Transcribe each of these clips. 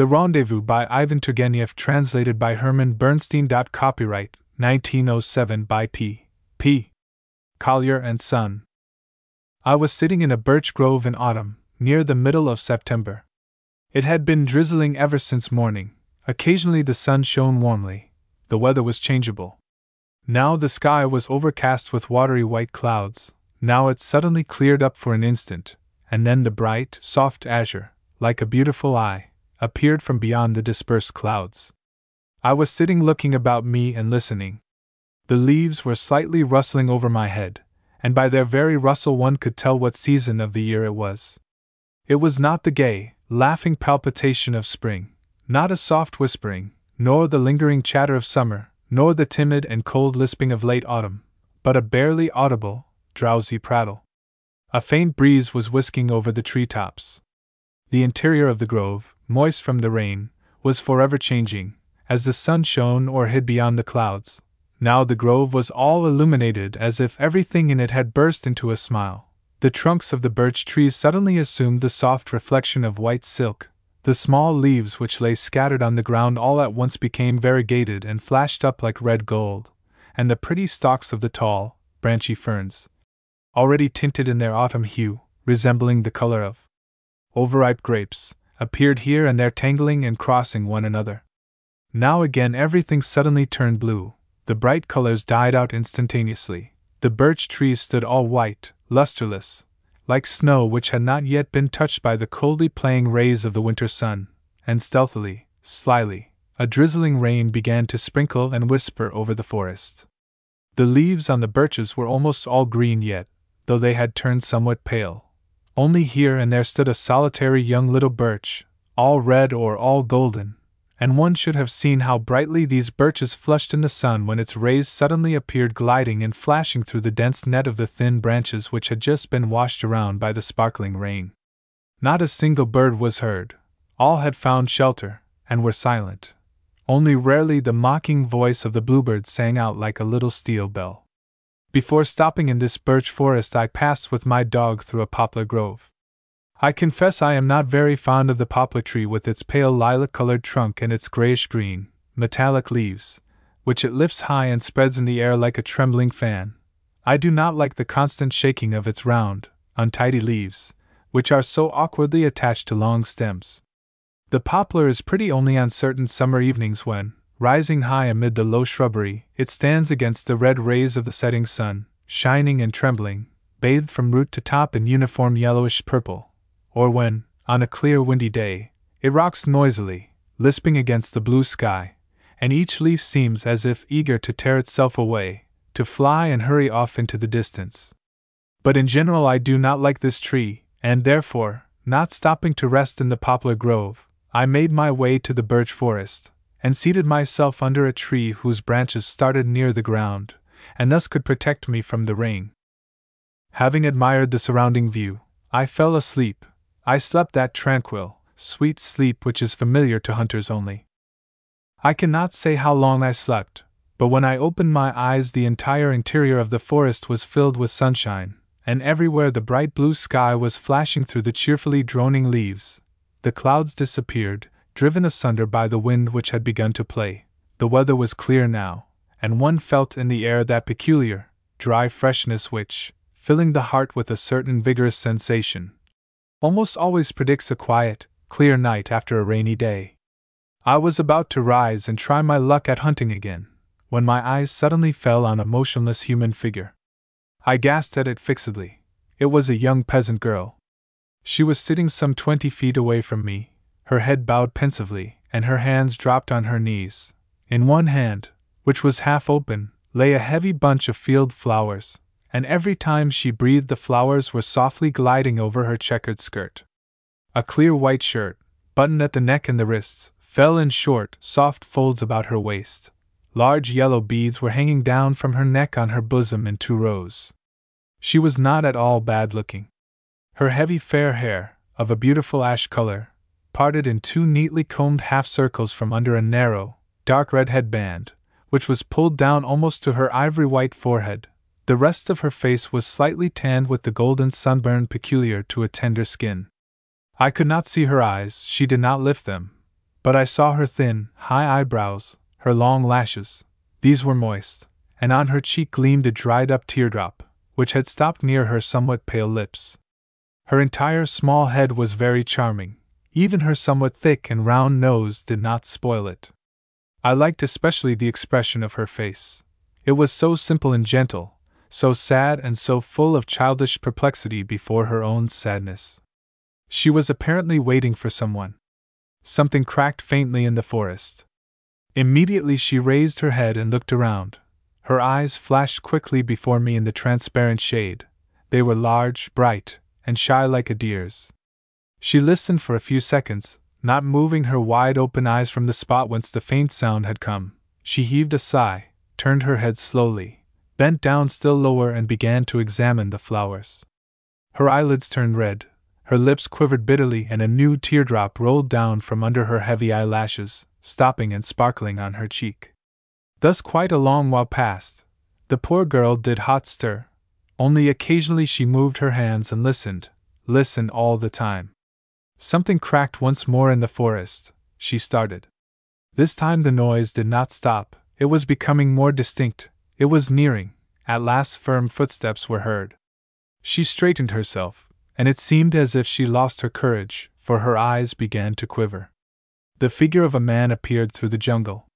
The Rendezvous by Ivan Turgenev, translated by Herman Bernstein. Copyright 1907 by P. P. Collier and Son. I was sitting in a birch grove in autumn, near the middle of September. It had been drizzling ever since morning. Occasionally the sun shone warmly. The weather was changeable. Now the sky was overcast with watery white clouds, now it suddenly cleared up for an instant, and then the bright, soft azure, like a beautiful eye, appeared from beyond the dispersed clouds. I was sitting looking about me and listening. The leaves were slightly rustling over my head, and by their very rustle one could tell what season of the year it was. It was not the gay, laughing palpitation of spring, not a soft whispering, nor the lingering chatter of summer, nor the timid and cold lisping of late autumn, but a barely audible, drowsy prattle. A faint breeze was whisking over the tree tops. The interior of the grove, moist from the rain, was forever changing, as the sun shone or hid beyond the clouds. Now the grove was all illuminated as if everything in it had burst into a smile. The trunks of the birch trees suddenly assumed the soft reflection of white silk. The small leaves which lay scattered on the ground all at once became variegated and flashed up like red gold, and the pretty stalks of the tall, branchy ferns, already tinted in their autumn hue, resembling the color of overripe grapes, appeared here and there tangling and crossing one another. Now again everything suddenly turned blue, the bright colors died out instantaneously, the birch trees stood all white, lusterless, like snow which had not yet been touched by the coldly playing rays of the winter sun, and stealthily, slyly, a drizzling rain began to sprinkle and whisper over the forest. The leaves on the birches were almost all green yet, though they had turned somewhat pale. Only here and there stood a solitary young little birch, all red or all golden, and one should have seen how brightly these birches flushed in the sun when its rays suddenly appeared gliding and flashing through the dense net of the thin branches which had just been washed around by the sparkling rain. Not a single bird was heard, all had found shelter, and were silent. Only rarely the mocking voice of the bluebird sang out like a little steel bell. Before stopping in this birch forest, I passed with my dog through a poplar grove. I confess I am not very fond of the poplar tree with its pale lilac colored trunk and its grayish green, metallic leaves, which it lifts high and spreads in the air like a trembling fan. I do not like the constant shaking of its round, untidy leaves, which are so awkwardly attached to long stems. The poplar is pretty only on certain summer evenings when, rising high amid the low shrubbery, it stands against the red rays of the setting sun, shining and trembling, bathed from root to top in uniform yellowish purple, or when, on a clear windy day, it rocks noisily, lisping against the blue sky, and each leaf seems as if eager to tear itself away, to fly and hurry off into the distance. But in general, I do not like this tree, and therefore, not stopping to rest in the poplar grove, I made my way to the birch forest, and seated myself under a tree whose branches started near the ground, and thus could protect me from the rain. Having admired the surrounding view, I fell asleep. I slept that tranquil, sweet sleep which is familiar to hunters only. I cannot say how long I slept, but when I opened my eyes, the entire interior of the forest was filled with sunshine, and everywhere the bright blue sky was flashing through the cheerfully droning leaves. The clouds disappeared, driven asunder by the wind which had begun to play. The weather was clear now, and one felt in the air that peculiar, dry freshness which, filling the heart with a certain vigorous sensation, almost always predicts a quiet, clear night after a rainy day. I was about to rise and try my luck at hunting again, when my eyes suddenly fell on a motionless human figure. I gazed at it fixedly. It was a young peasant girl. She was sitting some twenty feet away from me, her head bowed pensively, and her hands dropped on her knees. In one hand, which was half open, lay a heavy bunch of field flowers, and every time she breathed, the flowers were softly gliding over her checkered skirt. A clear white shirt, buttoned at the neck and the wrists, fell in short, soft folds about her waist. Large yellow beads were hanging down from her neck on her bosom in two rows. She was not at all bad looking. Her heavy fair hair, of a beautiful ash color, parted in two neatly combed half circles from under a narrow, dark red headband, which was pulled down almost to her ivory white forehead. The rest of her face was slightly tanned with the golden sunburn peculiar to a tender skin. I could not see her eyes, she did not lift them, but I saw her thin, high eyebrows, her long lashes. These were moist, and on her cheek gleamed a dried up teardrop, which had stopped near her somewhat pale lips. Her entire small head was very charming, even her somewhat thick and round nose did not spoil it. I liked especially the expression of her face. It was so simple and gentle, so sad and so full of childish perplexity before her own sadness. She was apparently waiting for someone. Something cracked faintly in the forest. Immediately she raised her head and looked around. Her eyes flashed quickly before me in the transparent shade. They were large, bright, and shy like a deer's. She listened for a few seconds, not moving her wide open eyes from the spot whence the faint sound had come. She heaved a sigh, turned her head slowly, bent down still lower and began to examine the flowers. Her eyelids turned red, her lips quivered bitterly, and a new teardrop rolled down from under her heavy eyelashes, stopping and sparkling on her cheek. Thus, quite a long while passed. The poor girl did hot stir. Only occasionally she moved her hands and listened, listened all the time. Something cracked once more in the forest. She started. This time the noise did not stop, it was becoming more distinct, it was nearing, at last firm footsteps were heard. She straightened herself, and it seemed as if she lost her courage, for her eyes began to quiver. The figure of a man appeared through the jungle.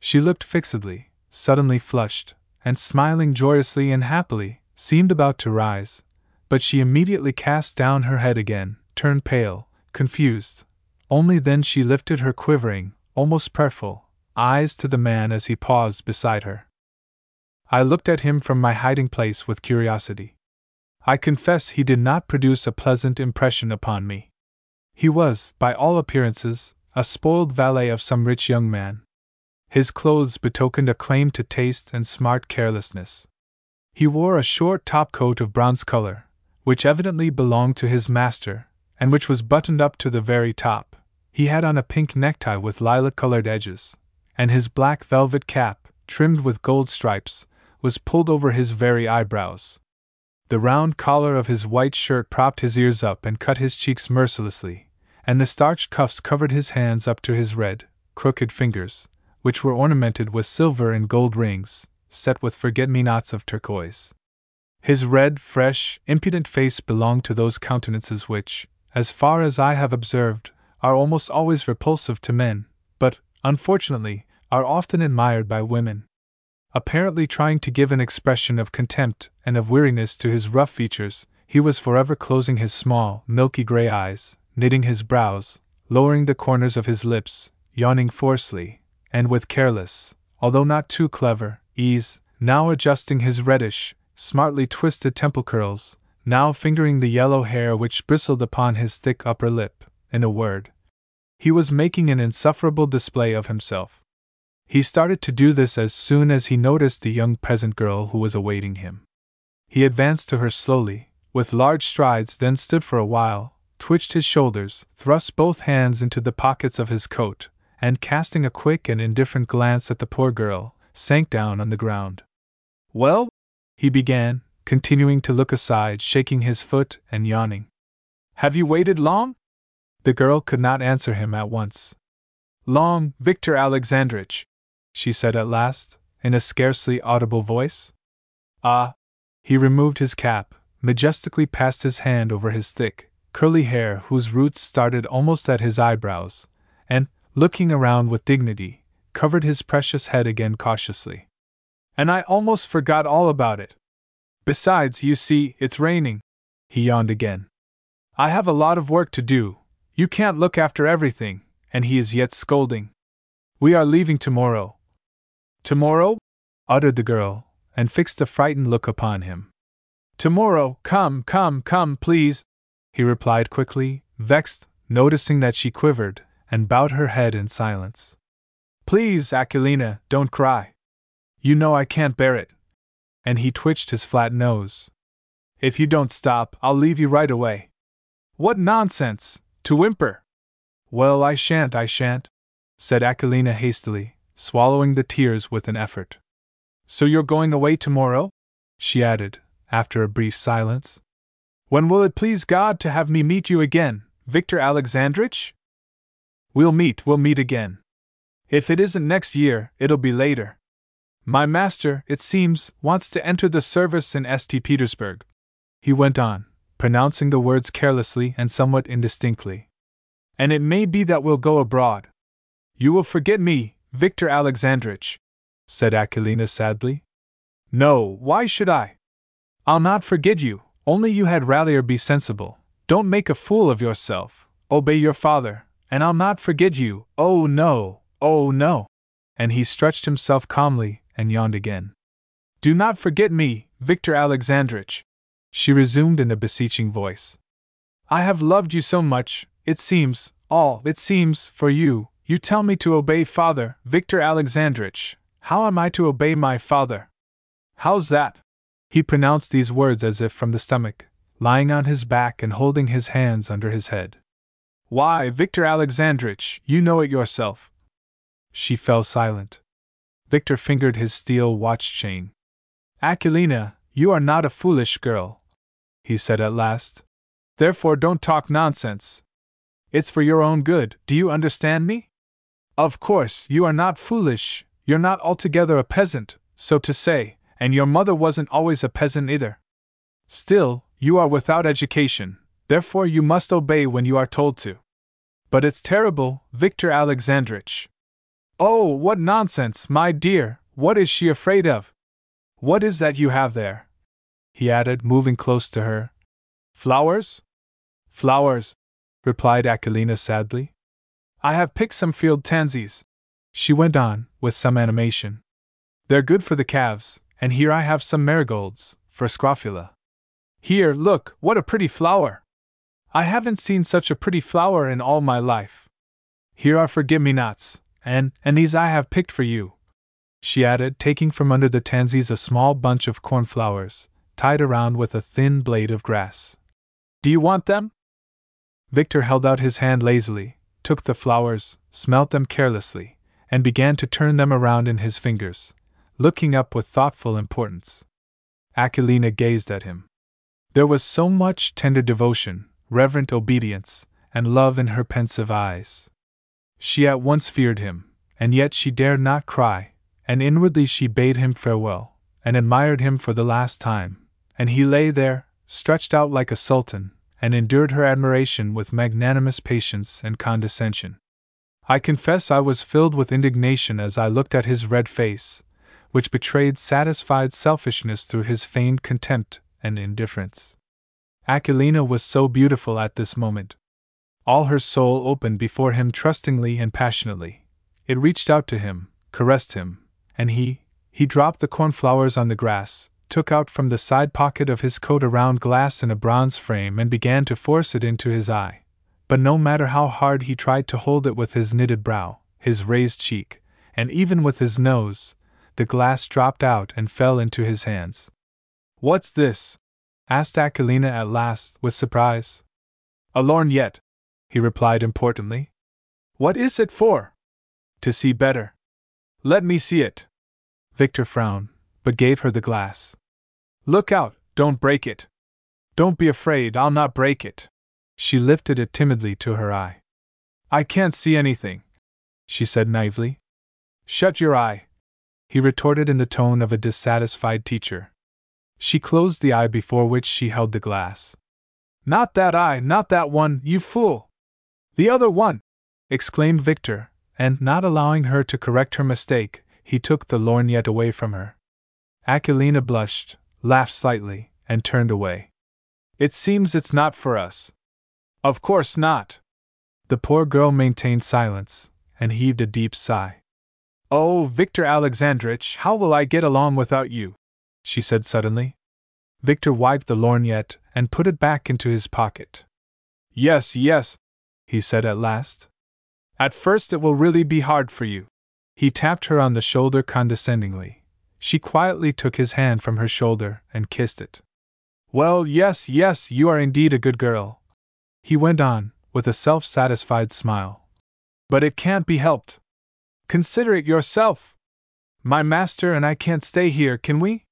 She looked fixedly, suddenly flushed, and smiling joyously and happily, seemed about to rise, but she immediately cast down her head again, turned pale, confused. Only then she lifted her quivering, almost prayerful, eyes to the man as he paused beside her. I looked at him from my hiding place with curiosity. I confess he did not produce a pleasant impression upon me. He was, by all appearances, a spoiled valet of some rich young man. His clothes betokened a claim to taste and smart carelessness. He wore a short top coat of bronze color, which evidently belonged to his master, and which was buttoned up to the very top. He had on a pink necktie with lilac colored edges, and his black velvet cap, trimmed with gold stripes, was pulled over his very eyebrows. The round collar of his white shirt propped his ears up and cut his cheeks mercilessly, and the starched cuffs covered his hands up to his red, crooked fingers, which were ornamented with silver and gold rings, set with forget me nots of turquoise. His red, fresh, impudent face belonged to those countenances which, as far as I have observed, are almost always repulsive to men, but, unfortunately, are often admired by women. Apparently trying to give an expression of contempt and of weariness to his rough features, he was forever closing his small, milky gray eyes, knitting his brows, lowering the corners of his lips, yawning forcefully, and with careless, although not too clever, ease, now adjusting his reddish, smartly twisted temple curls, now fingering the yellow hair which bristled upon his thick upper lip. In a word, he was making an insufferable display of himself. He started to do this as soon as he noticed the young peasant girl who was awaiting him. He advanced to her slowly, with large strides, then stood for a while, twitched his shoulders, thrust both hands into the pockets of his coat, and casting a quick and indifferent glance at the poor girl, sank down on the ground. Well? he began, continuing to look aside, shaking his foot and yawning. Have you waited long? The girl could not answer him at once. Long, Victor Alexandrich, she said at last, in a scarcely audible voice. Ah! He removed his cap, majestically passed his hand over his thick, curly hair whose roots started almost at his eyebrows, and, looking around with dignity, covered his precious head again cautiously. And I almost forgot all about it. Besides, you see, it's raining. He yawned again. I have a lot of work to do. You can't look after everything, and he is yet scolding. We are leaving tomorrow, Tomorrow? uttered the girl, and fixed a frightened look upon him. Tomorrow, come, come, come, please, he replied quickly, vexed, noticing that she quivered, and bowed her head in silence. Please, Aquilina, don't cry. You know I can't bear it. And he twitched his flat nose. If you don't stop, I'll leave you right away. What nonsense! To whimper! Well, I shan't, I shan't, said Aquilina hastily, swallowing the tears with an effort. So you're going away tomorrow? she added, after a brief silence. When will it please God to have me meet you again, Victor Alexandrich? We'll meet, we'll meet again. If it isn't next year, it'll be later. My master, it seems, wants to enter the service in St. Petersburg. He went on, pronouncing the words carelessly and somewhat indistinctly. And it may be that we'll go abroad. You will forget me, Victor Alexandrich, said Akilina sadly. No, why should I? I'll not forget you, only you had rather be sensible. Don't make a fool of yourself. Obey your father, and I'll not forget you. Oh no, oh no. And he stretched himself calmly and yawned again. Do not forget me, Victor Alexandrich, she resumed in a beseeching voice. I have loved you so much, it seems, all, it seems, for you, you tell me to obey father, Victor Alexandrich. How am I to obey my father? How's that? He pronounced these words as if from the stomach, lying on his back and holding his hands under his head. Why, Victor Alexandrich, you know it yourself. She fell silent. Victor fingered his steel watch chain. Aquilina, you are not a foolish girl, he said at last. Therefore, don't talk nonsense. It's for your own good, do you understand me? Of course, you are not foolish, you're not altogether a peasant, so to say, and your mother wasn't always a peasant either. Still, you are without education, therefore you must obey when you are told to. But it's terrible, Victor Alexandrich. Oh, what nonsense, my dear, what is she afraid of? What is that you have there? He added, moving close to her. Flowers? Flowers, replied Aquilina sadly. I have picked some field tansies. She went on, with some animation. They're good for the calves, and here I have some marigolds, for Scrofula. Here, look, what a pretty flower! I haven't seen such a pretty flower in all my life. Here are forget me nots, and, and these I have picked for you. She added, taking from under the tansies a small bunch of cornflowers, tied around with a thin blade of grass. Do you want them? Victor held out his hand lazily, took the flowers, smelt them carelessly, and began to turn them around in his fingers, looking up with thoughtful importance. Aquilina gazed at him. There was so much tender devotion, reverent obedience, and love in her pensive eyes. She at once feared him, and yet she dared not cry, and inwardly she bade him farewell, and admired him for the last time, and he lay there, stretched out like a sultan, and endured her admiration with magnanimous patience and condescension. I confess I was filled with indignation as I looked at his red face, which betrayed satisfied selfishness through his feigned contempt and indifference. Aquilina was so beautiful at this moment. All her soul opened before him trustingly and passionately. It reached out to him, caressed him, and he, he dropped the cornflowers on the grass, took out from the side pocket of his coat a round glass in a bronze frame and began to force it into his eye. But no matter how hard he tried to hold it with his knitted brow, his raised cheek, and even with his nose, the glass dropped out and fell into his hands. What's this? asked Aquilina at last, with surprise. A lorgnette, he replied importantly. What is it for? To see better. Let me see it. Victor frowned, but gave her the glass. Look out, don't break it. Don't be afraid, I'll not break it. She lifted it timidly to her eye. I can't see anything, she said naively. Shut your eye, he retorted in the tone of a dissatisfied teacher. She closed the eye before which she held the glass. Not that eye, not that one, you fool! The other one! exclaimed Victor, and, not allowing her to correct her mistake, he took the lorgnette away from her. Aquilina blushed, laughed slightly, and turned away. It seems it's not for us. Of course not. The poor girl maintained silence, and heaved a deep sigh. Oh, Victor Alexandrich, how will I get along without you? she said suddenly. Victor wiped the lorgnette and put it back into his pocket. Yes, yes, he said at last. At first it will really be hard for you. He tapped her on the shoulder condescendingly. She quietly took his hand from her shoulder and kissed it. Well, yes, yes, you are indeed a good girl. He went on, with a self satisfied smile. But it can't be helped. Consider it yourself. My master and I can't stay here, can we?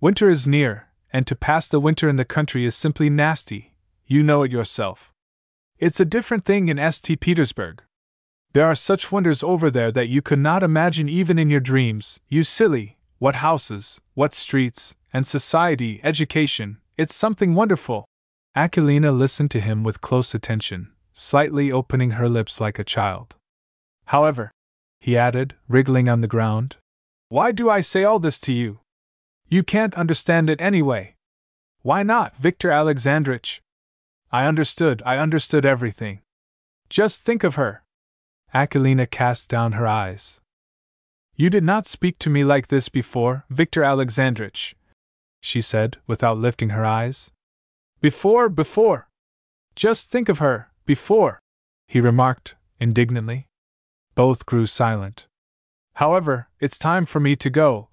Winter is near, and to pass the winter in the country is simply nasty, you know it yourself. It's a different thing in St. Petersburg. There are such wonders over there that you could not imagine even in your dreams, you silly. What houses, what streets, and society, education, it's something wonderful. Akulina listened to him with close attention, slightly opening her lips like a child. However, he added, wriggling on the ground, why do I say all this to you? You can't understand it anyway. Why not, Victor Alexandrich? I understood, I understood everything. Just think of her. Aquilina cast down her eyes. You did not speak to me like this before, Victor Alexandrich, she said, without lifting her eyes. Before, before. Just think of her, before, he remarked, indignantly. Both grew silent. However, it's time for me to go,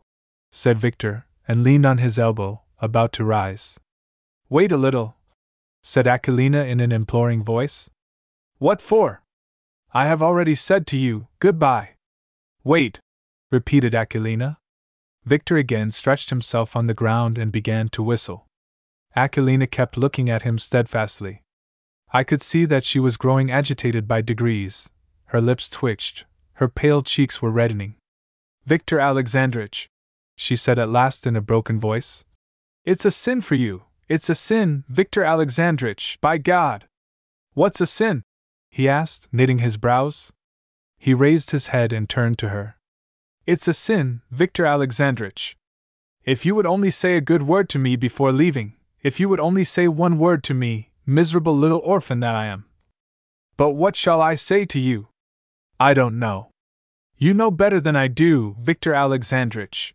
said Victor, and leaned on his elbow, about to rise. Wait a little, said Aquilina in an imploring voice. What for? I have already said to you, goodbye. Wait, repeated Aquilina. Victor again stretched himself on the ground and began to whistle. Aquilina kept looking at him steadfastly. I could see that she was growing agitated by degrees. Her lips twitched, her pale cheeks were reddening. Victor Alexandrich, she said at last in a broken voice. It's a sin for you, it's a sin, Victor Alexandrich, by God! What's a sin? he asked, knitting his brows. He raised his head and turned to her. It's a sin, Victor Alexandrich. If you would only say a good word to me before leaving, if you would only say one word to me, miserable little orphan that I am. But what shall I say to you? I don't know. You know better than I do, Victor Alexandrich.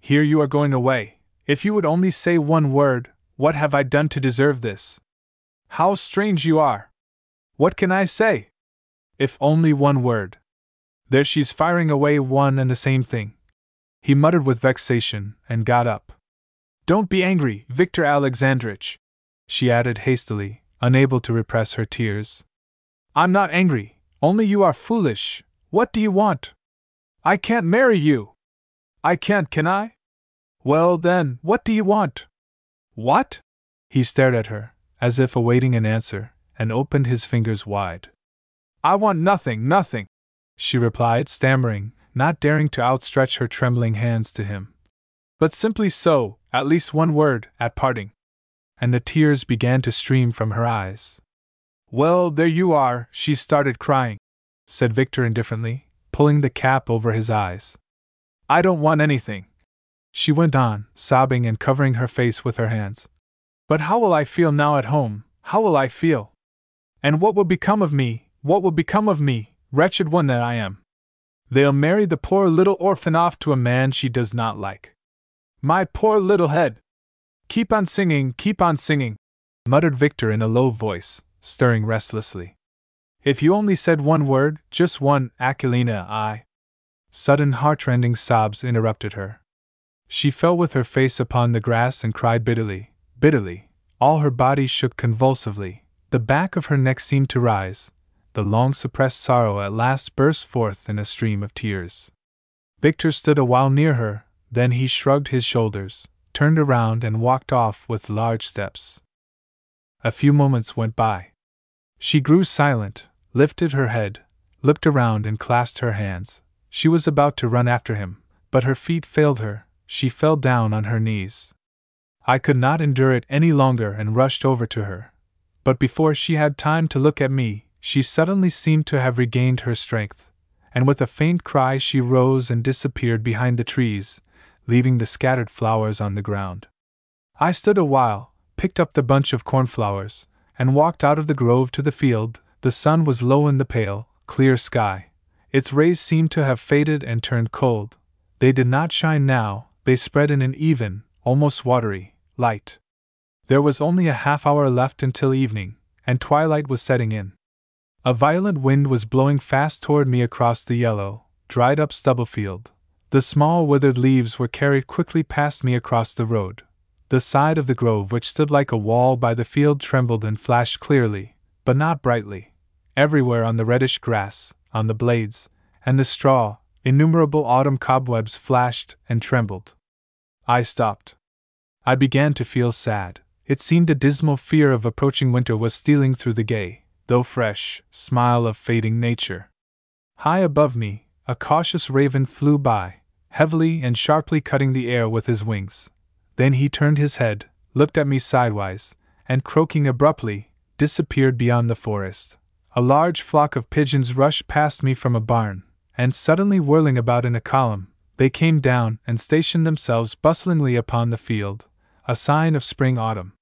Here you are going away. If you would only say one word, what have I done to deserve this? How strange you are! What can I say? If only one word. There she's firing away one and the same thing. He muttered with vexation, and got up. Don't be angry, Victor Alexandrich, she added hastily, unable to repress her tears. I'm not angry, only you are foolish. What do you want? I can't marry you. I can't, can I? Well, then, what do you want? What? He stared at her, as if awaiting an answer, and opened his fingers wide. I want nothing, nothing she replied, stammering, not daring to outstretch her trembling hands to him. But simply so, at least one word, at parting. And the tears began to stream from her eyes. Well, there you are, she started crying, said Victor indifferently, pulling the cap over his eyes. I don't want anything. She went on, sobbing and covering her face with her hands. But how will I feel now at home? How will I feel? And what will become of me? What will become of me? Wretched one that I am. They'll marry the poor little orphan off to a man she does not like. My poor little head! Keep on singing, keep on singing, muttered Victor in a low voice, stirring restlessly. If you only said one word, just one, Aquilina, I. Sudden heartrending sobs interrupted her. She fell with her face upon the grass and cried bitterly, bitterly. All her body shook convulsively, the back of her neck seemed to rise, the long suppressed sorrow at last burst forth in a stream of tears. Victor stood a while near her, then he shrugged his shoulders, turned around, and walked off with large steps. A few moments went by. She grew silent, lifted her head, looked around, and clasped her hands. She was about to run after him, but her feet failed her, she fell down on her knees. I could not endure it any longer and rushed over to her. But before she had time to look at me, she suddenly seemed to have regained her strength, and with a faint cry she rose and disappeared behind the trees, leaving the scattered flowers on the ground. I stood a while, picked up the bunch of cornflowers, and walked out of the grove to the field. The sun was low in the pale, clear sky. Its rays seemed to have faded and turned cold. They did not shine now, they spread in an even, almost watery, light. There was only a half hour left until evening, and twilight was setting in. A violent wind was blowing fast toward me across the yellow, dried up stubble field. The small withered leaves were carried quickly past me across the road. The side of the grove, which stood like a wall by the field, trembled and flashed clearly, but not brightly. Everywhere on the reddish grass, on the blades, and the straw, innumerable autumn cobwebs flashed and trembled. I stopped. I began to feel sad. It seemed a dismal fear of approaching winter was stealing through the gay, though fresh, smile of fading nature. High above me, a cautious raven flew by, heavily and sharply cutting the air with his wings. Then he turned his head, looked at me sidewise, and croaking abruptly, disappeared beyond the forest. A large flock of pigeons rushed past me from a barn, and suddenly whirling about in a column, they came down and stationed themselves bustlingly upon the field, a sign of spring autumn.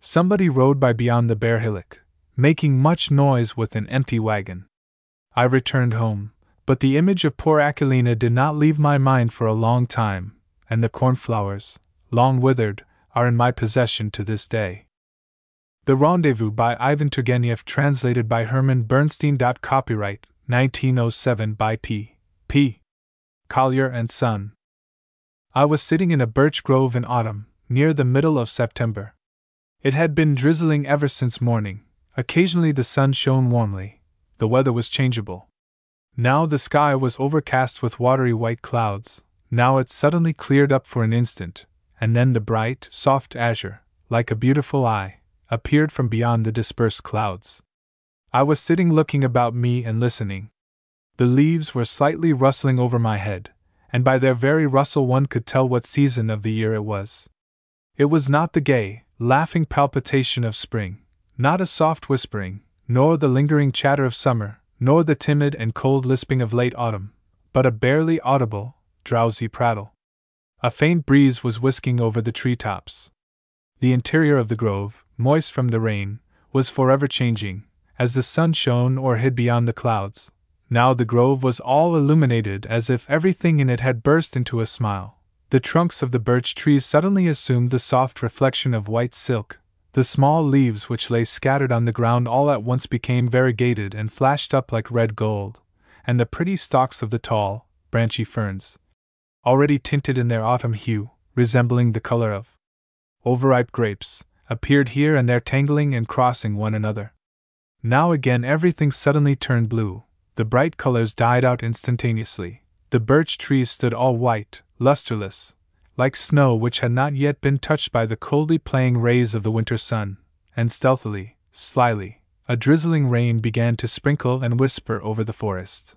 Somebody rode by beyond the bare hillock, making much noise with an empty wagon. I returned home, but the image of poor Aquilina did not leave my mind for a long time, and the cornflowers, long withered, are in my possession to this day. The Rendezvous by Ivan Turgenev, translated by Herman Bernstein. Copyright 1907 by P. P. Collier and Son. I was sitting in a birch grove in autumn, near the middle of September. It had been drizzling ever since morning. Occasionally the sun shone warmly. The weather was changeable. Now the sky was overcast with watery white clouds, now it suddenly cleared up for an instant, and then the bright, soft azure, like a beautiful eye, appeared from beyond the dispersed clouds. I was sitting looking about me and listening. The leaves were slightly rustling over my head, and by their very rustle one could tell what season of the year it was. It was not the gay, laughing palpitation of spring, not a soft whispering, nor the lingering chatter of summer, nor the timid and cold lisping of late autumn, but a barely audible, drowsy prattle. A faint breeze was whisking over the tree tops. The interior of the grove, moist from the rain, was forever changing, as the sun shone or hid beyond the clouds. Now the grove was all illuminated as if everything in it had burst into a smile. The trunks of the birch trees suddenly assumed the soft reflection of white silk. The small leaves which lay scattered on the ground all at once became variegated and flashed up like red gold, and the pretty stalks of the tall, branchy ferns, already tinted in their autumn hue, resembling the color of overripe grapes, appeared here and there tangling and crossing one another. Now again everything suddenly turned blue, the bright colors died out instantaneously, the birch trees stood all white, lusterless, like snow which had not yet been touched by the coldly playing rays of the winter sun, and stealthily, slyly, a drizzling rain began to sprinkle and whisper over the forest.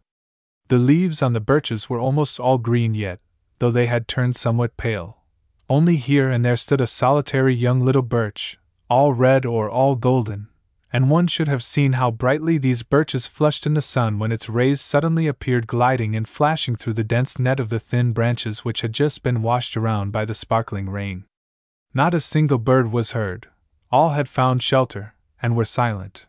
The leaves on the birches were almost all green yet, though they had turned somewhat pale. Only here and there stood a solitary young little birch, all red or all golden, and one should have seen how brightly these birches flushed in the sun when its rays suddenly appeared gliding and flashing through the dense net of the thin branches which had just been washed around by the sparkling rain. Not a single bird was heard, all had found shelter, and were silent.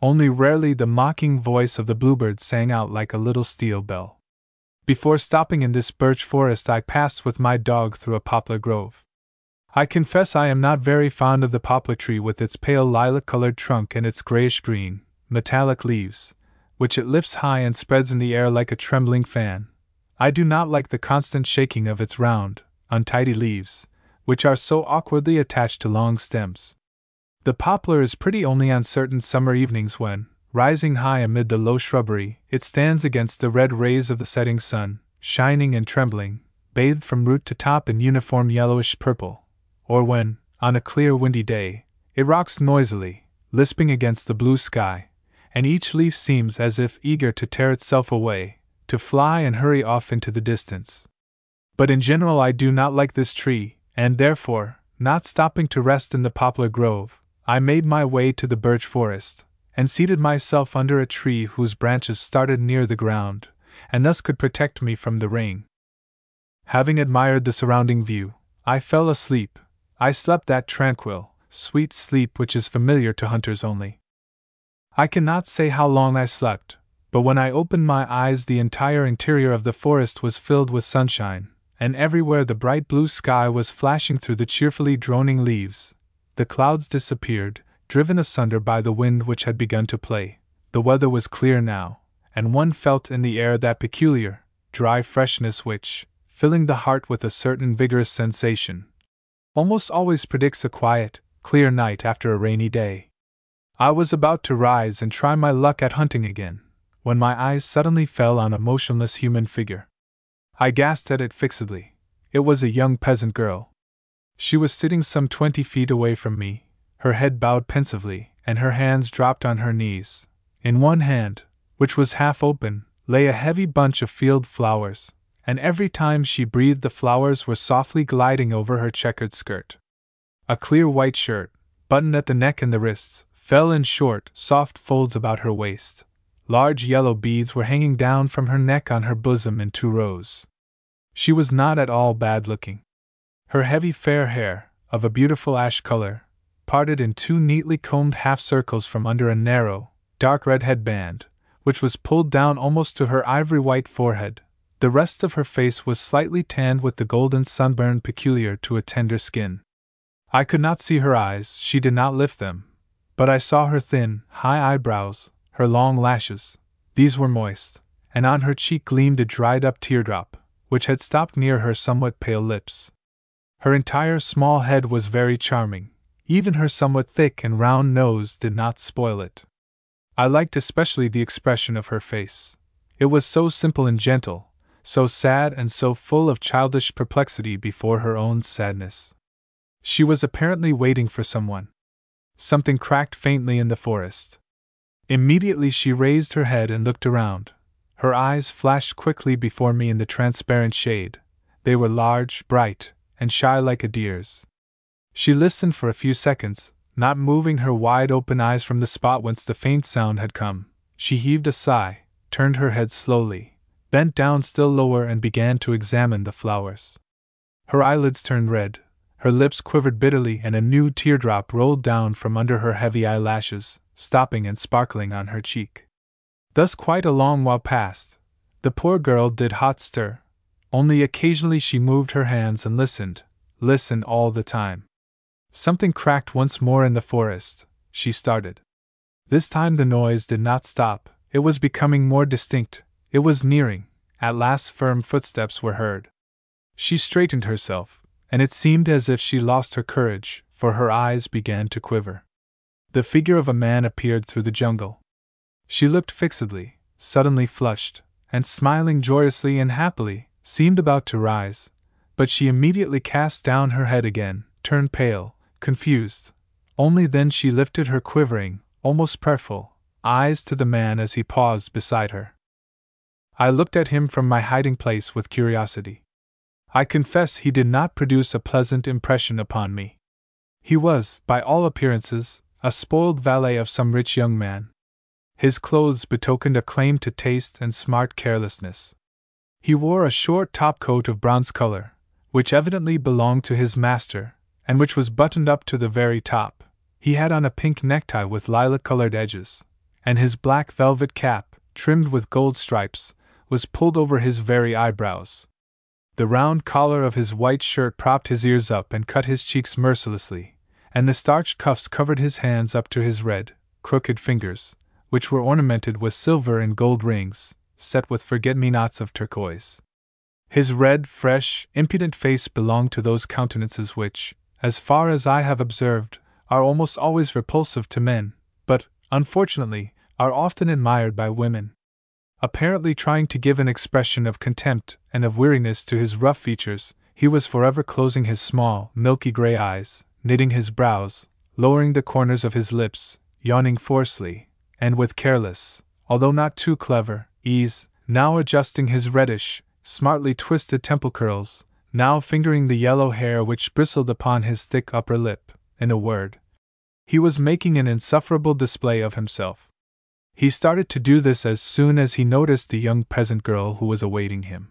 Only rarely the mocking voice of the bluebird sang out like a little steel bell. Before stopping in this birch forest, I passed with my dog through a poplar grove. I confess I am not very fond of the poplar tree with its pale lilac colored trunk and its grayish green, metallic leaves, which it lifts high and spreads in the air like a trembling fan. I do not like the constant shaking of its round, untidy leaves, which are so awkwardly attached to long stems. The poplar is pretty only on certain summer evenings when, rising high amid the low shrubbery, it stands against the red rays of the setting sun, shining and trembling, bathed from root to top in uniform yellowish purple or when, on a clear windy day, it rocks noisily, lisping against the blue sky, and each leaf seems as if eager to tear itself away, to fly and hurry off into the distance. But in general, I do not like this tree, and therefore, not stopping to rest in the poplar grove, I made my way to the birch forest, and seated myself under a tree whose branches started near the ground, and thus could protect me from the rain. Having admired the surrounding view, I fell asleep, I slept that tranquil, sweet sleep which is familiar to hunters only. I cannot say how long I slept, but when I opened my eyes, the entire interior of the forest was filled with sunshine, and everywhere the bright blue sky was flashing through the cheerfully droning leaves. The clouds disappeared, driven asunder by the wind which had begun to play. The weather was clear now, and one felt in the air that peculiar, dry freshness which, filling the heart with a certain vigorous sensation, almost always predicts a quiet, clear night after a rainy day. I was about to rise and try my luck at hunting again, when my eyes suddenly fell on a motionless human figure. I gazed at it fixedly. It was a young peasant girl. She was sitting some twenty feet away from me, her head bowed pensively, and her hands dropped on her knees. In one hand, which was half open, lay a heavy bunch of field flowers, and every time she breathed, the flowers were softly gliding over her checkered skirt. A clear white shirt, buttoned at the neck and the wrists, fell in short, soft folds about her waist. Large yellow beads were hanging down from her neck on her bosom in two rows. She was not at all bad looking. Her heavy fair hair, of a beautiful ash color, parted in two neatly combed half circles from under a narrow, dark red headband, which was pulled down almost to her ivory white forehead. The rest of her face was slightly tanned with the golden sunburn peculiar to a tender skin. I could not see her eyes, she did not lift them, but I saw her thin, high eyebrows, her long lashes. These were moist, and on her cheek gleamed a dried up teardrop, which had stopped near her somewhat pale lips. Her entire small head was very charming, even her somewhat thick and round nose did not spoil it. I liked especially the expression of her face. It was so simple and gentle, so sad and so full of childish perplexity before her own sadness. She was apparently waiting for someone. Something cracked faintly in the forest. Immediately she raised her head and looked around. Her eyes flashed quickly before me in the transparent shade. They were large, bright, and shy like a deer's. She listened for a few seconds, not moving her wide open eyes from the spot whence the faint sound had come. She heaved a sigh, turned her head slowly, bent down still lower, and began to examine the flowers. Her eyelids turned red, her lips quivered bitterly, and a new teardrop rolled down from under her heavy eyelashes, stopping and sparkling on her cheek. Thus, quite a long while passed. The poor girl did hot stir, only occasionally she moved her hands and listened, listened all the time. Something cracked once more in the forest. She started. This time the noise did not stop, it was becoming more distinct, it was nearing. At last, firm footsteps were heard. She straightened herself, and it seemed as if she lost her courage, for her eyes began to quiver. The figure of a man appeared through the jungle. She looked fixedly, suddenly flushed, and smiling joyously and happily, seemed about to rise, but she immediately cast down her head again, turned pale, confused. Only then she lifted her quivering, almost prayerful, eyes to the man as he paused beside her. I looked at him from my hiding place with curiosity. I confess he did not produce a pleasant impression upon me. He was, by all appearances, a spoiled valet of some rich young man. His clothes betokened a claim to taste and smart carelessness. He wore a short top coat of bronze color, which evidently belonged to his master, and which was buttoned up to the very top. He had on a pink necktie with lilac colored edges, and his black velvet cap, trimmed with gold stripes, was pulled over his very eyebrows. The round collar of his white shirt propped his ears up and cut his cheeks mercilessly, and the starched cuffs covered his hands up to his red, crooked fingers, which were ornamented with silver and gold rings, set with forget me nots of turquoise. His red, fresh, impudent face belonged to those countenances which, as far as I have observed, are almost always repulsive to men, but, unfortunately, are often admired by women. Apparently trying to give an expression of contempt and of weariness to his rough features, he was forever closing his small, milky gray eyes, knitting his brows, lowering the corners of his lips, yawning forcefully, and with careless, although not too clever, ease, now adjusting his reddish, smartly twisted temple curls, now fingering the yellow hair which bristled upon his thick upper lip. In a word, he was making an insufferable display of himself. He started to do this as soon as he noticed the young peasant girl who was awaiting him.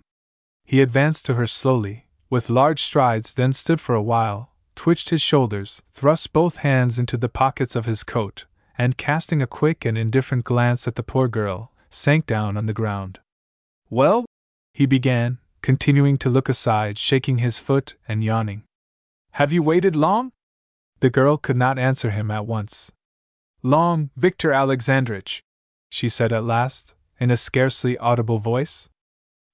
He advanced to her slowly, with large strides, then stood for a while, twitched his shoulders, thrust both hands into the pockets of his coat, and casting a quick and indifferent glance at the poor girl, sank down on the ground. Well? he began, continuing to look aside, shaking his foot and yawning. Have you waited long? The girl could not answer him at once. Long, Victor Alexandrich, she said at last, in a scarcely audible voice.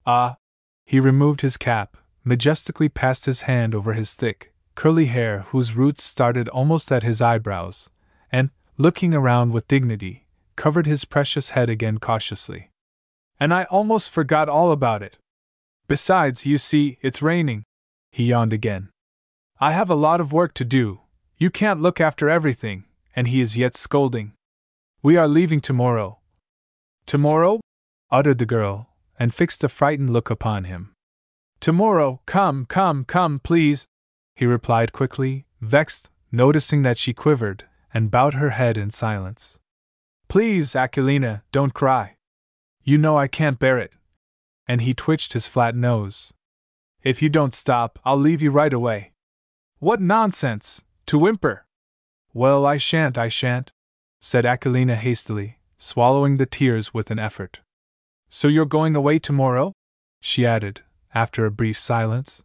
Ah! He removed his cap, majestically passed his hand over his thick, curly hair whose roots started almost at his eyebrows, and, looking around with dignity, covered his precious head again cautiously. And I almost forgot all about it. Besides, you see, it's raining. He yawned again. I have a lot of work to do. You can't look after everything, and he is yet scolding. We are leaving tomorrow. Tomorrow? uttered the girl, and fixed a frightened look upon him. Tomorrow, come, come, come, please, he replied quickly, vexed, noticing that she quivered, and bowed her head in silence. Please, Aquilina, don't cry. You know I can't bear it. And he twitched his flat nose. If you don't stop, I'll leave you right away. What nonsense! To whimper! Well, I shan't, I shan't, said Aquilina hastily, swallowing the tears with an effort. So you're going away tomorrow? she added, after a brief silence.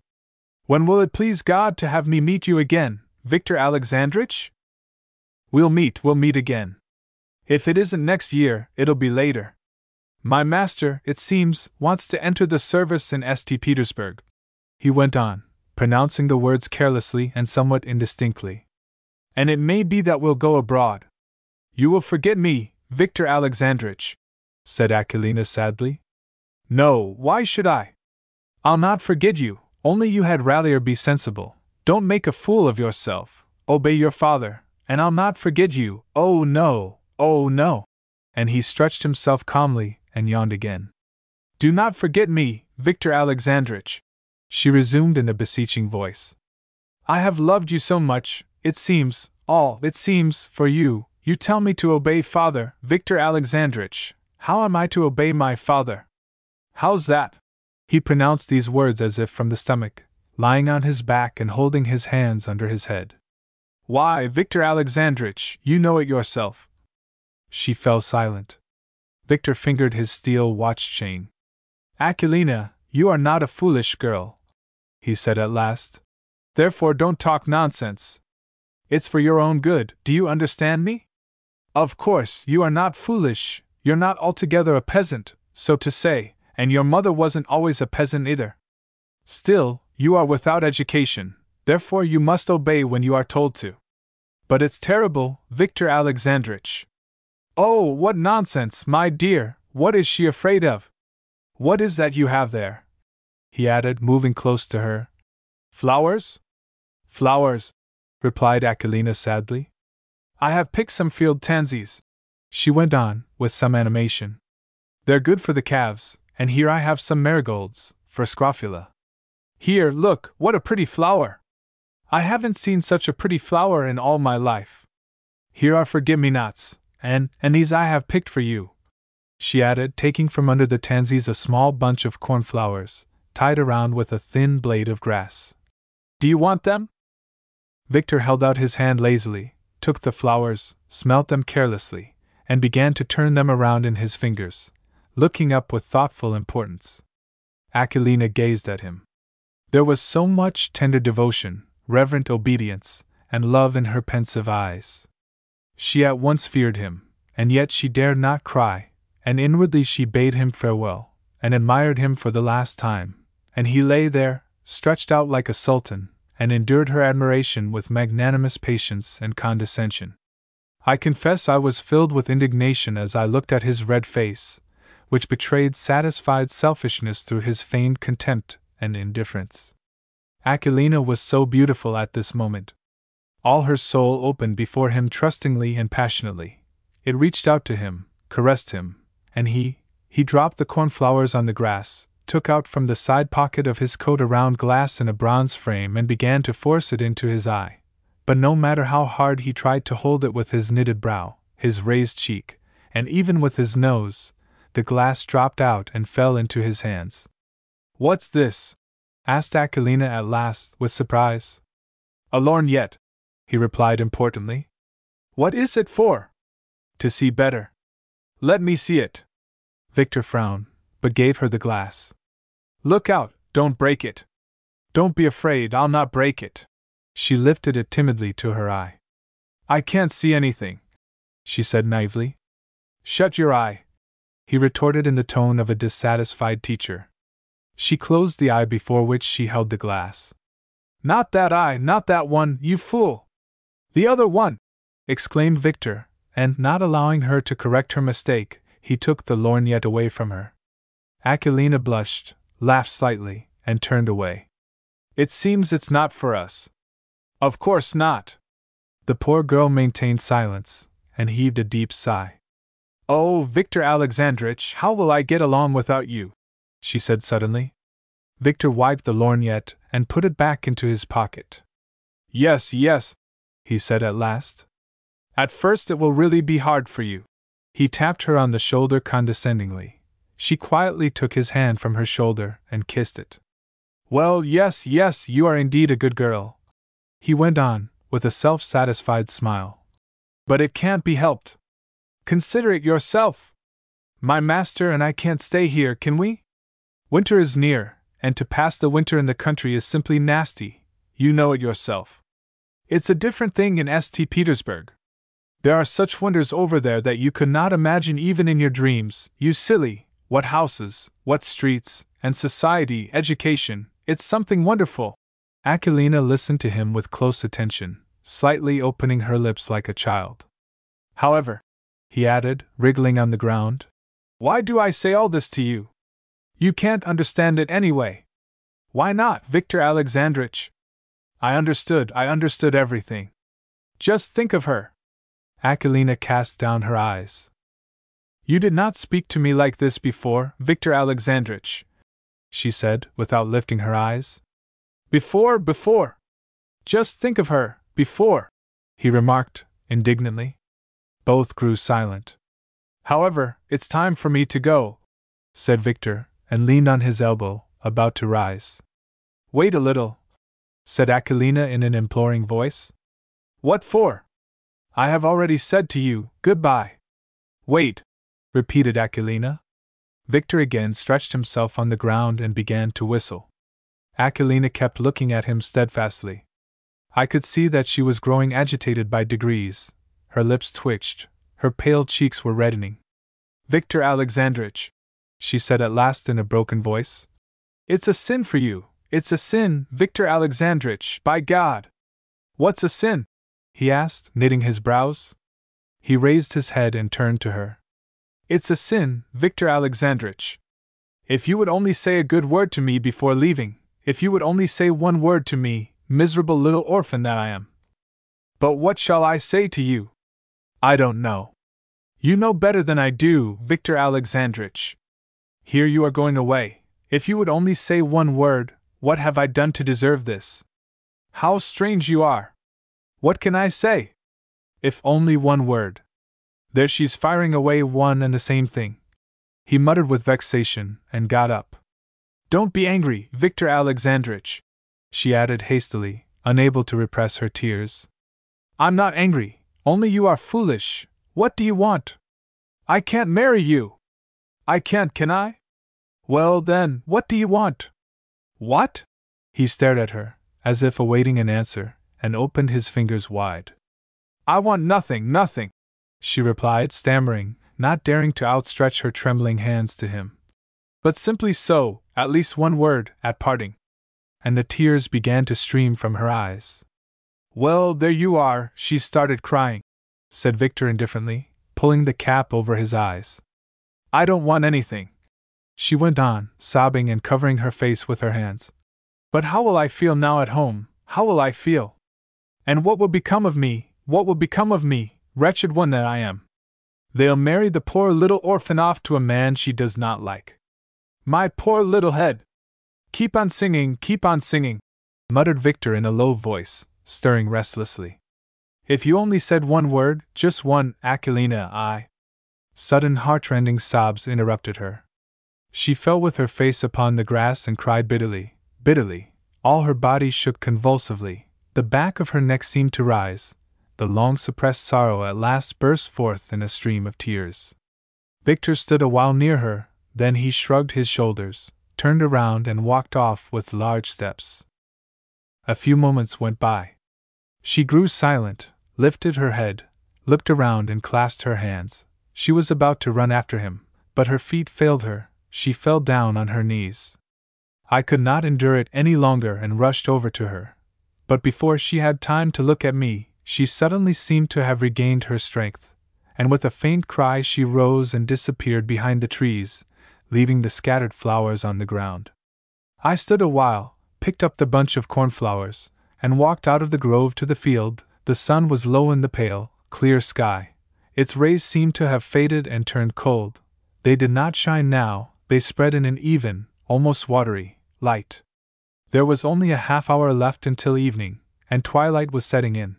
When will it please God to have me meet you again, Victor Alexandrich? We'll meet, we'll meet again. If it isn't next year, it'll be later. My master, it seems, wants to enter the service in St. Petersburg. He went on, pronouncing the words carelessly and somewhat indistinctly. And it may be that we'll go abroad. You will forget me, Victor Alexandrich, said Aquilina sadly. No, why should I? I'll not forget you, only you had rather be sensible. Don't make a fool of yourself. Obey your father, and I'll not forget you. Oh no, oh no. And he stretched himself calmly and yawned again. Do not forget me, Victor Alexandrich, she resumed in a beseeching voice. I have loved you so much, it seems, all, it seems, for you, you tell me to obey father, Victor Alexandrich. How am I to obey my father? How's that? He pronounced these words as if from the stomach, lying on his back and holding his hands under his head. Why, Victor Alexandrich, you know it yourself. She fell silent. Victor fingered his steel watch chain. Aquilina, you are not a foolish girl, he said at last. Therefore, don't talk nonsense. It's for your own good, do you understand me? Of course, you are not foolish, you're not altogether a peasant, so to say, and your mother wasn't always a peasant either. Still, you are without education, therefore you must obey when you are told to. But it's terrible, Victor Alexandrich. Oh, what nonsense, my dear, what is she afraid of? What is that you have there? He added, moving close to her. Flowers? Flowers, replied Aquilina sadly. I have picked some field tansies. She went on, with some animation. They're good for the calves, and here I have some marigolds, for Scrofula. Here, look, what a pretty flower! I haven't seen such a pretty flower in all my life. Here are forget me nots, and, and these I have picked for you. She added, taking from under the tansies a small bunch of cornflowers, tied around with a thin blade of grass. Do you want them? Victor held out his hand lazily, took the flowers, smelt them carelessly, and began to turn them around in his fingers, looking up with thoughtful importance. Aquilina gazed at him. There was so much tender devotion, reverent obedience, and love in her pensive eyes. She at once feared him, and yet she dared not cry, and inwardly she bade him farewell, and admired him for the last time, and he lay there, stretched out like a sultan, and endured her admiration with magnanimous patience and condescension. I confess I was filled with indignation as I looked at his red face, which betrayed satisfied selfishness through his feigned contempt and indifference. Aquilina was so beautiful at this moment. All her soul opened before him trustingly and passionately. It reached out to him, caressed him, and he, he dropped the cornflowers on the grass, took out from the side pocket of his coat a round glass in a bronze frame and began to force it into his eye. But no matter how hard he tried to hold it with his knitted brow, his raised cheek, and even with his nose, the glass dropped out and fell into his hands. What's this? asked Aquilina at last, with surprise. A lorgnette, he replied importantly. What is it for? To see better. Let me see it. Victor frowned but gave her the glass. Look out, don't break it. Don't be afraid, I'll not break it. She lifted it timidly to her eye. I can't see anything, she said naively. Shut your eye, he retorted in the tone of a dissatisfied teacher. She closed the eye before which she held the glass. Not that eye, not that one, you fool! The other one! exclaimed Victor, and, not allowing her to correct her mistake, he took the lorgnette away from her. Aquilina blushed, laughed slightly, and turned away. It seems it's not for us. Of course not. The poor girl maintained silence, and heaved a deep sigh. Oh, Victor Alexandrich, how will I get along without you? she said suddenly. Victor wiped the lorgnette and put it back into his pocket. Yes, yes, he said at last. At first it will really be hard for you. He tapped her on the shoulder condescendingly. She quietly took his hand from her shoulder and kissed it. Well, yes, yes, you are indeed a good girl. He went on, with a self satisfied smile. But it can't be helped. Consider it yourself. My master and I can't stay here, can we? Winter is near, and to pass the winter in the country is simply nasty. You know it yourself. It's a different thing in St. Petersburg. There are such wonders over there that you could not imagine even in your dreams, you silly. What houses, what streets, and society, education, it's something wonderful. Aquilina listened to him with close attention, slightly opening her lips like a child. However, he added, wriggling on the ground, why do I say all this to you? You can't understand it anyway. Why not, Victor Alexandrich? I understood, I understood everything. Just think of her. Aquilina cast down her eyes. You did not speak to me like this before, Victor Alexandrich, she said, without lifting her eyes. Before, before! Just think of her, before! he remarked, indignantly. Both grew silent. However, it's time for me to go, said Victor, and leaned on his elbow, about to rise. Wait a little, said Aquilina in an imploring voice. What for? I have already said to you, goodbye. Wait, repeated Aquilina. Victor again stretched himself on the ground and began to whistle. Aquilina kept looking at him steadfastly. I could see that she was growing agitated by degrees. Her lips twitched, her pale cheeks were reddening. Victor Alexandrich, she said at last in a broken voice. It's a sin for you, it's a sin, Victor Alexandrich, by God! What's a sin? he asked, knitting his brows. He raised his head and turned to her. It's a sin, Victor Alexandrich. If you would only say a good word to me before leaving, if you would only say one word to me, miserable little orphan that I am. But what shall I say to you? I don't know. You know better than I do, Victor Alexandrich. Here you are going away. If you would only say one word, what have I done to deserve this? How strange you are! What can I say? If only one word. There she's firing away one and the same thing. He muttered with vexation and got up. Don't be angry, Victor Alexandrich, she added hastily, unable to repress her tears. I'm not angry, only you are foolish. What do you want? I can't marry you. I can't, can I? Well, then, what do you want? What? He stared at her, as if awaiting an answer, and opened his fingers wide. I want nothing, nothing, she replied, stammering, not daring to outstretch her trembling hands to him. But simply so, at least one word, at parting. And the tears began to stream from her eyes. Well, there you are, she started crying, said Victor indifferently, pulling the cap over his eyes. I don't want anything. She went on, sobbing and covering her face with her hands. But how will I feel now at home? How will I feel? And what will become of me? What will become of me, wretched one that I am? They'll marry the poor little orphan off to a man she does not like. My poor little head! Keep on singing, keep on singing, muttered Victor in a low voice, stirring restlessly. If you only said one word, just one, Aquilina, I. Sudden heartrending sobs interrupted her. She fell with her face upon the grass and cried bitterly, bitterly. All her body shook convulsively, the back of her neck seemed to rise. The long suppressed sorrow at last burst forth in a stream of tears. Victor stood a while near her, then he shrugged his shoulders, turned around, and walked off with large steps. A few moments went by. She grew silent, lifted her head, looked around, and clasped her hands. She was about to run after him, but her feet failed her, she fell down on her knees. I could not endure it any longer and rushed over to her, but before she had time to look at me, she suddenly seemed to have regained her strength, and with a faint cry she rose and disappeared behind the trees, leaving the scattered flowers on the ground. I stood a while, picked up the bunch of cornflowers, and walked out of the grove to the field. The sun was low in the pale, clear sky. Its rays seemed to have faded and turned cold. They did not shine now, they spread in an even, almost watery, light. There was only a half hour left until evening, and twilight was setting in.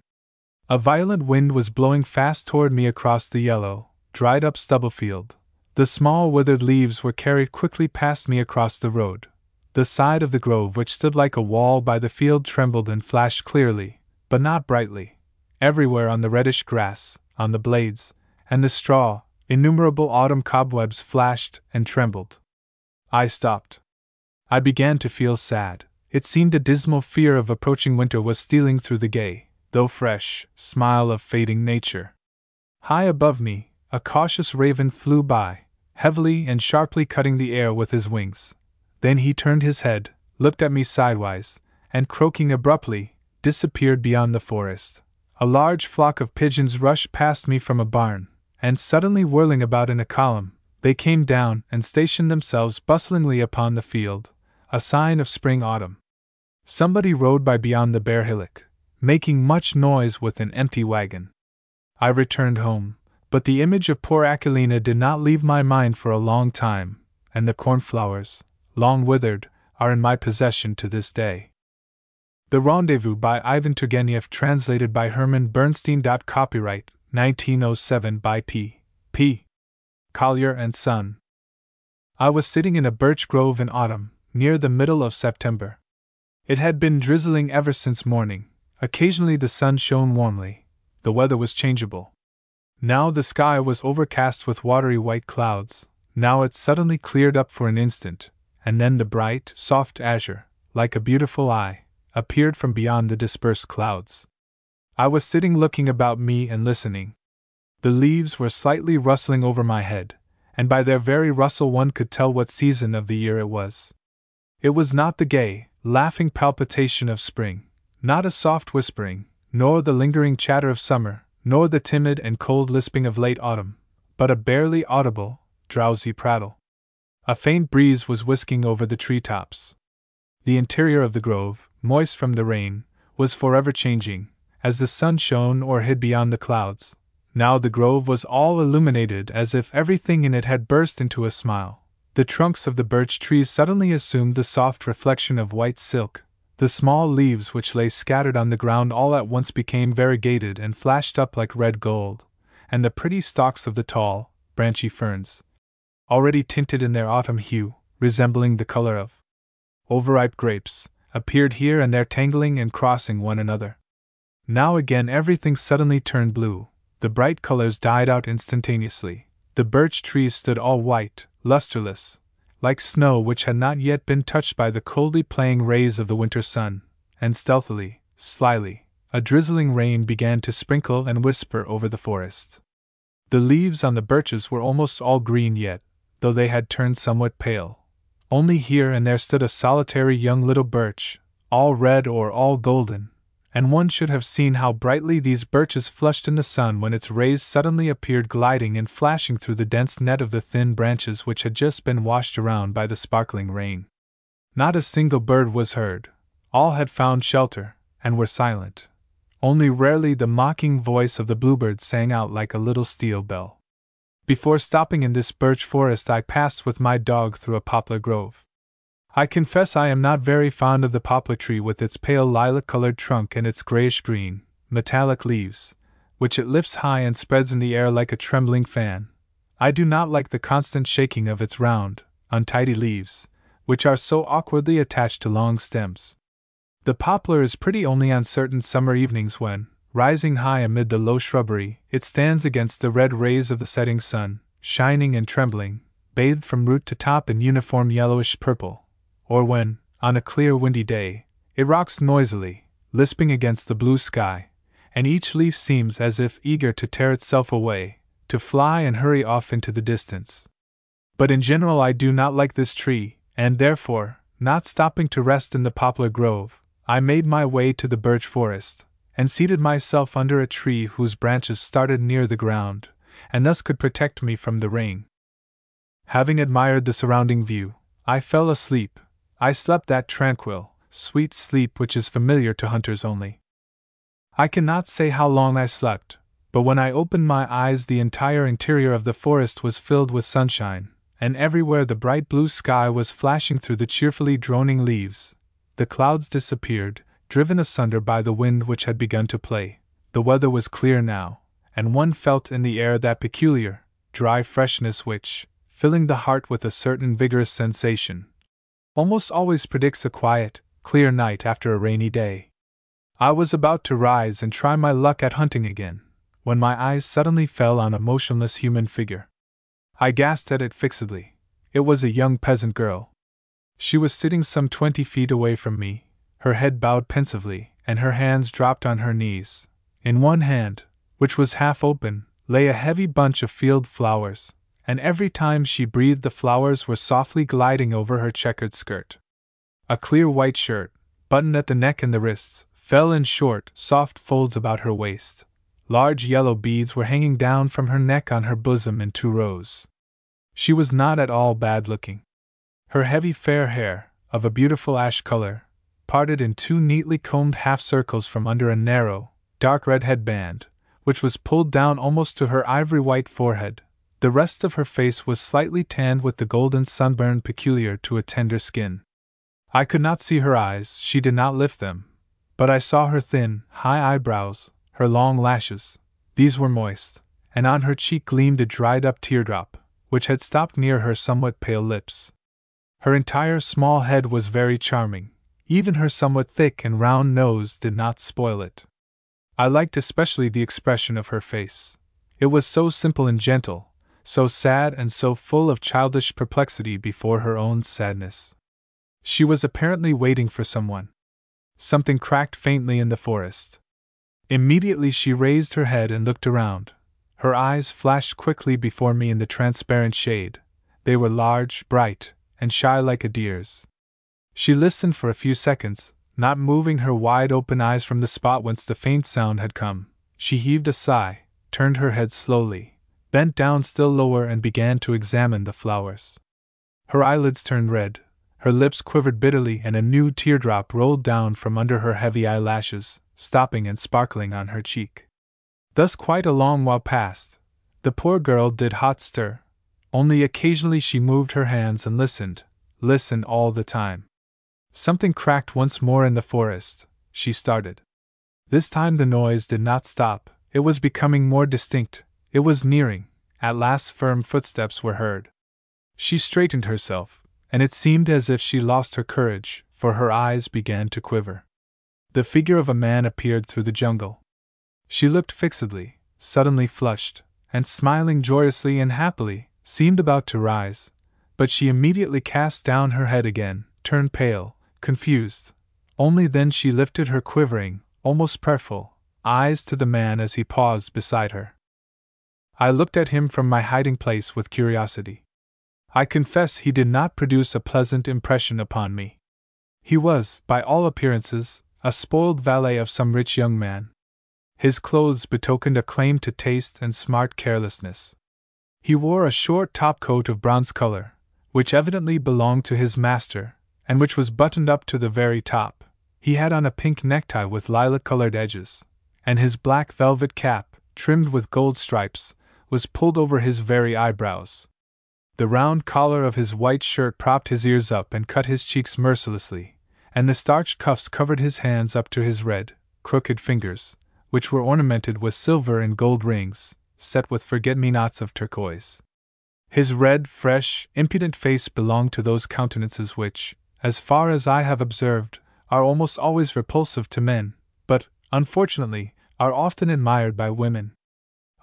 A violent wind was blowing fast toward me across the yellow, dried up stubble field. The small withered leaves were carried quickly past me across the road. The side of the grove, which stood like a wall by the field, trembled and flashed clearly, but not brightly. Everywhere on the reddish grass, on the blades, and the straw, innumerable autumn cobwebs flashed and trembled. I stopped. I began to feel sad. It seemed a dismal fear of approaching winter was stealing through the gay, though fresh, smile of fading nature. High above me, a cautious raven flew by, heavily and sharply cutting the air with his wings. Then he turned his head, looked at me sidewise, and croaking abruptly, disappeared beyond the forest. A large flock of pigeons rushed past me from a barn, and suddenly whirling about in a column, they came down and stationed themselves bustlingly upon the field, a sign of spring autumn. Somebody rode by beyond the bare hillock, making much noise with an empty wagon. I returned home, but the image of poor Aquilina did not leave my mind for a long time, and the cornflowers, long withered, are in my possession to this day. The Rendezvous by Ivan Turgenev, translated by Herman Bernstein. Copyright 1907 by P. P. Collier and Son. I was sitting in a birch grove in autumn, near the middle of September. It had been drizzling ever since morning. Occasionally the sun shone warmly. The weather was changeable. Now the sky was overcast with watery white clouds, now it suddenly cleared up for an instant, and then the bright, soft azure, like a beautiful eye, appeared from beyond the dispersed clouds. I was sitting looking about me and listening. The leaves were slightly rustling over my head, and by their very rustle one could tell what season of the year it was. It was not the gay, laughing palpitation of spring, not a soft whispering, nor the lingering chatter of summer, nor the timid and cold lisping of late autumn, but a barely audible, drowsy prattle. A faint breeze was whisking over the tree tops. The interior of the grove, moist from the rain, was forever changing, as the sun shone or hid beyond the clouds. Now the grove was all illuminated as if everything in it had burst into a smile. The trunks of the birch trees suddenly assumed the soft reflection of white silk. The small leaves which lay scattered on the ground all at once became variegated and flashed up like red gold, and the pretty stalks of the tall, branchy ferns, already tinted in their autumn hue, resembling the color of overripe grapes, appeared here and there tangling and crossing one another. Now again everything suddenly turned blue, the bright colors died out instantaneously. The birch trees stood all white, lusterless, like snow which had not yet been touched by the coldly playing rays of the winter sun, and stealthily, slyly, a drizzling rain began to sprinkle and whisper over the forest. The leaves on the birches were almost all green yet, though they had turned somewhat pale. Only here and there stood a solitary young little birch, all red or all golden, and one should have seen how brightly these birches flushed in the sun when its rays suddenly appeared gliding and flashing through the dense net of the thin branches which had just been washed around by the sparkling rain. Not a single bird was heard, all had found shelter, and were silent. Only rarely the mocking voice of the bluebird sang out like a little steel bell. Before stopping in this birch forest, I passed with my dog through a poplar grove. I confess I am not very fond of the poplar tree with its pale lilac colored trunk and its grayish green, metallic leaves, which it lifts high and spreads in the air like a trembling fan. I do not like the constant shaking of its round, untidy leaves, which are so awkwardly attached to long stems. The poplar is pretty only on certain summer evenings when, rising high amid the low shrubbery, it stands against the red rays of the setting sun, shining and trembling, bathed from root to top in uniform yellowish purple. Or when, on a clear windy day, it rocks noisily, lisping against the blue sky, and each leaf seems as if eager to tear itself away, to fly and hurry off into the distance. But in general, I do not like this tree, and therefore, not stopping to rest in the poplar grove, I made my way to the birch forest, and seated myself under a tree whose branches started near the ground, and thus could protect me from the rain. Having admired the surrounding view, I fell asleep. I slept that tranquil, sweet sleep which is familiar to hunters only. I cannot say how long I slept, but when I opened my eyes, the entire interior of the forest was filled with sunshine, and everywhere the bright blue sky was flashing through the cheerfully droning leaves. The clouds disappeared, driven asunder by the wind which had begun to play. The weather was clear now, and one felt in the air that peculiar, dry freshness which, filling the heart with a certain vigorous sensation, almost always predicts a quiet, clear night after a rainy day. I was about to rise and try my luck at hunting again, when my eyes suddenly fell on a motionless human figure. I gazed at it fixedly. It was a young peasant girl. She was sitting some twenty feet away from me, her head bowed pensively, and her hands dropped on her knees. In one hand, which was half open, lay a heavy bunch of field flowers, and every time she breathed the flowers were softly gliding over her checkered skirt. A clear white shirt, buttoned at the neck and the wrists, fell in short, soft folds about her waist. Large yellow beads were hanging down from her neck on her bosom in two rows. She was not at all bad looking. Her heavy fair hair, of a beautiful ash color, parted in two neatly combed half circles from under a narrow, dark red headband, which was pulled down almost to her ivory white forehead. The rest of her face was slightly tanned with the golden sunburn peculiar to a tender skin. I could not see her eyes, she did not lift them, but I saw her thin, high eyebrows, her long lashes. These were moist, and on her cheek gleamed a dried up teardrop, which had stopped near her somewhat pale lips. Her entire small head was very charming, even her somewhat thick and round nose did not spoil it. I liked especially the expression of her face. It was so simple and gentle, so sad and so full of childish perplexity before her own sadness. She was apparently waiting for someone. Something cracked faintly in the forest. Immediately she raised her head and looked around. Her eyes flashed quickly before me in the transparent shade. They were large, bright, and shy like a deer's. She listened for a few seconds, not moving her wide open eyes from the spot whence the faint sound had come. She heaved a sigh, turned her head slowly, bent down still lower, and began to examine the flowers. Her eyelids turned red, her lips quivered bitterly, and a new teardrop rolled down from under her heavy eyelashes, stopping and sparkling on her cheek. Thus, quite a long while passed. The poor girl did hot stir. Only occasionally she moved her hands and listened, listened all the time. Something cracked once more in the forest. She started. This time the noise did not stop, it was becoming more distinct, it was nearing, at last firm footsteps were heard. She straightened herself, and it seemed as if she lost her courage, for her eyes began to quiver. The figure of a man appeared through the jungle. She looked fixedly, suddenly flushed, and smiling joyously and happily, seemed about to rise, but she immediately cast down her head again, turned pale, confused. Only then she lifted her quivering, almost prayerful, eyes to the man as he paused beside her. I looked at him from my hiding place with curiosity. I confess he did not produce a pleasant impression upon me. He was, by all appearances, a spoiled valet of some rich young man. His clothes betokened a claim to taste and smart carelessness. He wore a short top coat of bronze color, which evidently belonged to his master, and which was buttoned up to the very top. He had on a pink necktie with lilac colored edges, and his black velvet cap, trimmed with gold stripes, was pulled over his very eyebrows. The round collar of his white shirt propped his ears up and cut his cheeks mercilessly, and the starched cuffs covered his hands up to his red, crooked fingers, which were ornamented with silver and gold rings, set with forget me nots of turquoise. His red, fresh, impudent face belonged to those countenances which, as far as I have observed, are almost always repulsive to men, but, unfortunately, are often admired by women.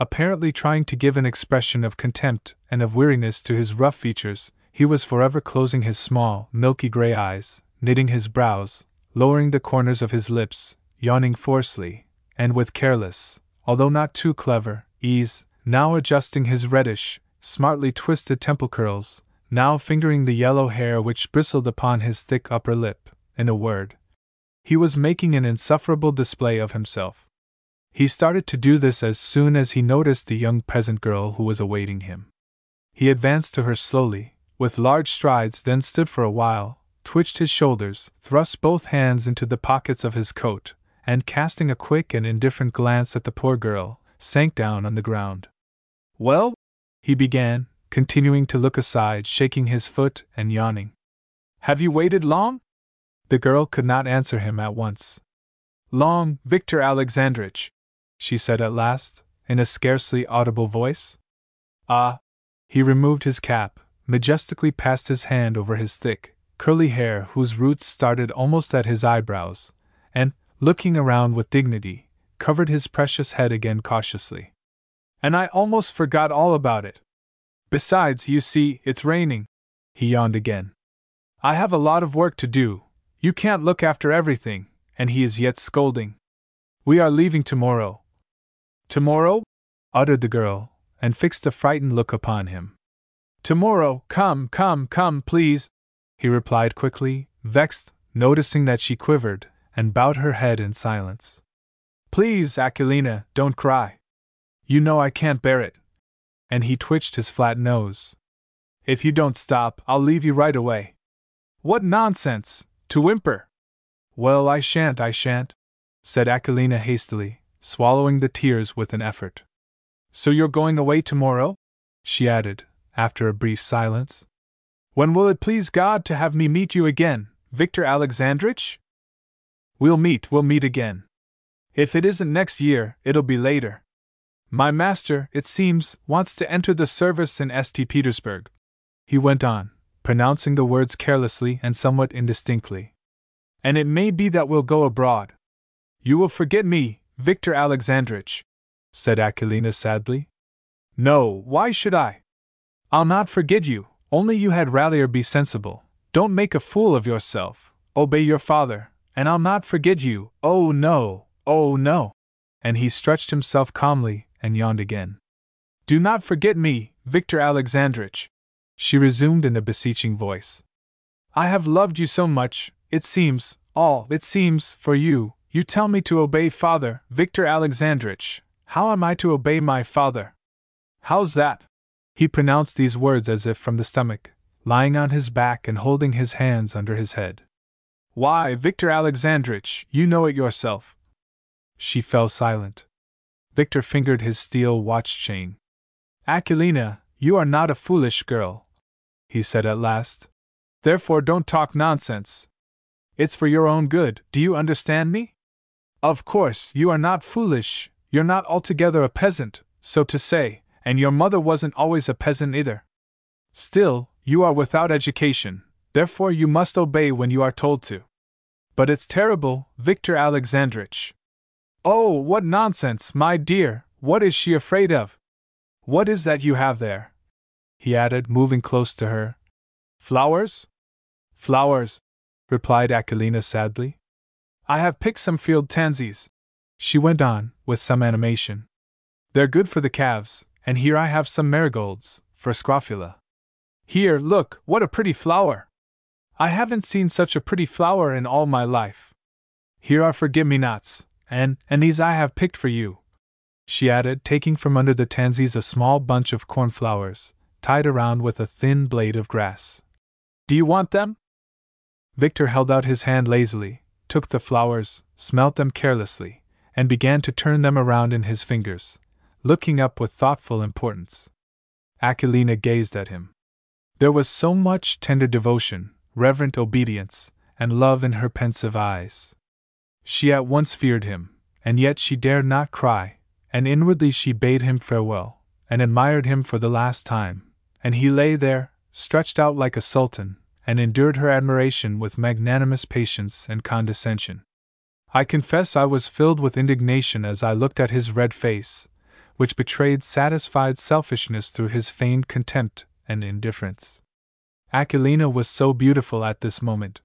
Apparently trying to give an expression of contempt and of weariness to his rough features, he was forever closing his small, milky gray eyes, knitting his brows, lowering the corners of his lips, yawning forcefully, and with careless, although not too clever, ease, now adjusting his reddish, smartly twisted temple curls, now fingering the yellow hair which bristled upon his thick upper lip. In a word, he was making an insufferable display of himself. He started to do this as soon as he noticed the young peasant girl who was awaiting him. He advanced to her slowly, with large strides, then stood for a while, twitched his shoulders, thrust both hands into the pockets of his coat, and casting a quick and indifferent glance at the poor girl, sank down on the ground. Well? he began, continuing to look aside, shaking his foot and yawning. Have you waited long? The girl could not answer him at once. Long, Victor Alexandrich, she said at last, in a scarcely audible voice. Ah! He removed his cap, majestically passed his hand over his thick, curly hair whose roots started almost at his eyebrows, and, looking around with dignity, covered his precious head again cautiously. And I almost forgot all about it. Besides, you see, it's raining. He yawned again. I have a lot of work to do. You can't look after everything, and he is yet scolding. We are leaving tomorrow. Tomorrow? uttered the girl, and fixed a frightened look upon him. Tomorrow, come, come, come, please, he replied quickly, vexed, noticing that she quivered, and bowed her head in silence. Please, Aquilina, don't cry. You know I can't bear it and he twitched his flat nose. If you don't stop, I'll leave you right away. What nonsense! To whimper! Well, I shan't, I shan't, said Aquilina hastily, swallowing the tears with an effort. So you're going away tomorrow? she added, after a brief silence. When will it please God to have me meet you again, Victor Alexandrich? We'll meet, we'll meet again. If it isn't next year, it'll be later. My master, it seems, wants to enter the service in St. Petersburg. He went on, pronouncing the words carelessly and somewhat indistinctly. And it may be that we'll go abroad. You will forget me, Victor Alexandrich, said Aquilina sadly. No, why should I? I'll not forget you, only you had rather be sensible. Don't make a fool of yourself. Obey your father, and I'll not forget you. Oh no, oh no. And he stretched himself calmly, and yawned again. Do not forget me, Victor Alexandrich, she resumed in a beseeching voice. I have loved you so much, it seems, all, it seems, for you, you tell me to obey father, Victor Alexandrich. How am I to obey my father? How's that? He pronounced these words as if from the stomach, lying on his back and holding his hands under his head. Why, Victor Alexandrich, you know it yourself. She fell silent. Victor fingered his steel watch chain. Akulina, you are not a foolish girl, he said at last. Therefore, don't talk nonsense. It's for your own good, do you understand me? Of course, you are not foolish, you're not altogether a peasant, so to say, and your mother wasn't always a peasant either. Still, you are without education, therefore, you must obey when you are told to. But it's terrible, Victor Alexandrich. Oh, what nonsense, my dear! What is she afraid of? What is that you have there? he added, moving close to her. Flowers? Flowers, replied Aquilina sadly. I have picked some field tansies, she went on, with some animation. They're good for the calves, and here I have some marigolds, for Scrofula. Here, look, what a pretty flower! I haven't seen such a pretty flower in all my life. Here are forget me nots, and, and these I have picked for you. She added, taking from under the tansies a small bunch of cornflowers, tied around with a thin blade of grass. Do you want them? Victor held out his hand lazily, took the flowers, smelt them carelessly, and began to turn them around in his fingers, looking up with thoughtful importance. Aquilina gazed at him. There was so much tender devotion, reverent obedience, and love in her pensive eyes. She at once feared him, and yet she dared not cry, and inwardly she bade him farewell, and admired him for the last time, and he lay there, stretched out like a sultan, and endured her admiration with magnanimous patience and condescension. I confess I was filled with indignation as I looked at his red face, which betrayed satisfied selfishness through his feigned contempt and indifference. Aquilina was so beautiful at this moment,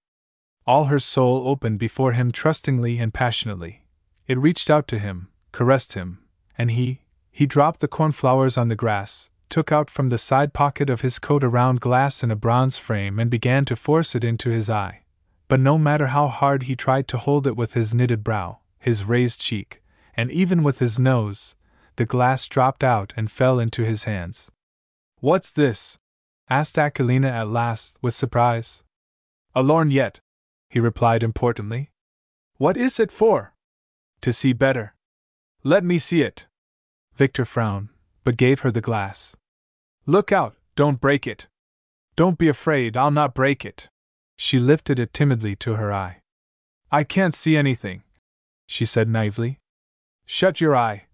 all her soul opened before him trustingly and passionately. It reached out to him, caressed him, and he, he dropped the cornflowers on the grass, took out from the side pocket of his coat a round glass in a bronze frame and began to force it into his eye. But no matter how hard he tried to hold it with his knitted brow, his raised cheek, and even with his nose, the glass dropped out and fell into his hands. What's this? asked Aquilina at last, with surprise. A lorgnette, he replied importantly. What is it for? To see better. Let me see it. Victor frowned, but gave her the glass. Look out, don't break it. Don't be afraid, I'll not break it. She lifted it timidly to her eye. I can't see anything, she said naively. Shut your eye,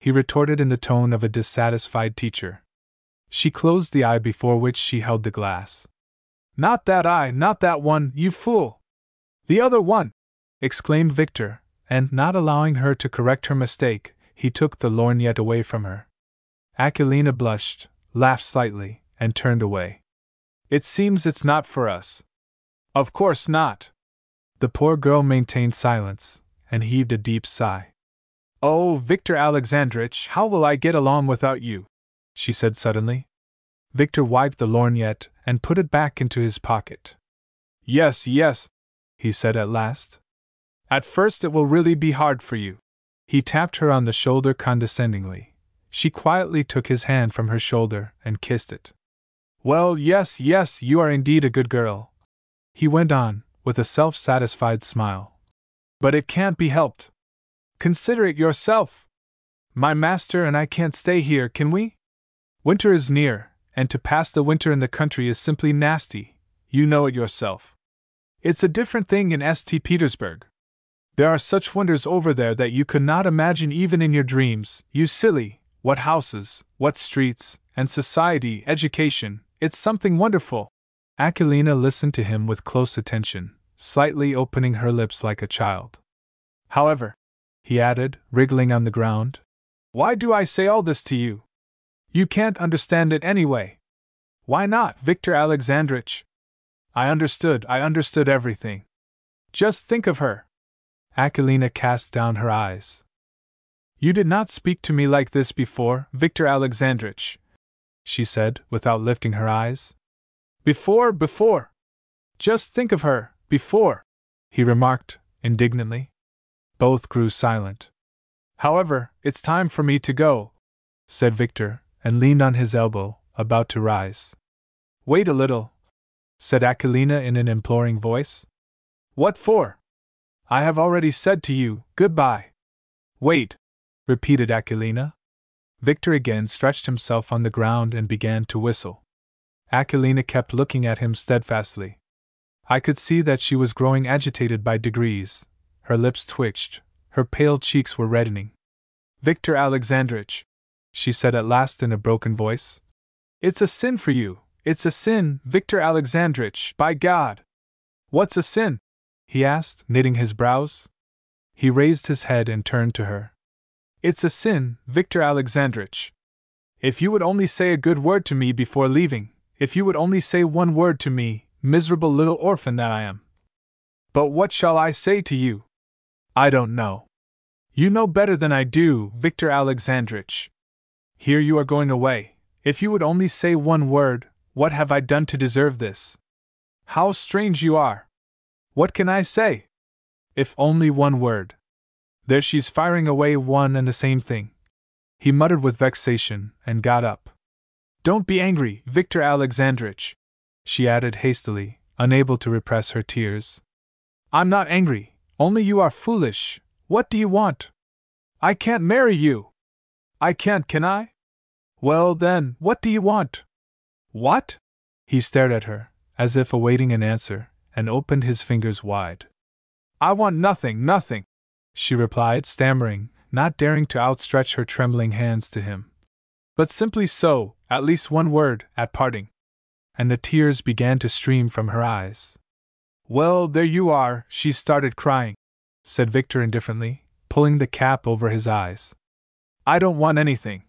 he retorted in the tone of a dissatisfied teacher. She closed the eye before which she held the glass. Not that eye, not that one, you fool! The other one! exclaimed Victor, and, not allowing her to correct her mistake, he took the lorgnette away from her. Aquilina blushed, laughed slightly, and turned away. It seems it's not for us. Of course not. The poor girl maintained silence, and heaved a deep sigh. Oh, Victor Alexandrich, how will I get along without you? she said suddenly. Victor wiped the lorgnette and put it back into his pocket. Yes, yes, he said at last. At first it will really be hard for you. He tapped her on the shoulder condescendingly. She quietly took his hand from her shoulder and kissed it. Well, yes, yes, you are indeed a good girl. He went on, with a self satisfied smile. But it can't be helped. Consider it yourself. My master and I can't stay here, can we? Winter is near, and to pass the winter in the country is simply nasty. You know it yourself. It's a different thing in St. Petersburg. There are such wonders over there that you could not imagine even in your dreams, you silly. What houses, what streets, and society, education, it's something wonderful. Aquilina listened to him with close attention, slightly opening her lips like a child. However, he added, wriggling on the ground, why do I say all this to you? You can't understand it anyway. Why not, Victor Alexandrich? I understood, I understood everything. Just think of her. Aquilina cast down her eyes. You did not speak to me like this before, Victor Alexandrich, she said, without lifting her eyes. Before, before! Just think of her, before! he remarked, indignantly. Both grew silent. However, it's time for me to go, said Victor, and leaned on his elbow, about to rise. Wait a little, said Aquilina in an imploring voice. What for? I have already said to you, goodbye. Wait, repeated Aquilina. Victor again stretched himself on the ground and began to whistle. Aquilina kept looking at him steadfastly. I could see that she was growing agitated by degrees. Her lips twitched, her pale cheeks were reddening. Victor Alexandrich, she said at last in a broken voice. It's a sin for you, it's a sin, Victor Alexandrich, by God! What's a sin? he asked, knitting his brows. He raised his head and turned to her. It's a sin, Victor Alexandrich. If you would only say a good word to me before leaving, if you would only say one word to me, miserable little orphan that I am. But what shall I say to you? I don't know. You know better than I do, Victor Alexandrich. Here you are going away. If you would only say one word, what have I done to deserve this? How strange you are! What can I say? If only one word. There she's firing away one and the same thing. He muttered with vexation and got up. Don't be angry, Victor Alexandrich, she added hastily, unable to repress her tears. I'm not angry, only you are foolish. What do you want? I can't marry you. I can't, can I? Well, then, what do you want? What? He stared at her, as if awaiting an answer, and opened his fingers wide. I want nothing, nothing, she replied, stammering, not daring to outstretch her trembling hands to him. But simply so, at least one word, at parting. And the tears began to stream from her eyes. Well, there you are, she started crying, said Victor indifferently, pulling the cap over his eyes. I don't want anything.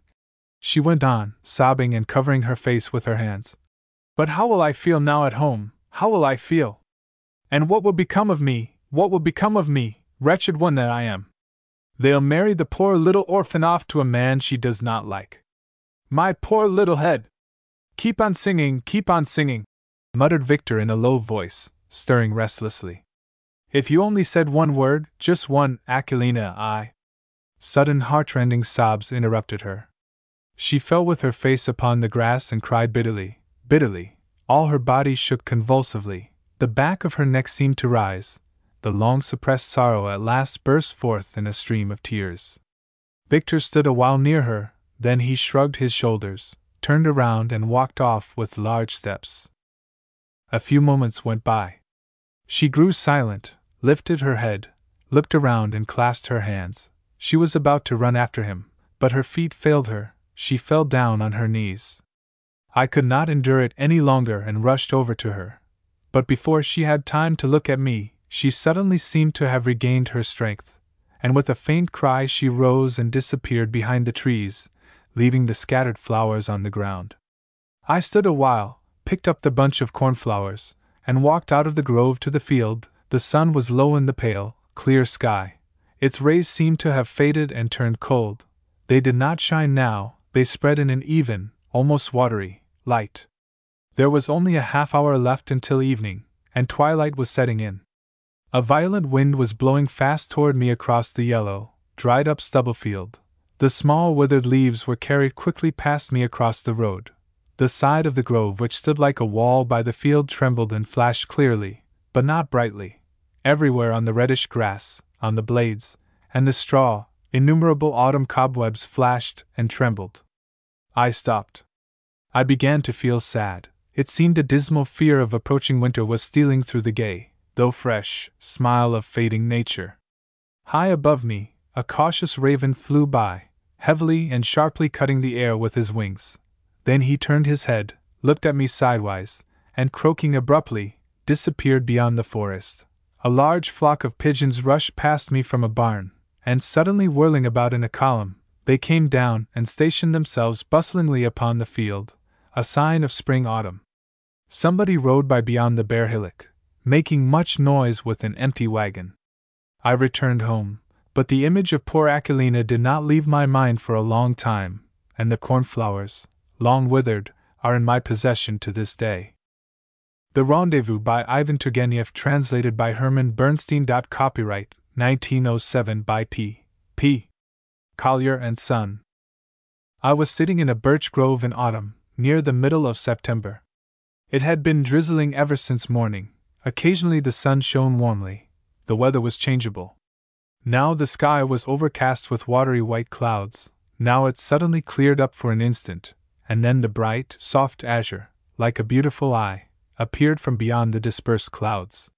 She went on, sobbing and covering her face with her hands. But how will I feel now at home? How will I feel? And what will become of me, what will become of me, wretched one that I am? They'll marry the poor little orphan off to a man she does not like. My poor little head! Keep on singing, keep on singing, muttered Victor in a low voice, stirring restlessly. If you only said one word, just one, Aquilina, I. Sudden heartrending sobs interrupted her. She fell with her face upon the grass and cried bitterly, bitterly. All her body shook convulsively, the back of her neck seemed to rise, the long suppressed sorrow at last burst forth in a stream of tears. Victor stood a while near her, then he shrugged his shoulders, turned around, and walked off with large steps. A few moments went by. She grew silent, lifted her head, looked around, and clasped her hands. She was about to run after him, but her feet failed her, she fell down on her knees. I could not endure it any longer and rushed over to her. But before she had time to look at me, she suddenly seemed to have regained her strength, and with a faint cry she rose and disappeared behind the trees, leaving the scattered flowers on the ground. I stood a while, picked up the bunch of cornflowers, and walked out of the grove to the field. The sun was low in the pale, clear sky. Its rays seemed to have faded and turned cold. They did not shine now, they spread in an even, almost watery, light. There was only a half hour left until evening, and twilight was setting in. A violent wind was blowing fast toward me across the yellow, dried up stubble field. The small withered leaves were carried quickly past me across the road. The side of the grove, which stood like a wall by the field, trembled and flashed clearly, but not brightly. Everywhere on the reddish grass, on the blades, and the straw, innumerable autumn cobwebs flashed and trembled. I stopped. I began to feel sad. It seemed a dismal fear of approaching winter was stealing through the gay, though fresh, smile of fading nature. High above me, a cautious raven flew by, heavily and sharply cutting the air with his wings. Then he turned his head, looked at me sidewise, and croaking abruptly, disappeared beyond the forest. A large flock of pigeons rushed past me from a barn, and suddenly whirling about in a column, they came down and stationed themselves bustlingly upon the field, a sign of spring autumn. Somebody rode by beyond the bare hillock, making much noise with an empty wagon. I returned home, but the image of poor Aquilina did not leave my mind for a long time, and the cornflowers, long withered, are in my possession to this day. The Rendezvous by Ivan Turgenev, translated by Herman Bernstein. Copyright 1907 by P. P. Collier and Son. I was sitting in a birch grove in autumn, near the middle of September. It had been drizzling ever since morning. Occasionally the sun shone warmly. The weather was changeable. Now the sky was overcast with watery white clouds, now it suddenly cleared up for an instant, and then the bright, soft azure, like a beautiful eye, appeared from beyond the dispersed clouds.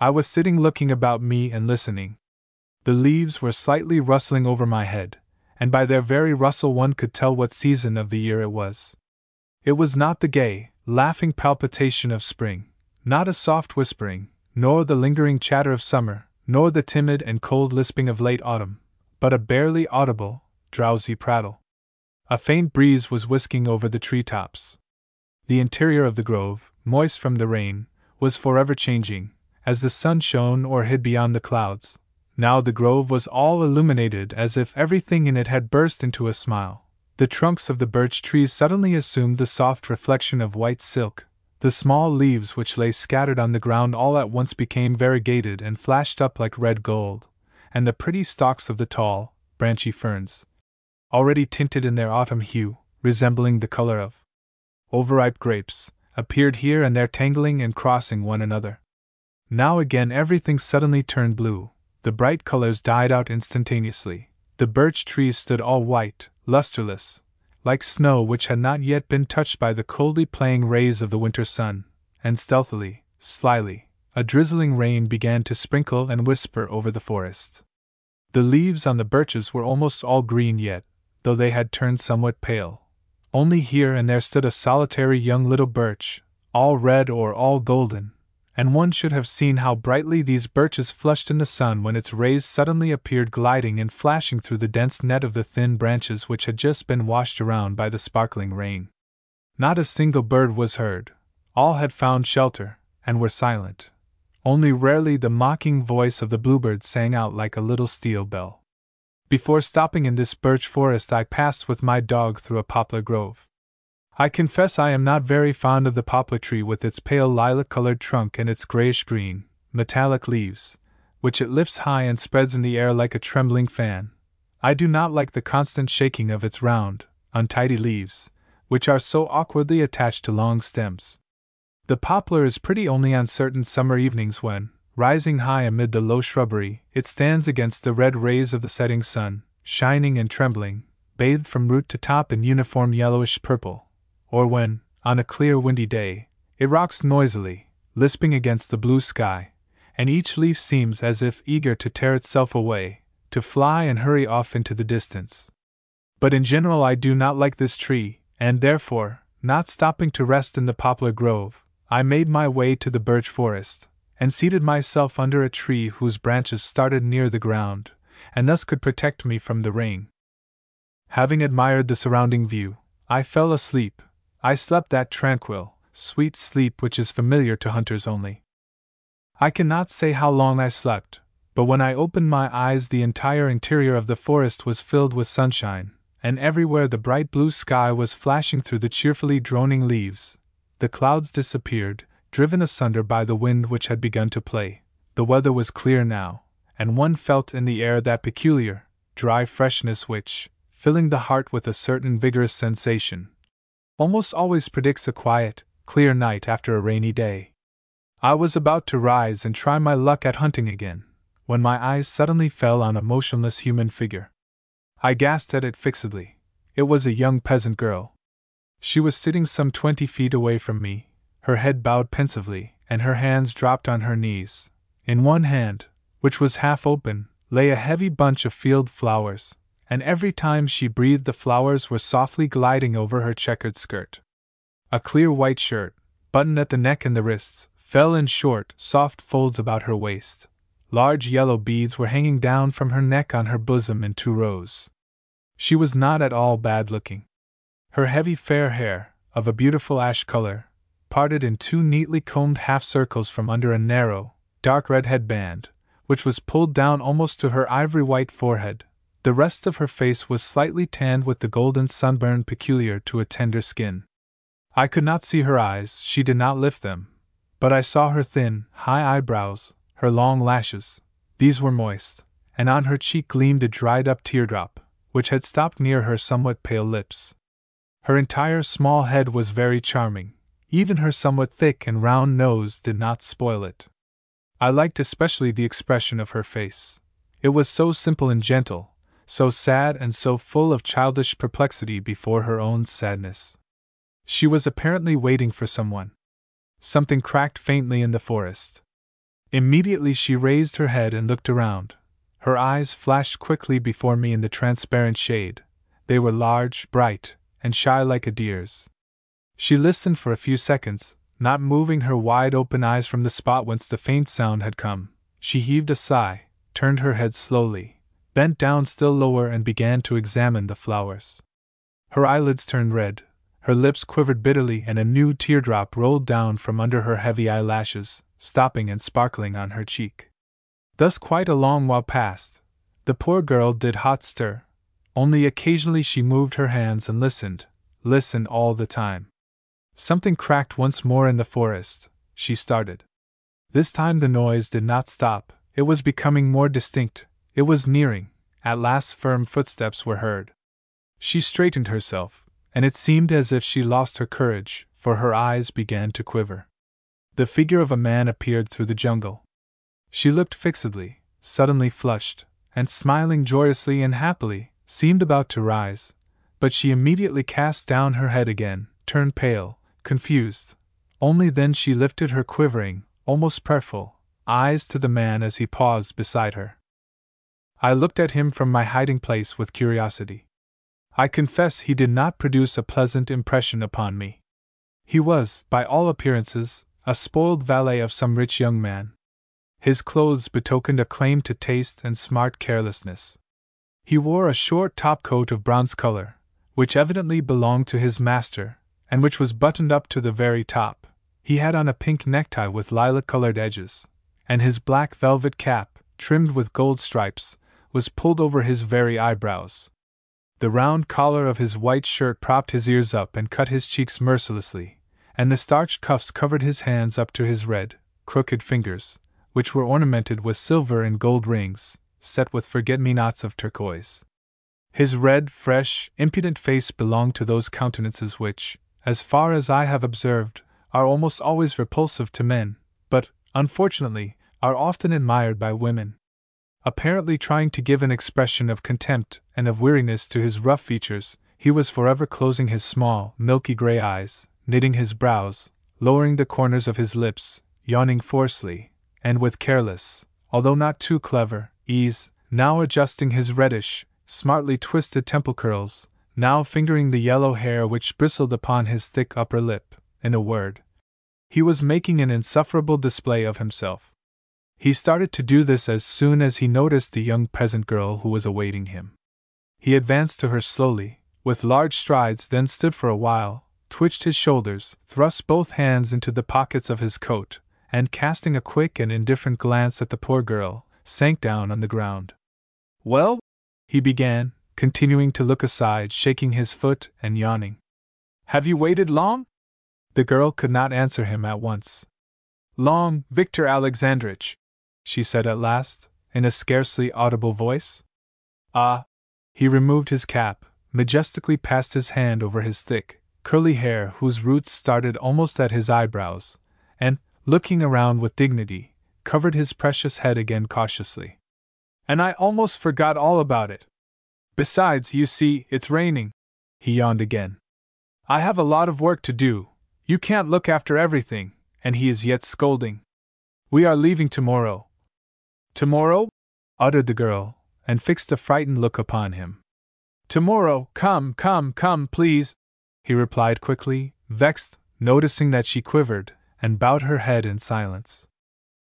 I was sitting looking about me and listening. The leaves were slightly rustling over my head, and by their very rustle one could tell what season of the year it was. It was not the gay, laughing palpitation of spring, not a soft whispering, nor the lingering chatter of summer, nor the timid and cold lisping of late autumn, but a barely audible, drowsy prattle. A faint breeze was whisking over the tree tops. The interior of the grove, moist from the rain, was forever changing, as the sun shone or hid beyond the clouds. Now the grove was all illuminated as if everything in it had burst into a smile. The trunks of the birch trees suddenly assumed the soft reflection of white silk, the small leaves which lay scattered on the ground all at once became variegated and flashed up like red gold, and the pretty stalks of the tall, branchy ferns, already tinted in their autumn hue, resembling the color of overripe grapes, appeared here and there tangling and crossing one another. Now again everything suddenly turned blue, the bright colors died out instantaneously. The birch trees stood all white, lusterless, like snow which had not yet been touched by the coldly playing rays of the winter sun, and stealthily, slyly, a drizzling rain began to sprinkle and whisper over the forest. The leaves on the birches were almost all green yet, though they had turned somewhat pale. Only here and there stood a solitary young little birch, all red or all golden, and one should have seen how brightly these birches flushed in the sun when its rays suddenly appeared gliding and flashing through the dense net of the thin branches which had just been washed around by the sparkling rain. Not a single bird was heard, all had found shelter, and were silent. Only rarely the mocking voice of the bluebird sang out like a little steel bell. Before stopping in this birch forest, I passed with my dog through a poplar grove. I confess I am not very fond of the poplar tree with its pale lilac colored trunk and its grayish green, metallic leaves, which it lifts high and spreads in the air like a trembling fan. I do not like the constant shaking of its round, untidy leaves, which are so awkwardly attached to long stems. The poplar is pretty only on certain summer evenings when, rising high amid the low shrubbery, it stands against the red rays of the setting sun, shining and trembling, bathed from root to top in uniform yellowish purple, or when, on a clear windy day, it rocks noisily, lisping against the blue sky, and each leaf seems as if eager to tear itself away, to fly and hurry off into the distance. But in general, I do not like this tree, and therefore, not stopping to rest in the poplar grove, I made my way to the birch forest, and seated myself under a tree whose branches started near the ground, and thus could protect me from the rain. Having admired the surrounding view, I fell asleep. I slept that tranquil, sweet sleep which is familiar to hunters only. I cannot say how long I slept, but when I opened my eyes, the entire interior of the forest was filled with sunshine, and everywhere the bright blue sky was flashing through the cheerfully droning leaves. The clouds disappeared, driven asunder by the wind which had begun to play. The weather was clear now, and one felt in the air that peculiar, dry freshness which, filling the heart with a certain vigorous sensation, almost always predicts a quiet, clear night after a rainy day. I was about to rise and try my luck at hunting again, when my eyes suddenly fell on a motionless human figure. I gazed at it fixedly. It was a young peasant girl. She was sitting some twenty feet away from me, her head bowed pensively, and her hands dropped on her knees. In one hand, which was half open, lay a heavy bunch of field flowers, and every time she breathed, the flowers were softly gliding over her checkered skirt. A clear white shirt, buttoned at the neck and the wrists, fell in short, soft folds about her waist. Large yellow beads were hanging down from her neck on her bosom in two rows. She was not at all bad looking. Her heavy fair hair, of a beautiful ash color, parted in two neatly combed half circles from under a narrow, dark red headband, which was pulled down almost to her ivory white forehead. The rest of her face was slightly tanned with the golden sunburn peculiar to a tender skin. I could not see her eyes, she did not lift them, but I saw her thin, high eyebrows, her long lashes, these were moist, and on her cheek gleamed a dried up teardrop, which had stopped near her somewhat pale lips. Her entire small head was very charming, even her somewhat thick and round nose did not spoil it. I liked especially the expression of her face. It was so simple and gentle, so sad and so full of childish perplexity before her own sadness. She was apparently waiting for someone. Something cracked faintly in the forest. Immediately she raised her head and looked around. Her eyes flashed quickly before me in the transparent shade. They were large, bright, and shy like a deer's. She listened for a few seconds, not moving her wide open eyes from the spot whence the faint sound had come. She heaved a sigh, turned her head slowly, bent down still lower, and began to examine the flowers. Her eyelids turned red, her lips quivered bitterly, and a new teardrop rolled down from under her heavy eyelashes, stopping and sparkling on her cheek. Thus, quite a long while passed. The poor girl did hot stir. Only occasionally she moved her hands and listened, listened all the time. Something cracked once more in the forest. She started. This time the noise did not stop, it was becoming more distinct, it was nearing. At last, firm footsteps were heard. She straightened herself, and it seemed as if she lost her courage, for her eyes began to quiver the figure of a man appeared through the jungle. She looked fixedly, suddenly flushed, and smiling joyously and happily, seemed about to rise, but she immediately cast down her head again, turned pale, confused. Only then she lifted her quivering, almost prayerful, eyes to the man as he paused beside her. I looked at him from my hiding place with curiosity. I confess he did not produce a pleasant impression upon me. He was, by all appearances, a spoiled valet of some rich young man. His clothes betokened a claim to taste and smart carelessness. He wore a short top coat of bronze color, which evidently belonged to his master, and which was buttoned up to the very top. He had on a pink necktie with lilac colored edges, and his black velvet cap, trimmed with gold stripes, was pulled over his very eyebrows. The round collar of his white shirt propped his ears up and cut his cheeks mercilessly, and the starched cuffs covered his hands up to his red, crooked fingers, which were ornamented with silver and gold rings, set with forget me nots of turquoise. His red, fresh, impudent face belonged to those countenances which, as far as I have observed, are almost always repulsive to men, but, unfortunately, are often admired by women. Apparently trying to give an expression of contempt and of weariness to his rough features, he was forever closing his small, milky gray eyes, knitting his brows, lowering the corners of his lips, yawning forcefully, and with careless, although not too clever, ease, now adjusting his reddish, smartly twisted temple curls, now fingering the yellow hair which bristled upon his thick upper lip. In a word, he was making an insufferable display of himself. He started to do this as soon as he noticed the young peasant girl who was awaiting him. He advanced to her slowly, with large strides, then stood for a while, twitched his shoulders, thrust both hands into the pockets of his coat, and casting a quick and indifferent glance at the poor girl, sank down on the ground. Well? he began, continuing to look aside, shaking his foot and yawning. Have you waited long? The girl could not answer him at once. Long, Victor Alexandrich, she said at last, in a scarcely audible voice. Ah! He removed his cap, majestically passed his hand over his thick, curly hair whose roots started almost at his eyebrows, and, looking around with dignity, covered his precious head again cautiously. And I almost forgot all about it. Besides, you see, it's raining. He yawned again. I have a lot of work to do. You can't look after everything, and he is yet scolding. We are leaving tomorrow. Tomorrow? uttered the girl, and fixed a frightened look upon him. Tomorrow, come, come, come, please, he replied quickly, vexed, noticing that she quivered, and bowed her head in silence.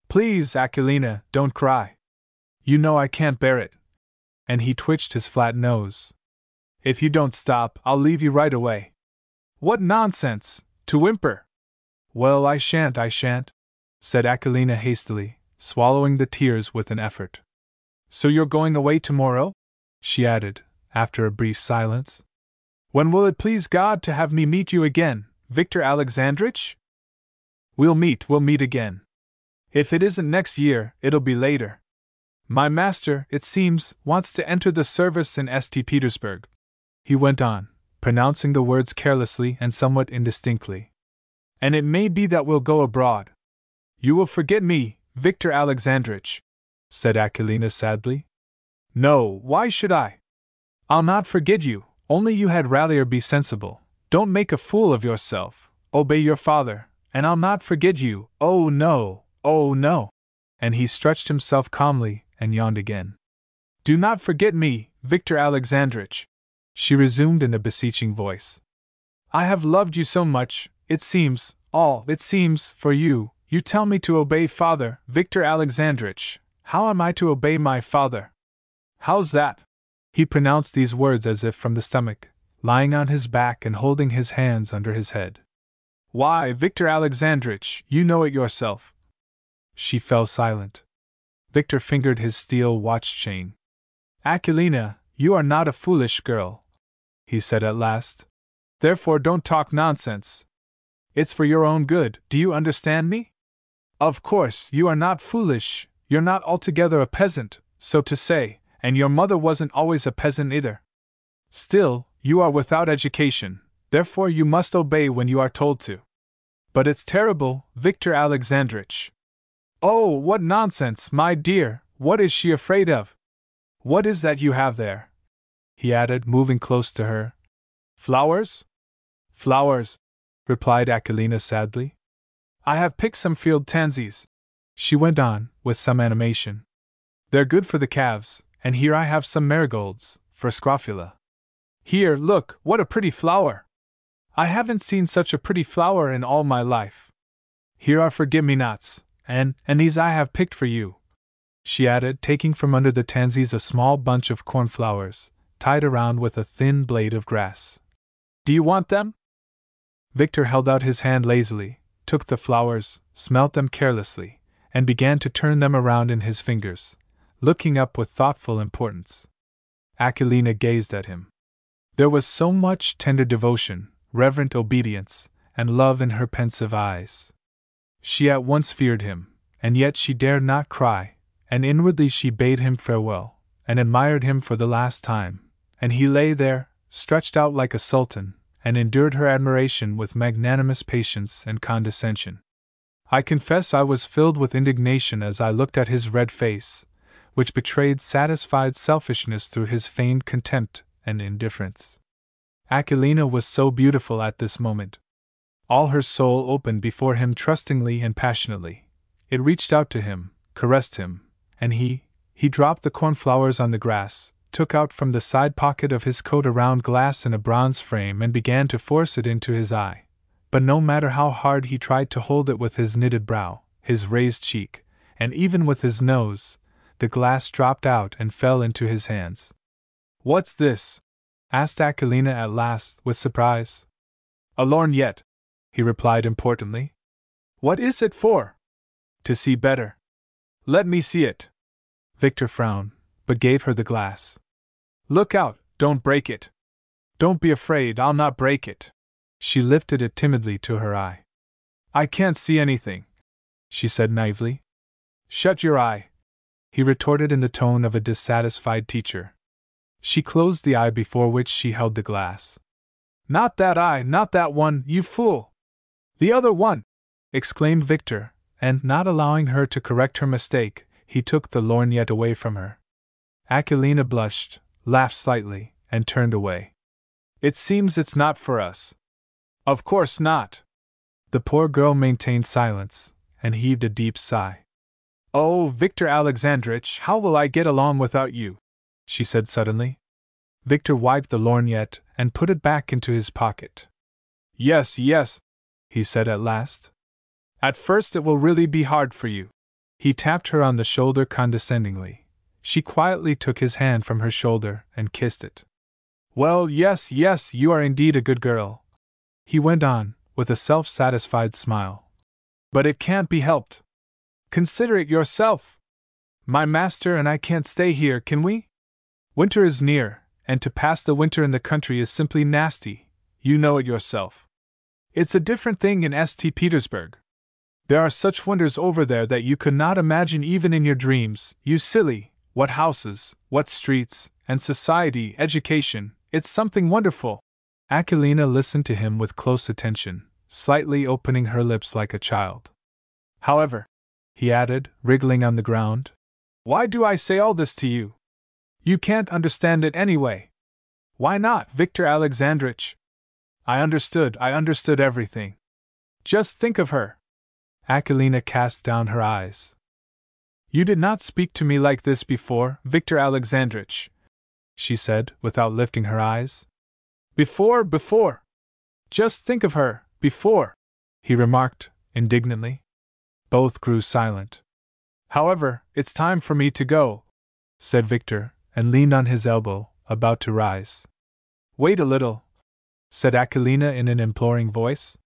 Please, Aquilina, don't cry. You know I can't bear it and he twitched his flat nose. If you don't stop, I'll leave you right away. What nonsense! To whimper! Well, I shan't, I shan't, said Aquilina hastily, swallowing the tears with an effort. So you're going away tomorrow? she added, after a brief silence. When will it please God to have me meet you again, Victor Alexandrich? We'll meet, we'll meet again. If it isn't next year, it'll be later. My master, it seems, wants to enter the service in St. Petersburg. He went on, pronouncing the words carelessly and somewhat indistinctly. And it may be that we'll go abroad. You will forget me, Victor Alexandrich, said Aquilina sadly. No, why should I? I'll not forget you, only you had rather be sensible. Don't make a fool of yourself, obey your father, and I'll not forget you, oh no, oh no. And he stretched himself calmly, and yawned again. Do not forget me, Victor Alexandrich, she resumed in a beseeching voice. I have loved you so much, it seems, all, it seems, for you, you tell me to obey father, Victor Alexandrich. How am I to obey my father? How's that? He pronounced these words as if from the stomach, lying on his back and holding his hands under his head. Why, Victor Alexandrich, you know it yourself. She fell silent. Victor fingered his steel watch chain. Akulina, you are not a foolish girl, he said at last. Therefore, don't talk nonsense. It's for your own good, do you understand me? Of course, you are not foolish, you're not altogether a peasant, so to say, and your mother wasn't always a peasant either. Still, you are without education, therefore you must obey when you are told to. But it's terrible, Victor Alexandrich. Oh, what nonsense, my dear! What is she afraid of? What is that you have there? he added, moving close to her. Flowers? Flowers, replied Aquilina sadly. I have picked some field tansies, she went on, with some animation. They're good for the calves, and here I have some marigolds, for Scrofula. Here, look, what a pretty flower! I haven't seen such a pretty flower in all my life. Here are forget me nots, and, and these I have picked for you. She added, taking from under the tansies a small bunch of cornflowers, tied around with a thin blade of grass. Do you want them? Victor held out his hand lazily, took the flowers, smelt them carelessly, and began to turn them around in his fingers, looking up with thoughtful importance. Aquilina gazed at him. There was so much tender devotion, reverent obedience, and love in her pensive eyes. She at once feared him, and yet she dared not cry, and inwardly she bade him farewell, and admired him for the last time, and he lay there, stretched out like a sultan, and endured her admiration with magnanimous patience and condescension. I confess I was filled with indignation as I looked at his red face, which betrayed satisfied selfishness through his feigned contempt and indifference. Aquilina was so beautiful at this moment. All her soul opened before him trustingly and passionately. It reached out to him, caressed him, and he, he dropped the cornflowers on the grass, took out from the side pocket of his coat a round glass in a bronze frame and began to force it into his eye. But no matter how hard he tried to hold it with his knitted brow, his raised cheek, and even with his nose, the glass dropped out and fell into his hands. What's this? asked Aquilina at last, with surprise. A lorgnette, he replied importantly. What is it for? To see better. Let me see it. Victor frowned, but gave her the glass. Look out, don't break it. Don't be afraid, I'll not break it. She lifted it timidly to her eye. I can't see anything, she said naively. Shut your eye, he retorted in the tone of a dissatisfied teacher. She closed the eye before which she held the glass. Not that eye, not that one, you fool! The other one! exclaimed Victor, and, not allowing her to correct her mistake, he took the lorgnette away from her. Aquilina blushed, laughed slightly, and turned away. It seems it's not for us. Of course not. The poor girl maintained silence, and heaved a deep sigh. Oh, Victor Alexandrich, how will I get along without you? she said suddenly. Victor wiped the lorgnette and put it back into his pocket. Yes, yes, he said at last. At first it will really be hard for you. He tapped her on the shoulder condescendingly. She quietly took his hand from her shoulder and kissed it. Well, yes, yes, you are indeed a good girl. He went on, with a self satisfied smile. But it can't be helped. Consider it yourself. My master and I can't stay here, can we? Winter is near, and to pass the winter in the country is simply nasty, you know it yourself. It's a different thing in St. Petersburg. There are such wonders over there that you could not imagine even in your dreams, you silly, what houses, what streets, and society, education, it's something wonderful. Aquilina listened to him with close attention, slightly opening her lips like a child. However, he added, wriggling on the ground, why do I say all this to you? You can't understand it anyway. Why not, Victor Alexandrich? I understood, I understood everything. Just think of her. Aquilina cast down her eyes. You did not speak to me like this before, Victor Alexandrich, she said, without lifting her eyes. Before, before! Just think of her, before! he remarked, indignantly. Both grew silent. However, it's time for me to go, said Victor, and leaned on his elbow, about to rise. Wait a little, said Aquilina in an imploring voice.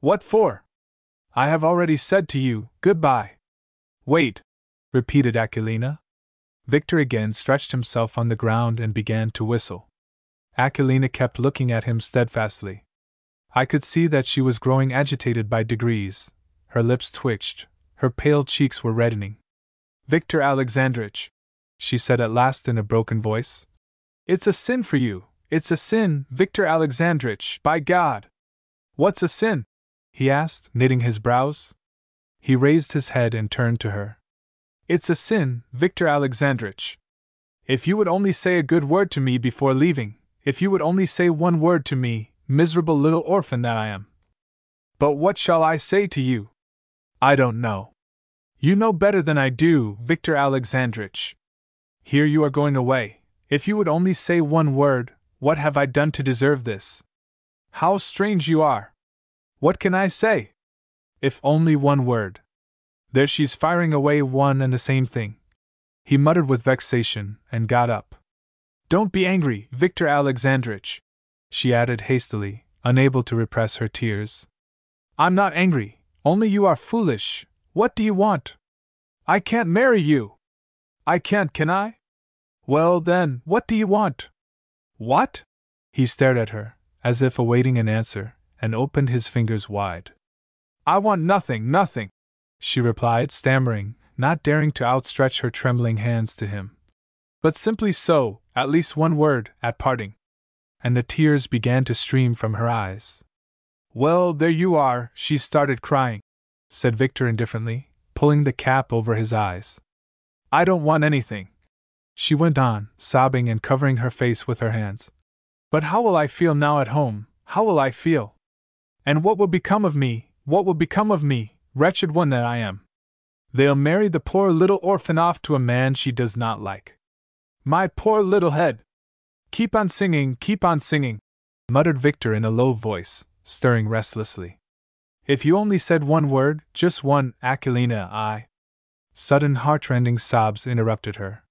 What for? I have already said to you, goodbye. Wait, repeated Aquilina. Victor again stretched himself on the ground and began to whistle. Aquilina kept looking at him steadfastly. I could see that she was growing agitated by degrees. Her lips twitched, her pale cheeks were reddening. Victor Alexandrich, she said at last in a broken voice. It's a sin for you, it's a sin, Victor Alexandrich, by God! What's a sin? he asked, knitting his brows. He raised his head and turned to her. It's a sin, Victor Alexandrich. If you would only say a good word to me before leaving, if you would only say one word to me, miserable little orphan that I am. But what shall I say to you? I don't know. You know better than I do, Victor Alexandrich. Here you are going away. If you would only say one word, what have I done to deserve this? How strange you are! What can I say? If only one word. There she's firing away one and the same thing. He muttered with vexation, and got up. Don't be angry, Victor Alexandrich, she added hastily, unable to repress her tears. I'm not angry, only you are foolish. What do you want? I can't marry you. I can't, can I? Well, then, what do you want? What? He stared at her, as if awaiting an answer, and opened his fingers wide. I want nothing, nothing she replied, stammering, not daring to outstretch her trembling hands to him. But simply so, at least one word, at parting. And the tears began to stream from her eyes. Well, there you are, she started crying, said Victor indifferently, pulling the cap over his eyes. I don't want anything. She went on, sobbing and covering her face with her hands. But how will I feel now at home? How will I feel? And what will become of me? What will become of me, wretched one that I am? They'll marry the poor little orphan off to a man she does not like. My poor little head! Keep on singing, keep on singing, muttered Victor in a low voice, stirring restlessly. If you only said one word, just one, Aquilina, I. Sudden heartrending sobs interrupted her.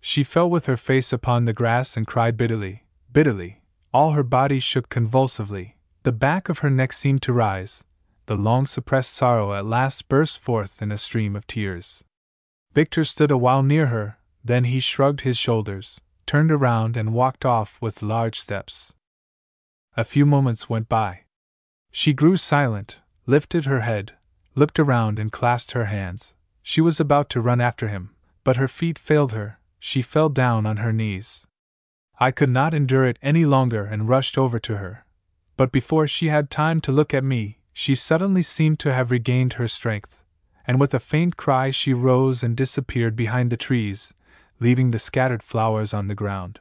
She fell with her face upon the grass and cried bitterly, bitterly. All her body shook convulsively, the back of her neck seemed to rise, the long suppressed sorrow at last burst forth in a stream of tears. Victor stood a while near her, then he shrugged his shoulders, turned around, and walked off with large steps. A few moments went by. She grew silent, lifted her head, looked around, and clasped her hands. She was about to run after him, but her feet failed her, she fell down on her knees. I could not endure it any longer and rushed over to her. But before she had time to look at me, she suddenly seemed to have regained her strength, and with a faint cry she rose and disappeared behind the trees, leaving the scattered flowers on the ground.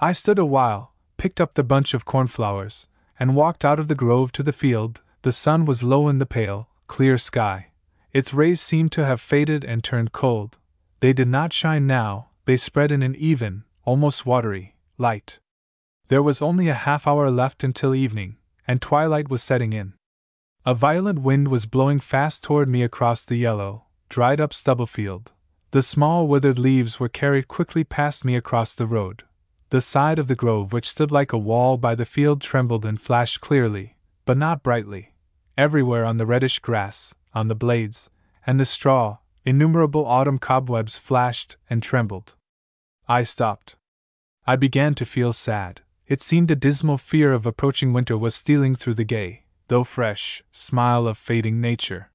I stood a while, picked up the bunch of cornflowers, and walked out of the grove to the field. The sun was low in the pale, clear sky. Its rays seemed to have faded and turned cold. They did not shine now, they spread in an even, almost watery, light. There was only a half hour left until evening, and twilight was setting in. A violent wind was blowing fast toward me across the yellow, dried up stubble field. The small withered leaves were carried quickly past me across the road. The side of the grove, which stood like a wall by the field, trembled and flashed clearly, but not brightly. Everywhere on the reddish grass, on the blades, and the straw, innumerable autumn cobwebs flashed and trembled. I stopped. I began to feel sad. It seemed a dismal fear of approaching winter was stealing through the gay, though fresh, smile of fading nature.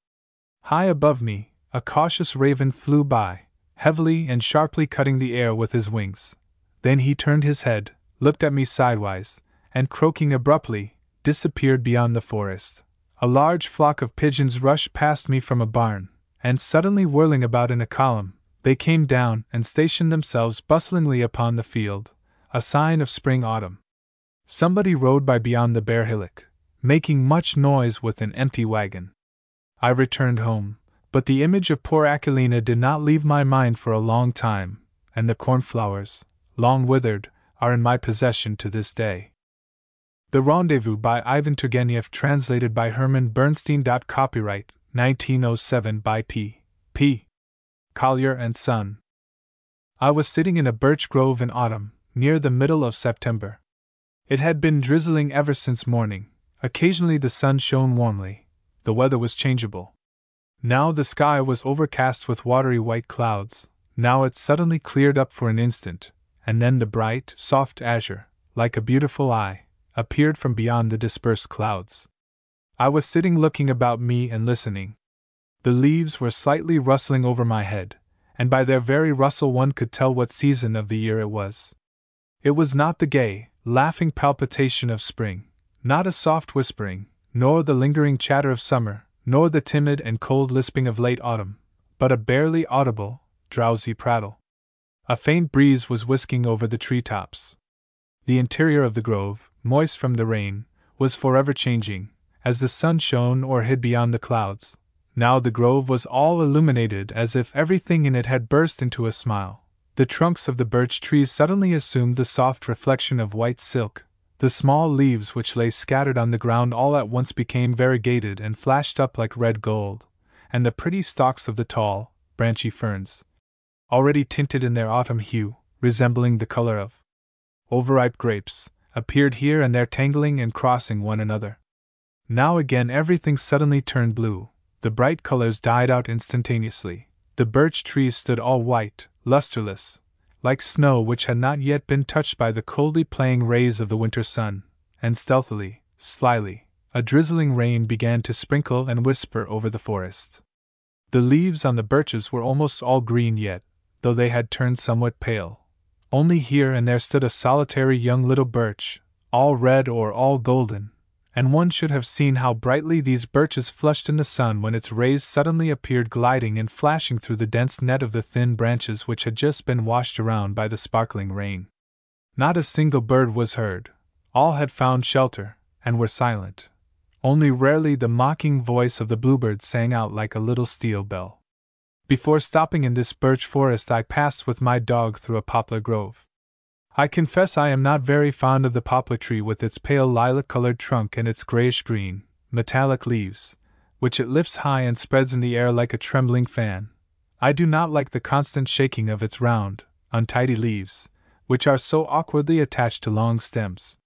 High above me, a cautious raven flew by, heavily and sharply cutting the air with his wings. Then he turned his head, looked at me sidewise, and croaking abruptly, disappeared beyond the forest. A large flock of pigeons rushed past me from a barn, and suddenly whirling about in a column, they came down and stationed themselves bustlingly upon the field, a sign of spring autumn. Somebody rode by beyond the bare hillock, making much noise with an empty wagon. I returned home, but the image of poor Aquilina did not leave my mind for a long time, and the cornflowers, long withered, are in my possession to this day. The Rendezvous by Ivan Turgenev, translated by Herman Bernstein. Copyright 1907 by P. P. Collier and Son. I was sitting in a birch grove in autumn, near the middle of September. It had been drizzling ever since morning, Occasionally the sun shone warmly. The weather was changeable. Now the sky was overcast with watery white clouds, now it suddenly cleared up for an instant, and then the bright, soft azure, like a beautiful eye, appeared from beyond the dispersed clouds. I was sitting looking about me and listening. The leaves were slightly rustling over my head, and by their very rustle one could tell what season of the year it was. It was not the gay, laughing palpitation of spring, not a soft whispering, nor the lingering chatter of summer, nor the timid and cold lisping of late autumn, but a barely audible, drowsy prattle. A faint breeze was whisking over the tree tops. The interior of the grove, moist from the rain, was forever changing, as the sun shone or hid beyond the clouds. Now the grove was all illuminated as if everything in it had burst into a smile. The trunks of the birch trees suddenly assumed the soft reflection of white silk, the small leaves which lay scattered on the ground all at once became variegated and flashed up like red gold, and the pretty stalks of the tall, branchy ferns, already tinted in their autumn hue, resembling the color of overripe grapes, appeared here and there tangling and crossing one another. Now again everything suddenly turned blue, the bright colors died out instantaneously, the birch trees stood all white, lusterless, like snow which had not yet been touched by the coldly playing rays of the winter sun, and stealthily, slyly, a drizzling rain began to sprinkle and whisper over the forest. The leaves on the birches were almost all green yet, though they had turned somewhat pale. Only here and there stood a solitary young little birch, all red or all golden, and one should have seen how brightly these birches flushed in the sun when its rays suddenly appeared gliding and flashing through the dense net of the thin branches which had just been washed around by the sparkling rain. Not a single bird was heard, all had found shelter, and were silent. Only rarely the mocking voice of the bluebird sang out like a little steel bell. Before stopping in this birch forest, I passed with my dog through a poplar grove. I confess I am not very fond of the poplar tree with its pale lilac colored trunk and its grayish green, metallic leaves, which it lifts high and spreads in the air like a trembling fan. I do not like the constant shaking of its round, untidy leaves, which are so awkwardly attached to long stems.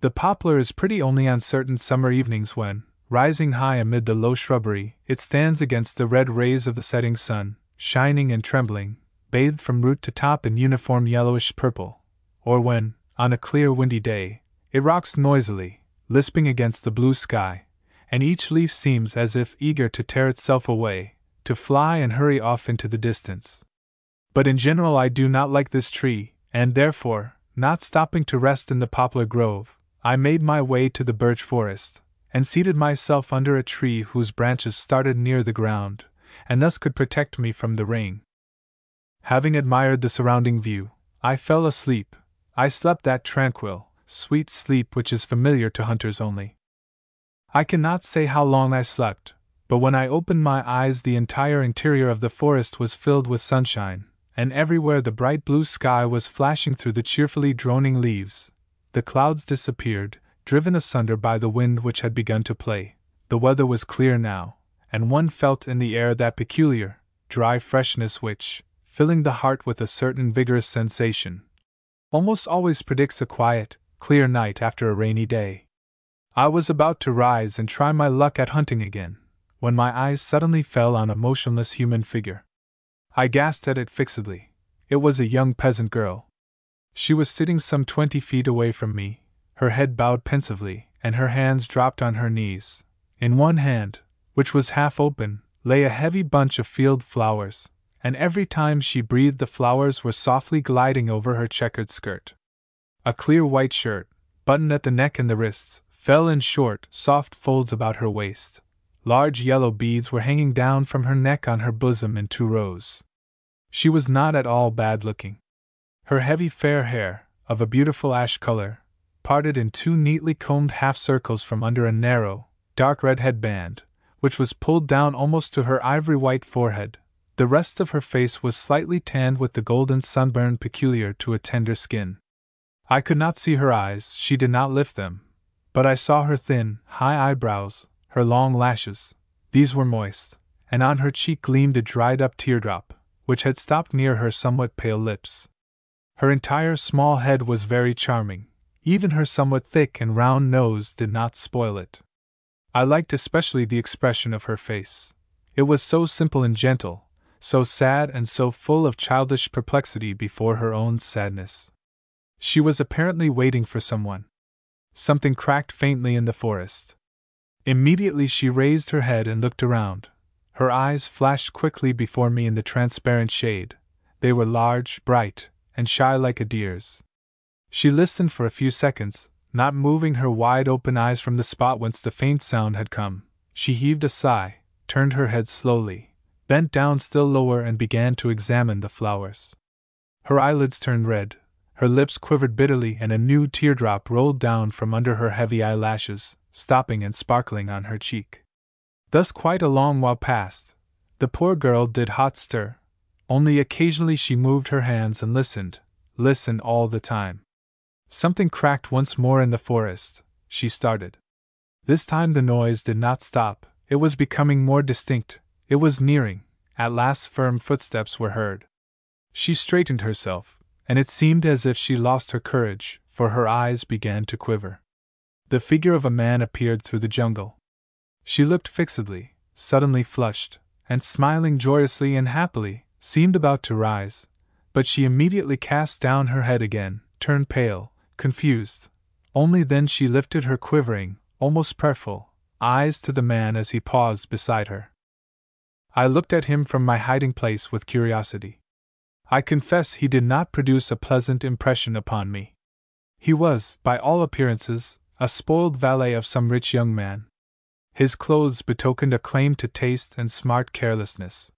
The poplar is pretty only on certain summer evenings when, rising high amid the low shrubbery, it stands against the red rays of the setting sun, shining and trembling, bathed from root to top in uniform yellowish purple or when, on a clear windy day, it rocks noisily, lisping against the blue sky, and each leaf seems as if eager to tear itself away, to fly and hurry off into the distance. But in general, I do not like this tree, and therefore, not stopping to rest in the poplar grove, I made my way to the birch forest, and seated myself under a tree whose branches started near the ground, and thus could protect me from the rain. Having admired the surrounding view, I fell asleep, I slept that tranquil, sweet sleep which is familiar to hunters only. I cannot say how long I slept, but when I opened my eyes, the entire interior of the forest was filled with sunshine, and everywhere the bright blue sky was flashing through the cheerfully droning leaves. The clouds disappeared, driven asunder by the wind which had begun to play. The weather was clear now, and one felt in the air that peculiar, dry freshness which, filling the heart with a certain vigorous sensation, almost always predicts a quiet, clear night after a rainy day. I was about to rise and try my luck at hunting again, when my eyes suddenly fell on a motionless human figure. I gazed at it fixedly. It was a young peasant girl. She was sitting some twenty feet away from me, her head bowed pensively, and her hands dropped on her knees. In one hand, which was half open, lay a heavy bunch of field flowers, and every time she breathed the flowers were softly gliding over her checkered skirt. A clear white shirt, buttoned at the neck and the wrists, fell in short, soft folds about her waist. Large yellow beads were hanging down from her neck on her bosom in two rows. She was not at all bad looking. Her heavy fair hair, of a beautiful ash color, parted in two neatly combed half circles from under a narrow, dark red headband, which was pulled down almost to her ivory white forehead, the rest of her face was slightly tanned with the golden sunburn peculiar to a tender skin. I could not see her eyes, she did not lift them, but I saw her thin, high eyebrows, her long lashes. These were moist, and on her cheek gleamed a dried up teardrop, which had stopped near her somewhat pale lips. Her entire small head was very charming, even her somewhat thick and round nose did not spoil it. I liked especially the expression of her face. It was so simple and gentle, so sad and so full of childish perplexity before her own sadness. She was apparently waiting for someone. Something cracked faintly in the forest. Immediately she raised her head and looked around. Her eyes flashed quickly before me in the transparent shade. They were large, bright, and shy like a deer's. She listened for a few seconds, not moving her wide open eyes from the spot whence the faint sound had come. She heaved a sigh, turned her head slowly, bent down still lower and began to examine the flowers. Her eyelids turned red, her lips quivered bitterly, and a new teardrop rolled down from under her heavy eyelashes, stopping and sparkling on her cheek. Thus, quite a long while passed. The poor girl did hot stir. Only occasionally she moved her hands and listened, listened all the time. Something cracked once more in the forest. She started. This time the noise did not stop, it was becoming more distinct, it was nearing, at last firm footsteps were heard. She straightened herself, and it seemed as if she lost her courage, for her eyes began to quiver. The figure of a man appeared through the jungle. She looked fixedly, suddenly flushed, and smiling joyously and happily, seemed about to rise, but she immediately cast down her head again, turned pale, confused. Only then she lifted her quivering, almost prayerful, eyes to the man as he paused beside her. I looked at him from my hiding place with curiosity. I confess he did not produce a pleasant impression upon me. He was, by all appearances, a spoiled valet of some rich young man. His clothes betokened a claim to taste and smart carelessness.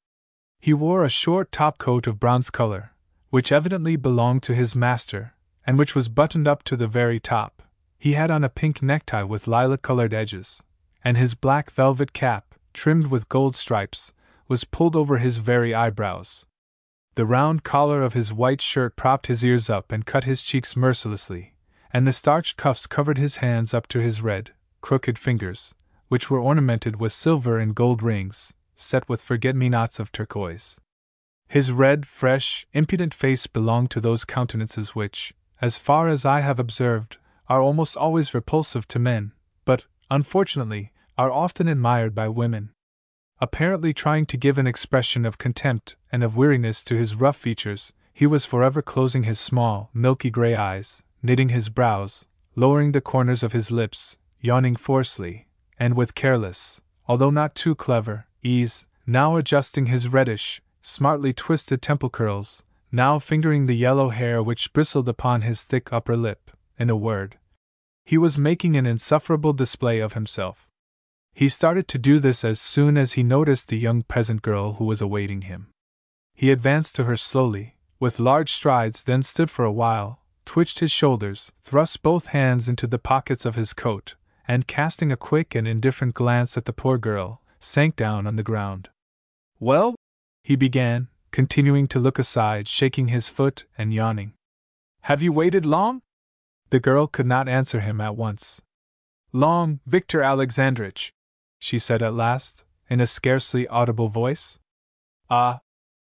He wore a short top coat of bronze color, which evidently belonged to his master, and which was buttoned up to the very top. He had on a pink necktie with lilac colored edges, and his black velvet cap, trimmed with gold stripes, was pulled over his very eyebrows. The round collar of his white shirt propped his ears up and cut his cheeks mercilessly, and the starched cuffs covered his hands up to his red, crooked fingers, which were ornamented with silver and gold rings, set with forget me nots of turquoise. His red, fresh, impudent face belonged to those countenances which, as far as I have observed, are almost always repulsive to men, but, unfortunately, are often admired by women. Apparently trying to give an expression of contempt and of weariness to his rough features, he was forever closing his small, milky gray eyes, knitting his brows, lowering the corners of his lips, yawning forcefully, and with careless, although not too clever, ease, now adjusting his reddish, smartly twisted temple curls, now fingering the yellow hair which bristled upon his thick upper lip. In a word, he was making an insufferable display of himself. He started to do this as soon as he noticed the young peasant girl who was awaiting him. He advanced to her slowly, with large strides, then stood for a while, twitched his shoulders, thrust both hands into the pockets of his coat, and casting a quick and indifferent glance at the poor girl, sank down on the ground. Well? he began, continuing to look aside, shaking his foot and yawning. Have you waited long? The girl could not answer him at once. Long, Victor Alexandrich, she said at last, in a scarcely audible voice. Ah!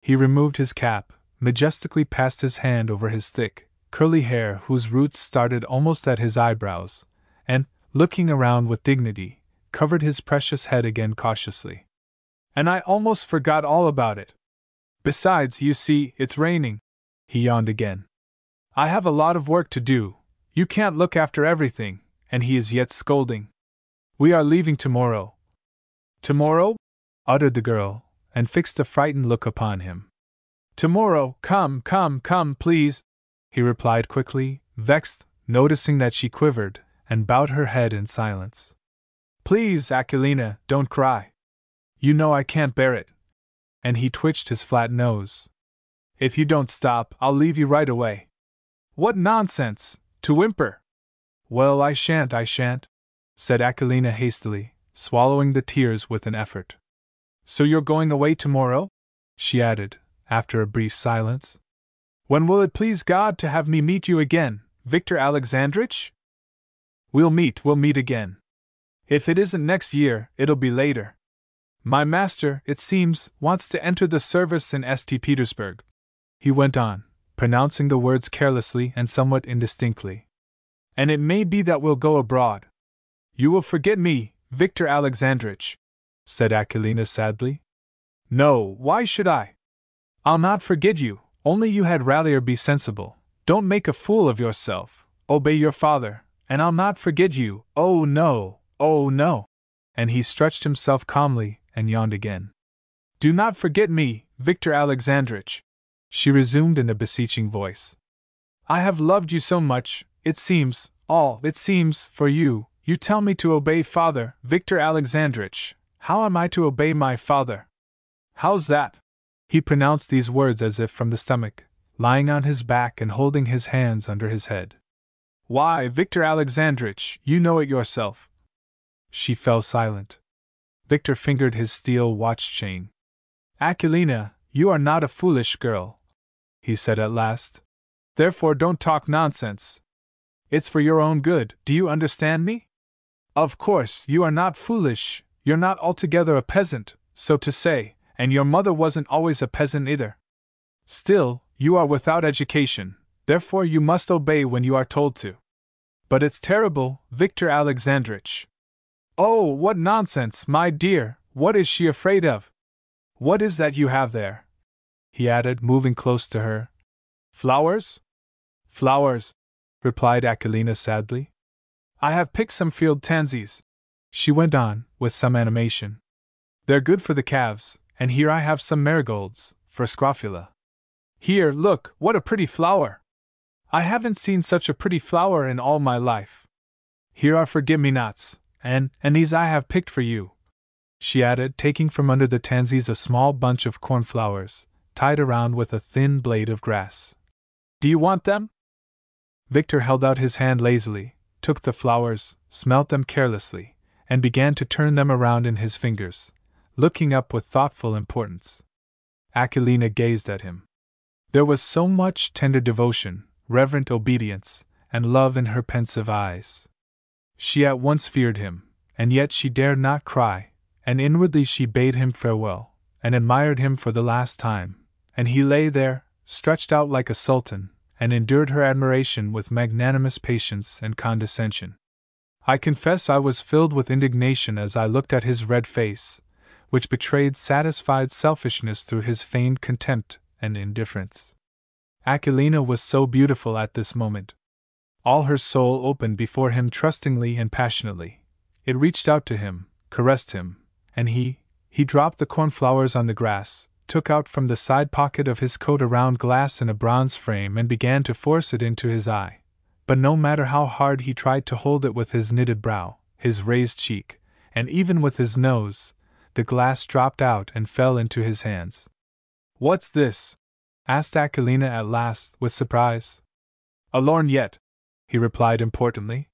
He removed his cap, majestically passed his hand over his thick, curly hair whose roots started almost at his eyebrows, and, looking around with dignity, covered his precious head again cautiously. And I almost forgot all about it. Besides, you see, it's raining. He yawned again. I have a lot of work to do. You can't look after everything, and he is yet scolding. We are leaving tomorrow, Tomorrow? uttered the girl, and fixed a frightened look upon him. Tomorrow, come, come, come, please, he replied quickly, vexed, noticing that she quivered, and bowed her head in silence. Please, Aquilina, don't cry. You know I can't bear it. And he twitched his flat nose. If you don't stop, I'll leave you right away. What nonsense! To whimper! Well, I shan't, I shan't, said Aquilina hastily, swallowing the tears with an effort. So you're going away tomorrow? she added, after a brief silence. When will it please God to have me meet you again, Victor Alexandrich? We'll meet, we'll meet again. If it isn't next year, it'll be later. My master, it seems, wants to enter the service in St. Petersburg. He went on, pronouncing the words carelessly and somewhat indistinctly. And it may be that we'll go abroad. You will forget me, Victor Alexandrich, said Aquilina sadly. No, why should I? I'll not forget you, only you had rather be sensible. Don't make a fool of yourself, obey your father, and I'll not forget you, oh no, oh no. And he stretched himself calmly and yawned again. Do not forget me, Victor Alexandrich, she resumed in a beseeching voice. I have loved you so much, it seems, all, it seems, for you, you tell me to obey father, Victor Alexandrich. How am I to obey my father? How's that? He pronounced these words as if from the stomach, lying on his back and holding his hands under his head. Why, Victor Alexandrich, you know it yourself. She fell silent. Victor fingered his steel watch chain. Akulina, you are not a foolish girl, he said at last. Therefore, don't talk nonsense. It's for your own good, do you understand me? Of course, you are not foolish, you're not altogether a peasant, so to say, and your mother wasn't always a peasant either. Still, you are without education, therefore you must obey when you are told to. But it's terrible, Victor Alexandrich. Oh, what nonsense, my dear, what is she afraid of? What is that you have there? he added, moving close to her. Flowers? Flowers, replied Aquilina sadly. I have picked some field tansies. She went on, with some animation. They're good for the calves, and here I have some marigolds, for Scrofula. Here, look, what a pretty flower! I haven't seen such a pretty flower in all my life. Here are forget me nots, and, and these I have picked for you. She added, taking from under the tansies a small bunch of cornflowers, tied around with a thin blade of grass. Do you want them? Victor held out his hand lazily, took the flowers, smelt them carelessly, and began to turn them around in his fingers, looking up with thoughtful importance. Aquilina gazed at him. There was so much tender devotion, reverent obedience, and love in her pensive eyes. She at once feared him, and yet she dared not cry, and inwardly she bade him farewell, and admired him for the last time, and he lay there, stretched out like a sultan, and endured her admiration with magnanimous patience and condescension. I confess I was filled with indignation as I looked at his red face, which betrayed satisfied selfishness through his feigned contempt and indifference. Aquilina was so beautiful at this moment. All her soul opened before him trustingly and passionately. It reached out to him, caressed him, and he, he dropped the cornflowers on the grass, took out from the side pocket of his coat a round glass in a bronze frame and began to force it into his eye. But no matter how hard he tried to hold it with his knitted brow, his raised cheek, and even with his nose, the glass dropped out and fell into his hands. What's this? asked Aquilina at last, with surprise. A lorgnette, he replied importantly.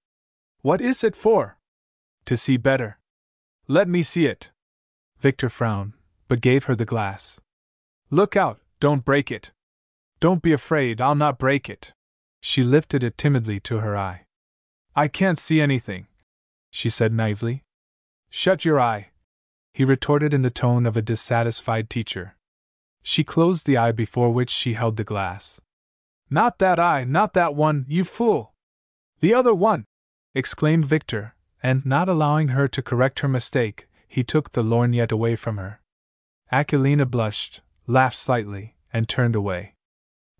What is it for? To see better. Let me see it. Victor frowned, but gave her the glass. Look out, don't break it. Don't be afraid, I'll not break it. She lifted it timidly to her eye. I can't see anything, she said naively. Shut your eye, he retorted in the tone of a dissatisfied teacher. She closed the eye before which she held the glass. Not that eye, not that one, you fool! The other one! exclaimed Victor, and, not allowing her to correct her mistake, he took the lorgnette away from her. Aquilina blushed, laughed slightly, and turned away.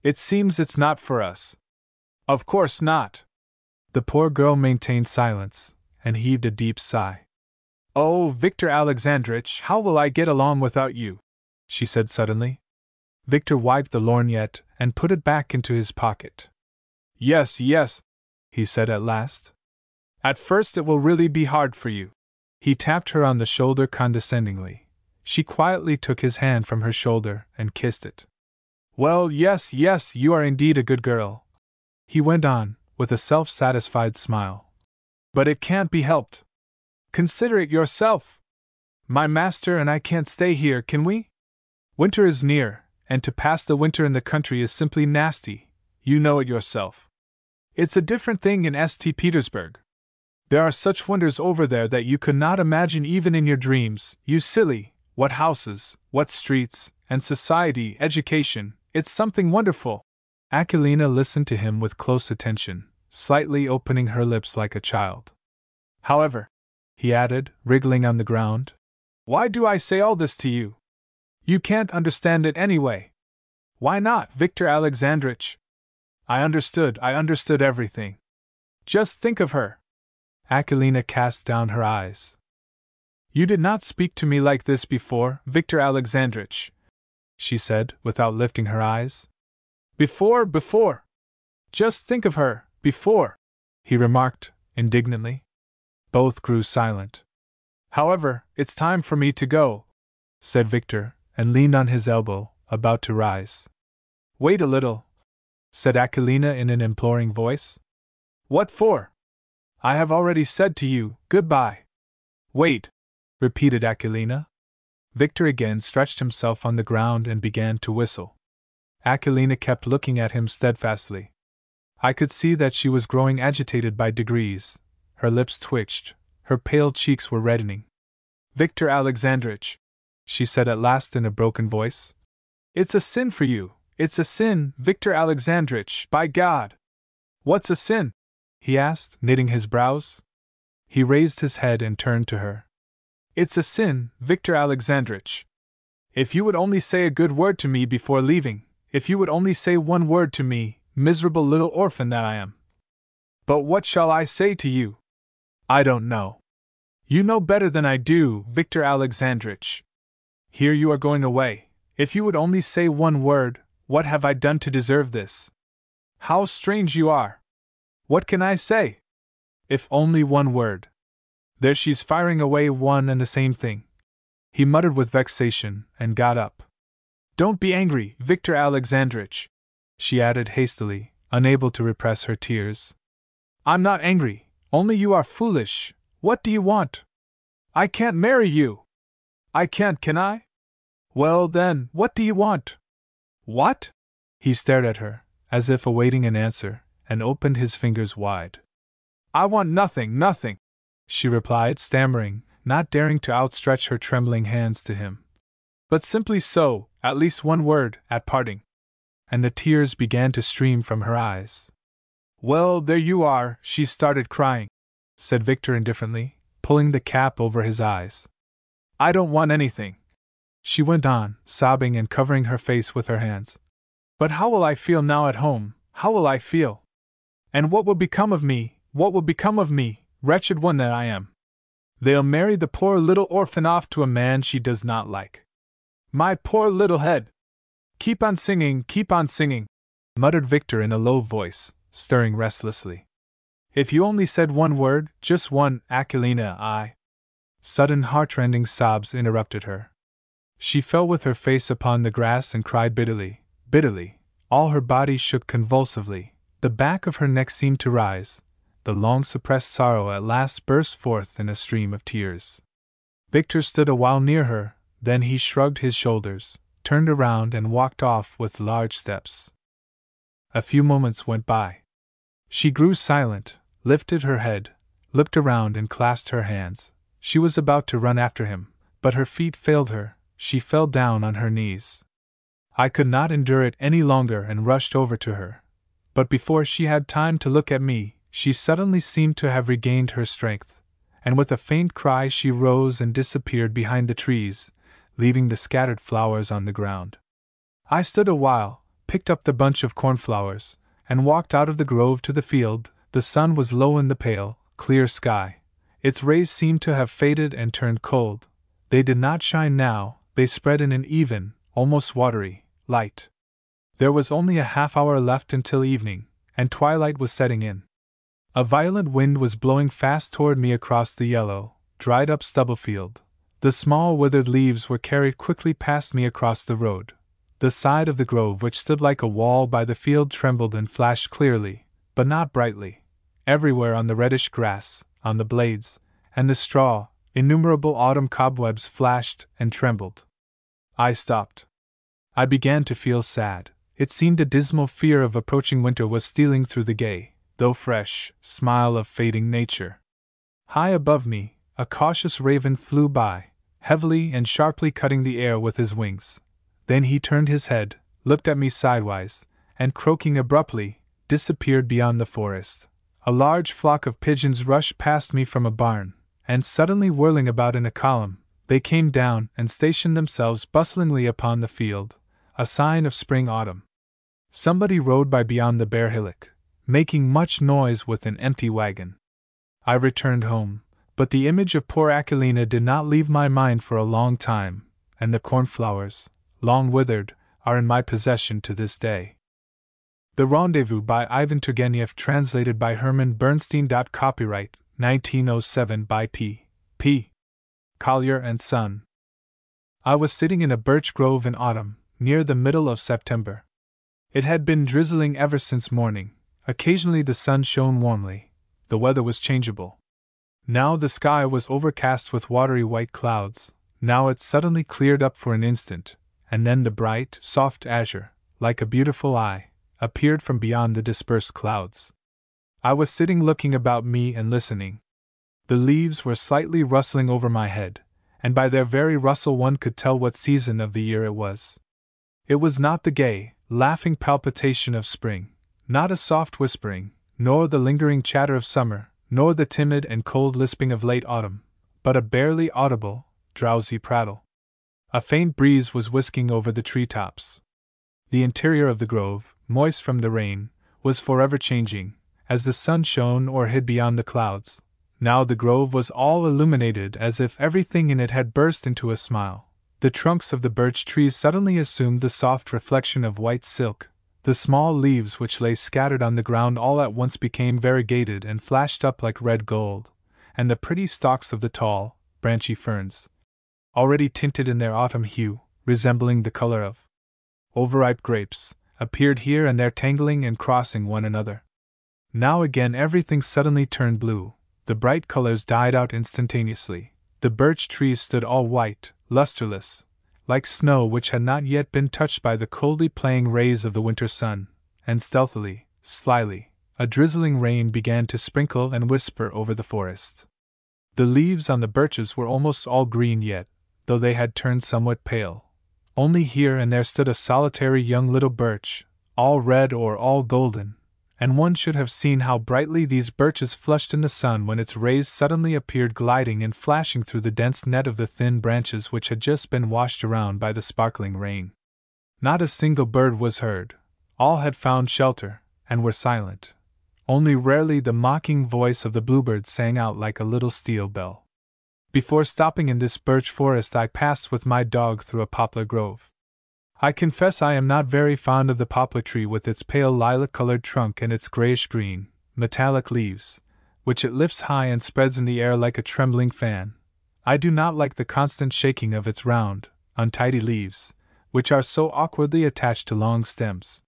It seems it's not for us. Of course not. The poor girl maintained silence, and heaved a deep sigh. Oh, Victor Alexandrich, how will I get along without you? she said suddenly. Victor wiped the lorgnette and put it back into his pocket. Yes, yes, he said at last. At first it will really be hard for you. He tapped her on the shoulder condescendingly. She quietly took his hand from her shoulder and kissed it. Well, yes, yes, you are indeed a good girl. He went on, with a self satisfied smile. But it can't be helped. Consider it yourself. My master and I can't stay here, can we? Winter is near, and to pass the winter in the country is simply nasty, you know it yourself. It's a different thing in St. Petersburg. There are such wonders over there that you could not imagine even in your dreams, you silly, what houses, what streets, and society, education, it's something wonderful. Aquilina listened to him with close attention, slightly opening her lips like a child. However, he added, wriggling on the ground. Why do I say all this to you? You can't understand it anyway. Why not, Victor Alexandrich? I understood, I understood everything. Just think of her. Aquilina cast down her eyes. You did not speak to me like this before, Victor Alexandrich, she said, without lifting her eyes. Before, before. Just think of her, before, he remarked, indignantly. Both grew silent. However, it's time for me to go, said Victor, and leaned on his elbow, about to rise. Wait a little, said Aquilina in an imploring voice. What for? I have already said to you, goodbye. Wait, repeated Aquilina. Victor again stretched himself on the ground and began to whistle. Aquilina kept looking at him steadfastly. I could see that she was growing agitated by degrees, her lips twitched, her pale cheeks were reddening. Victor Alexandrich, she said at last in a broken voice. It's a sin for you, it's a sin, Victor Alexandrich, by God! What's a sin? he asked, knitting his brows. He raised his head and turned to her. It's a sin, Victor Alexandrich. If you would only say a good word to me before leaving, if you would only say one word to me, miserable little orphan that I am. But what shall I say to you? I don't know. You know better than I do, Victor Alexandrich. Here you are going away. If you would only say one word, what have I done to deserve this? How strange you are! What can I say? If only one word. There she's firing away one and the same thing. He muttered with vexation and got up. Don't be angry, Victor Alexandrich, she added hastily, unable to repress her tears. I'm not angry, only you are foolish. What do you want? I can't marry you. I can't, can I? Well, then, what do you want? What? He stared at her, as if awaiting an answer, and opened his fingers wide. I want nothing, nothing, she replied, stammering, not daring to outstretch her trembling hands to him. But simply so, at least one word, at parting. And the tears began to stream from her eyes. Well, there you are, she started crying, said Victor indifferently, pulling the cap over his eyes. I don't want anything. She went on, sobbing and covering her face with her hands. But how will I feel now at home? How will I feel? And what will become of me? What will become of me, wretched one that I am? They'll marry the poor little orphan off to a man she does not like. My poor little head! Keep on singing, keep on singing, muttered Victor in a low voice, stirring restlessly. If you only said one word, just one, Aquilina, I. Sudden heartrending sobs interrupted her. She fell with her face upon the grass and cried bitterly, bitterly. All her body shook convulsively, the back of her neck seemed to rise. The long suppressed sorrow at last burst forth in a stream of tears. Victor stood a while near her, then he shrugged his shoulders, turned around, and walked off with large steps. A few moments went by. She grew silent, lifted her head, looked around, and clasped her hands. She was about to run after him, but her feet failed her, she fell down on her knees. I could not endure it any longer and rushed over to her. But before she had time to look at me, she suddenly seemed to have regained her strength, and with a faint cry she rose and disappeared behind the trees, leaving the scattered flowers on the ground. I stood a while, picked up the bunch of cornflowers, and walked out of the grove to the field. The sun was low in the pale, clear sky. Its rays seemed to have faded and turned cold. They did not shine now, they spread in an even, almost watery, light. There was only a half hour left until evening, and twilight was setting in. A violent wind was blowing fast toward me across the yellow, dried up stubble field. The small withered leaves were carried quickly past me across the road. The side of the grove, which stood like a wall by the field, trembled and flashed clearly, but not brightly. Everywhere on the reddish grass, on the blades, and the straw, innumerable autumn cobwebs flashed and trembled. I stopped. I began to feel sad. It seemed a dismal fear of approaching winter was stealing through the gay, though fresh, smile of fading nature. High above me, a cautious raven flew by, heavily and sharply cutting the air with his wings. Then he turned his head, looked at me sidewise, and croaking abruptly, disappeared beyond the forest. A large flock of pigeons rushed past me from a barn, and suddenly whirling about in a column, they came down and stationed themselves bustlingly upon the field, a sign of spring autumn. Somebody rode by beyond the bare hillock, making much noise with an empty wagon. I returned home, but the image of poor Aquilina did not leave my mind for a long time, and the cornflowers, long withered, are in my possession to this day. The Rendezvous by Ivan Turgenev, translated by Herman Bernstein. Copyright 1907 by P. P. Collier and Son. I was sitting in a birch grove in autumn, near the middle of September. It had been drizzling ever since morning. Occasionally the sun shone warmly. The weather was changeable. Now the sky was overcast with watery white clouds, now it suddenly cleared up for an instant, and then the bright, soft azure, like a beautiful eye, appeared from beyond the dispersed clouds. I was sitting looking about me and listening. The leaves were slightly rustling over my head, and by their very rustle one could tell what season of the year it was. It was not the gay, laughing palpitation of spring, not a soft whispering, nor the lingering chatter of summer, nor the timid and cold lisping of late autumn, but a barely audible, drowsy prattle. A faint breeze was whisking over the tree tops. The interior of the grove, moist from the rain, was forever changing, as the sun shone or hid beyond the clouds. Now the grove was all illuminated as if everything in it had burst into a smile. The trunks of the birch trees suddenly assumed the soft reflection of white silk, The small leaves which lay scattered on the ground all at once became variegated and flashed up like red gold, and the pretty stalks of the tall, branchy ferns, already tinted in their autumn hue, resembling the color of overripe grapes, appeared here and there tangling and crossing one another. Now again everything suddenly turned blue, the bright colors died out instantaneously, the birch trees stood all white, lusterless, like snow which had not yet been touched by the coldly playing rays of the winter sun, and stealthily, slyly, a drizzling rain began to sprinkle and whisper over the forest. The leaves on the birches were almost all green yet, though they had turned somewhat pale. Only here and there stood a solitary young little birch, all red or all golden, and one should have seen how brightly these birches flushed in the sun when its rays suddenly appeared gliding and flashing through the dense net of the thin branches which had just been washed around by the sparkling rain. Not a single bird was heard, all had found shelter, and were silent. Only rarely the mocking voice of the bluebird sang out like a little steel bell. Before stopping in this birch forest, I passed with my dog through a poplar grove. I confess I am not very fond of the poplar tree with its pale lilac colored trunk and its grayish green, metallic leaves, which it lifts high and spreads in the air like a trembling fan. I do not like the constant shaking of its round, untidy leaves, which are so awkwardly attached to long stems.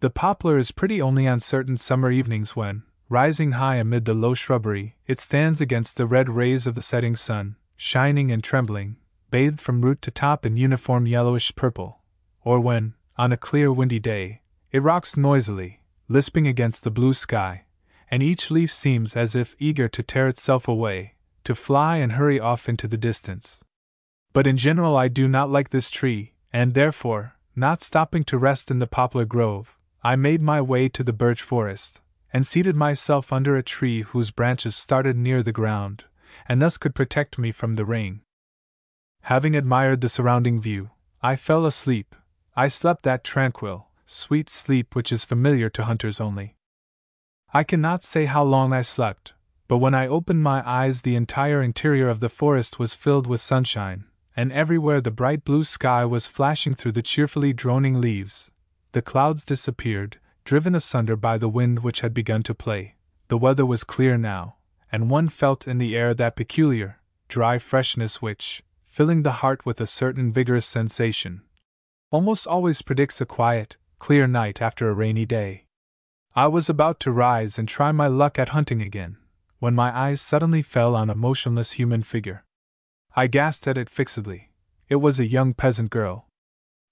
The poplar is pretty only on certain summer evenings when, Rising high amid the low shrubbery, it stands against the red rays of the setting sun, shining and trembling, bathed from root to top in uniform yellowish purple. Or when, on a clear windy day, it rocks noisily, lisping against the blue sky, and each leaf seems as if eager to tear itself away, to fly and hurry off into the distance. But in general, I do not like this tree, and therefore, not stopping to rest in the poplar grove, I made my way to the birch forest, and seated myself under a tree whose branches started near the ground, and thus could protect me from the rain. Having admired the surrounding view, I fell asleep. I slept that tranquil, sweet sleep which is familiar to hunters only. I cannot say how long I slept, but when I opened my eyes, the entire interior of the forest was filled with sunshine, and everywhere the bright blue sky was flashing through the cheerfully droning leaves. The clouds disappeared, driven asunder by the wind which had begun to play. The weather was clear now, and one felt in the air that peculiar, dry freshness which, filling the heart with a certain vigorous sensation, almost always predicts a quiet, clear night after a rainy day. I was about to rise and try my luck at hunting again, when my eyes suddenly fell on a motionless human figure. I gazed at it fixedly. It was a young peasant girl.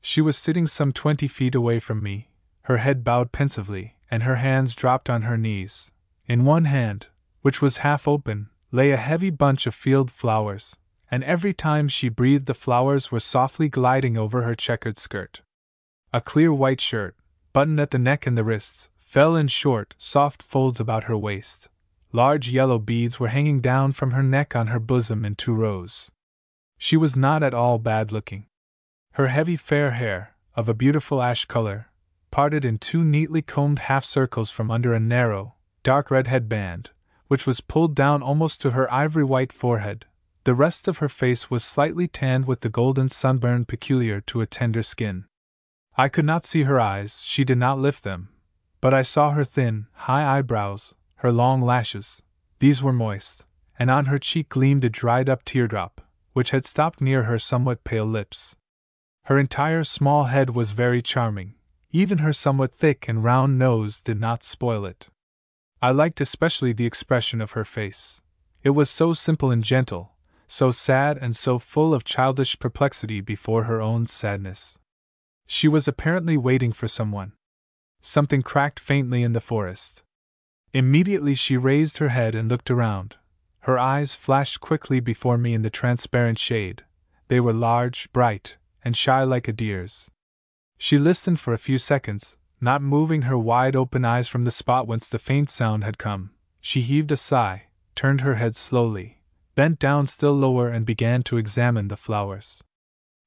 She was sitting some twenty feet away from me, her head bowed pensively, and her hands dropped on her knees. In one hand, which was half open, lay a heavy bunch of field flowers, and every time she breathed, the flowers were softly gliding over her checkered skirt. A clear white shirt, buttoned at the neck and the wrists, fell in short, soft folds about her waist. Large yellow beads were hanging down from her neck on her bosom in two rows. She was not at all bad looking. Her heavy fair hair, of a beautiful ash color, parted in two neatly combed half circles from under a narrow, dark red headband, which was pulled down almost to her ivory white forehead. The rest of her face was slightly tanned with the golden sunburn peculiar to a tender skin. I could not see her eyes, she did not lift them, but I saw her thin, high eyebrows, her long lashes. These were moist, and on her cheek gleamed a dried up teardrop, which had stopped near her somewhat pale lips. Her entire small head was very charming, even her somewhat thick and round nose did not spoil it. I liked especially the expression of her face. It was so simple and gentle, so sad and so full of childish perplexity before her own sadness. She was apparently waiting for someone. Something cracked faintly in the forest. Immediately she raised her head and looked around. Her eyes flashed quickly before me in the transparent shade. They were large, bright, and shy like a deer's. She listened for a few seconds, not moving her wide open eyes from the spot whence the faint sound had come. She heaved a sigh, turned her head slowly, bent down still lower, and began to examine the flowers.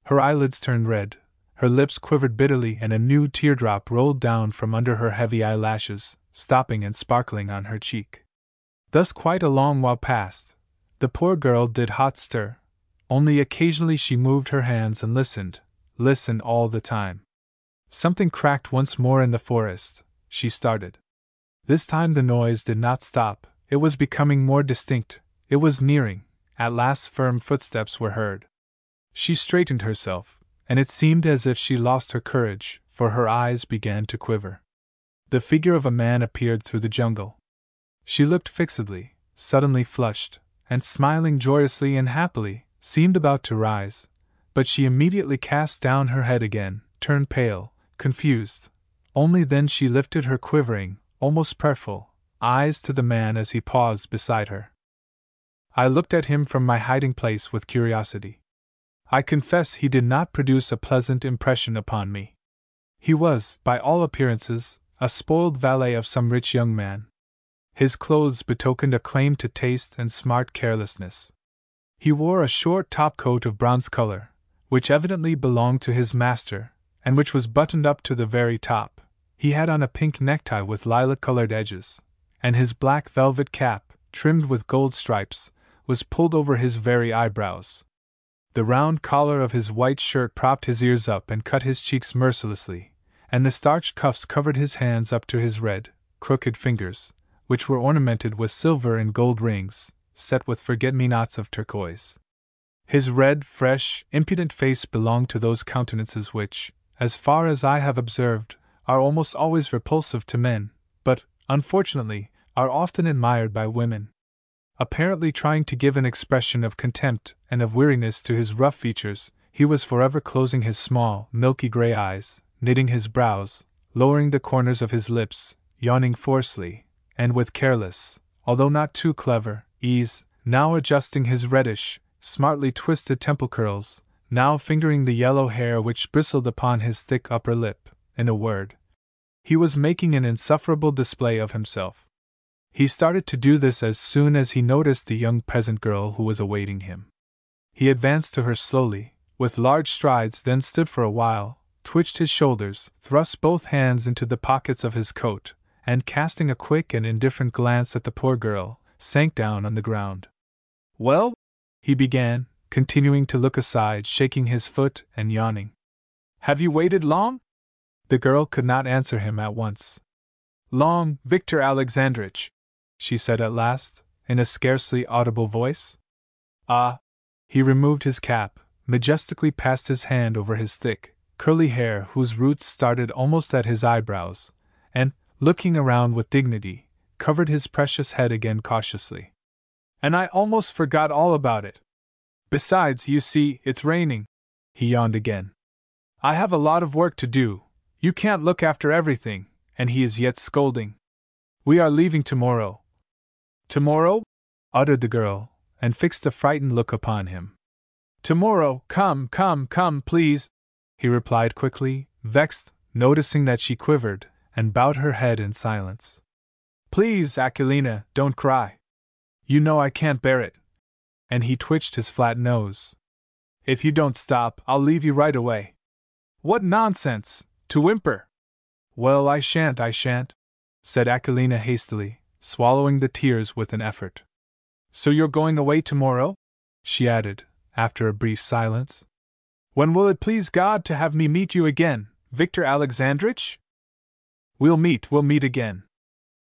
Her eyelids turned red, her lips quivered bitterly, and a new teardrop rolled down from under her heavy eyelashes, stopping and sparkling on her cheek. Thus, quite a long while passed. The poor girl did hot stir. Only occasionally she moved her hands and listened, listened all the time. Something cracked once more in the forest. She started. This time the noise did not stop, it was becoming more distinct, it was nearing, at last firm footsteps were heard. She straightened herself, and it seemed as if she lost her courage, for her eyes began to quiver. The figure of a man appeared through the jungle. She looked fixedly, suddenly flushed, and smiling joyously and happily, seemed about to rise, but she immediately cast down her head again, turned pale, confused. Only then she lifted her quivering, almost prayerful, eyes to the man as he paused beside her. I looked at him from my hiding place with curiosity. I confess he did not produce a pleasant impression upon me. He was, by all appearances, a spoiled valet of some rich young man. His clothes betokened a claim to taste and smart carelessness. He wore a short top coat of bronze color, which evidently belonged to his master, and which was buttoned up to the very top. He had on a pink necktie with lilac colored edges, and his black velvet cap, trimmed with gold stripes, was pulled over his very eyebrows. The round collar of his white shirt propped his ears up and cut his cheeks mercilessly, and the starched cuffs covered his hands up to his red, crooked fingers, which were ornamented with silver and gold rings, set with forget me nots of turquoise. His red, fresh, impudent face belonged to those countenances which, as far as I have observed, are almost always repulsive to men, but, unfortunately, are often admired by women. Apparently trying to give an expression of contempt and of weariness to his rough features, he was forever closing his small, milky gray eyes, knitting his brows, lowering the corners of his lips, yawning forcefully, and with careless, although not too clever, ease, now adjusting his reddish, smartly twisted temple curls, now fingering the yellow hair which bristled upon his thick upper lip. In a word, he was making an insufferable display of himself. He started to do this as soon as he noticed the young peasant girl who was awaiting him. He advanced to her slowly, with large strides, then stood for a while, twitched his shoulders, thrust both hands into the pockets of his coat, and casting a quick and indifferent glance at the poor girl, sank down on the ground. Well? he began, continuing to look aside, shaking his foot and yawning. Have you waited long? The girl could not answer him at once. Long, Victor Alexandrich, she said at last, in a scarcely audible voice. Ah! He removed his cap, majestically passed his hand over his thick, curly hair whose roots started almost at his eyebrows, and, looking around with dignity, covered his precious head again cautiously. And I almost forgot all about it. Besides, you see, it's raining. He yawned again. I have a lot of work to do. You can't look after everything, and he is yet scolding. We are leaving tomorrow. Tomorrow? uttered the girl, and fixed a frightened look upon him. Tomorrow, come, come, come, please, he replied quickly, vexed, noticing that she quivered, and bowed her head in silence. Please, Aquilina, don't cry. You know I can't bear it and he twitched his flat nose. If you don't stop, I'll leave you right away. What nonsense! To whimper! Well, I shan't, I shan't, said Aquilina hastily, swallowing the tears with an effort. So you're going away tomorrow? she added, after a brief silence. When will it please God to have me meet you again, Victor Alexandrich? We'll meet, we'll meet again.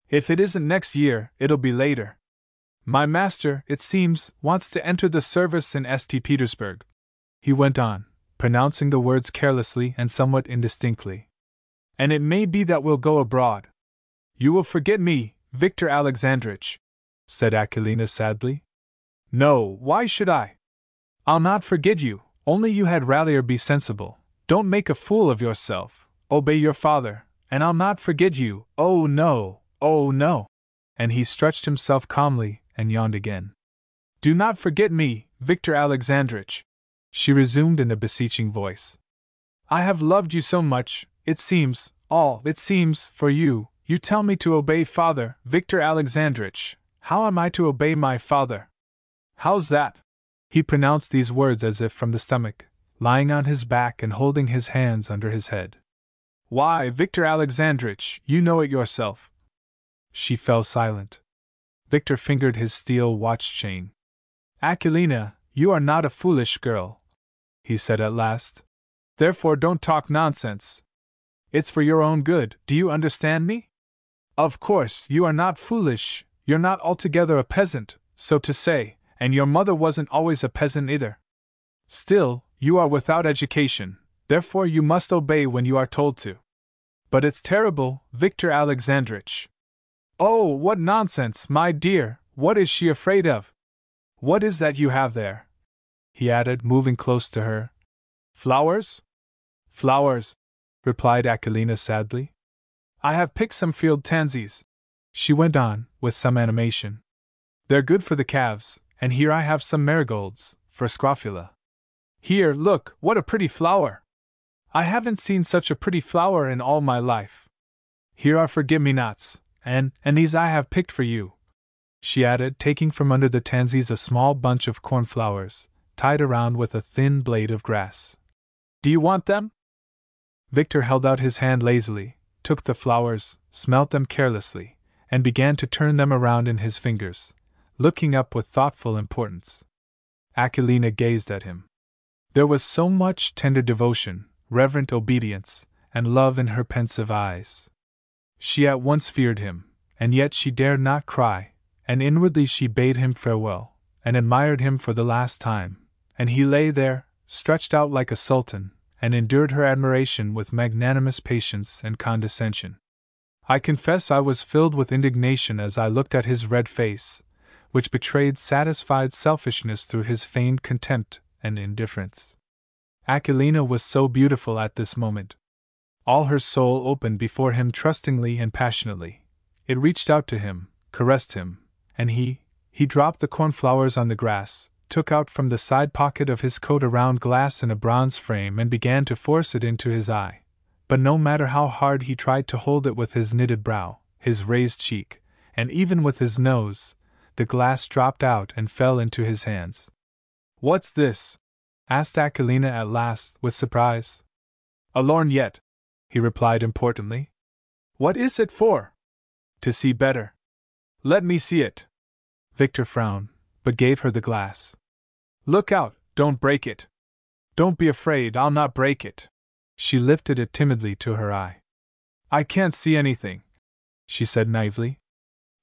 If it isn't next year, it'll be later. My master, it seems, wants to enter the service in St. Petersburg. He went on, pronouncing the words carelessly and somewhat indistinctly. And it may be that we'll go abroad. You will forget me, Victor Alexandrich, said Aquilina sadly. No, why should I? I'll not forget you, only you had rather be sensible. Don't make a fool of yourself, obey your father, and I'll not forget you, oh no, oh no. And he stretched himself calmly, and yawned again. Do not forget me, Victor Alexandrich, she resumed in a beseeching voice. I have loved you so much, it seems, all, it seems, for you, you tell me to obey father, Victor Alexandrich. How am I to obey my father? How's that? He pronounced these words as if from the stomach, lying on his back and holding his hands under his head. Why, Victor Alexandrich, you know it yourself. She fell silent. Victor fingered his steel watch chain. Akulina, you are not a foolish girl, he said at last. Therefore, don't talk nonsense. It's for your own good, do you understand me? Of course, you are not foolish, you're not altogether a peasant, so to say, and your mother wasn't always a peasant either. Still, you are without education, therefore you must obey when you are told to. But it's terrible, Victor Alexandrich. Oh, what nonsense, my dear, what is she afraid of? What is that you have there? He added, moving close to her. Flowers? Flowers, replied Aquilina sadly. I have picked some field tansies. She went on, with some animation. They're good for the calves, and here I have some marigolds, for Scrofula. Here, look, what a pretty flower! I haven't seen such a pretty flower in all my life. Here are forget me nots, and, and these I have picked for you. She added, taking from under the tansies a small bunch of cornflowers, tied around with a thin blade of grass. Do you want them? Victor held out his hand lazily, took the flowers, smelt them carelessly, and began to turn them around in his fingers, looking up with thoughtful importance. Aquilina gazed at him. There was so much tender devotion, reverent obedience, and love in her pensive eyes. She at once feared him, and yet she dared not cry, and inwardly she bade him farewell, and admired him for the last time, and he lay there, stretched out like a sultan, and endured her admiration with magnanimous patience and condescension. I confess I was filled with indignation as I looked at his red face, which betrayed satisfied selfishness through his feigned contempt and indifference. Aquilina was so beautiful at this moment. All her soul opened before him trustingly and passionately. It reached out to him, caressed him, and he, he dropped the cornflowers on the grass, took out from the side pocket of his coat a round glass in a bronze frame and began to force it into his eye. But no matter how hard he tried to hold it with his knitted brow, his raised cheek, and even with his nose, the glass dropped out and fell into his hands. What's this? asked Aquilina at last, with surprise. A lorgnette, he replied importantly. What is it for? To see better. Let me see it. Victor frowned, but gave her the glass. Look out, don't break it. Don't be afraid, I'll not break it. She lifted it timidly to her eye. I can't see anything, she said naively.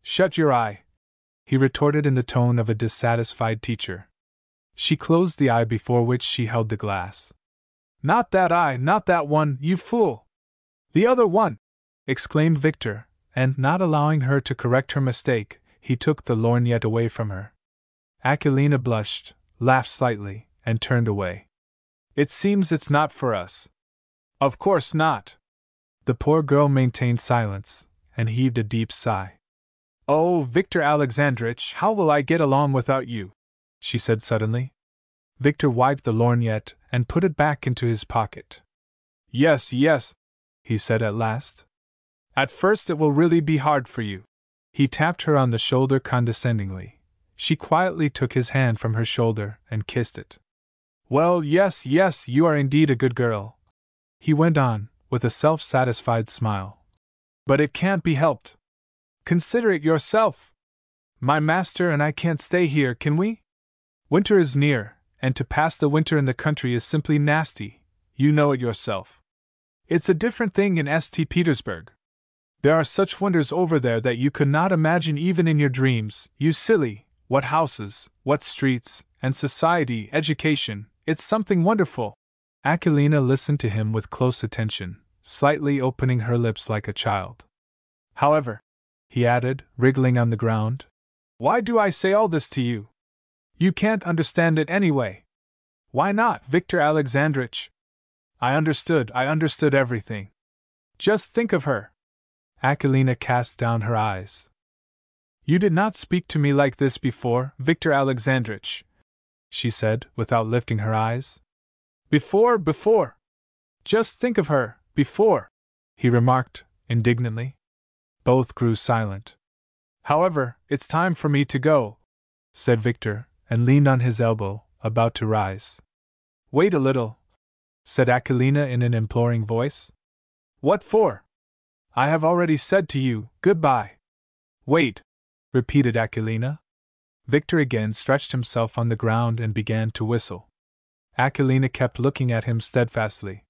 Shut your eye, he retorted in the tone of a dissatisfied teacher. She closed the eye before which she held the glass. Not that eye, not that one, you fool! The other one! exclaimed Victor, and, not allowing her to correct her mistake, he took the lorgnette away from her. Aquilina blushed, laughed slightly, and turned away. It seems it's not for us. Of course not. The poor girl maintained silence, and heaved a deep sigh. Oh, Victor Alexandrich, how will I get along without you? she said suddenly. Victor wiped the lorgnette and put it back into his pocket. Yes, yes, he said at last. At first it will really be hard for you. He tapped her on the shoulder condescendingly. She quietly took his hand from her shoulder and kissed it. Well, yes, yes, you are indeed a good girl. He went on, with a self satisfied smile. But it can't be helped. Consider it yourself. My master and I can't stay here, can we? Winter is near, and to pass the winter in the country is simply nasty, you know it yourself. It's a different thing in St. Petersburg. There are such wonders over there that you could not imagine even in your dreams, you silly. What houses, what streets, and society, education, it's something wonderful. Aquilina listened to him with close attention, slightly opening her lips like a child. However, he added, wriggling on the ground, why do I say all this to you? You can't understand it anyway. Why not, Victor Alexandrich? I understood, I understood everything. Just think of her. Aquilina cast down her eyes. You did not speak to me like this before, Victor Alexandrich, she said, without lifting her eyes. Before, before. Just think of her, before, he remarked, indignantly. Both grew silent. However, it's time for me to go, said Victor, and leaned on his elbow, about to rise. Wait a little, said Aquilina in an imploring voice. What for? I have already said to you, goodbye. Wait, repeated Aquilina. Victor again stretched himself on the ground and began to whistle. Aquilina kept looking at him steadfastly.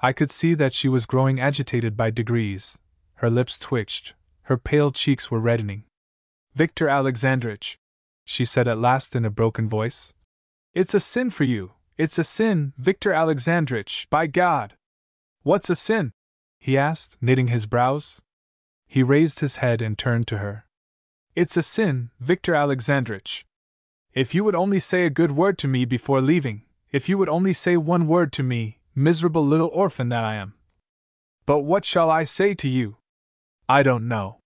I could see that she was growing agitated by degrees. Her lips twitched, her pale cheeks were reddening. Victor Alexandrich, she said at last in a broken voice. It's a sin for you, it's a sin, Victor Alexandrich, by God! What's a sin? he asked, knitting his brows. He raised his head and turned to her. It's a sin, Victor Alexandrich. If you would only say a good word to me before leaving, if you would only say one word to me, miserable little orphan that I am. But what shall I say to you? I don't know.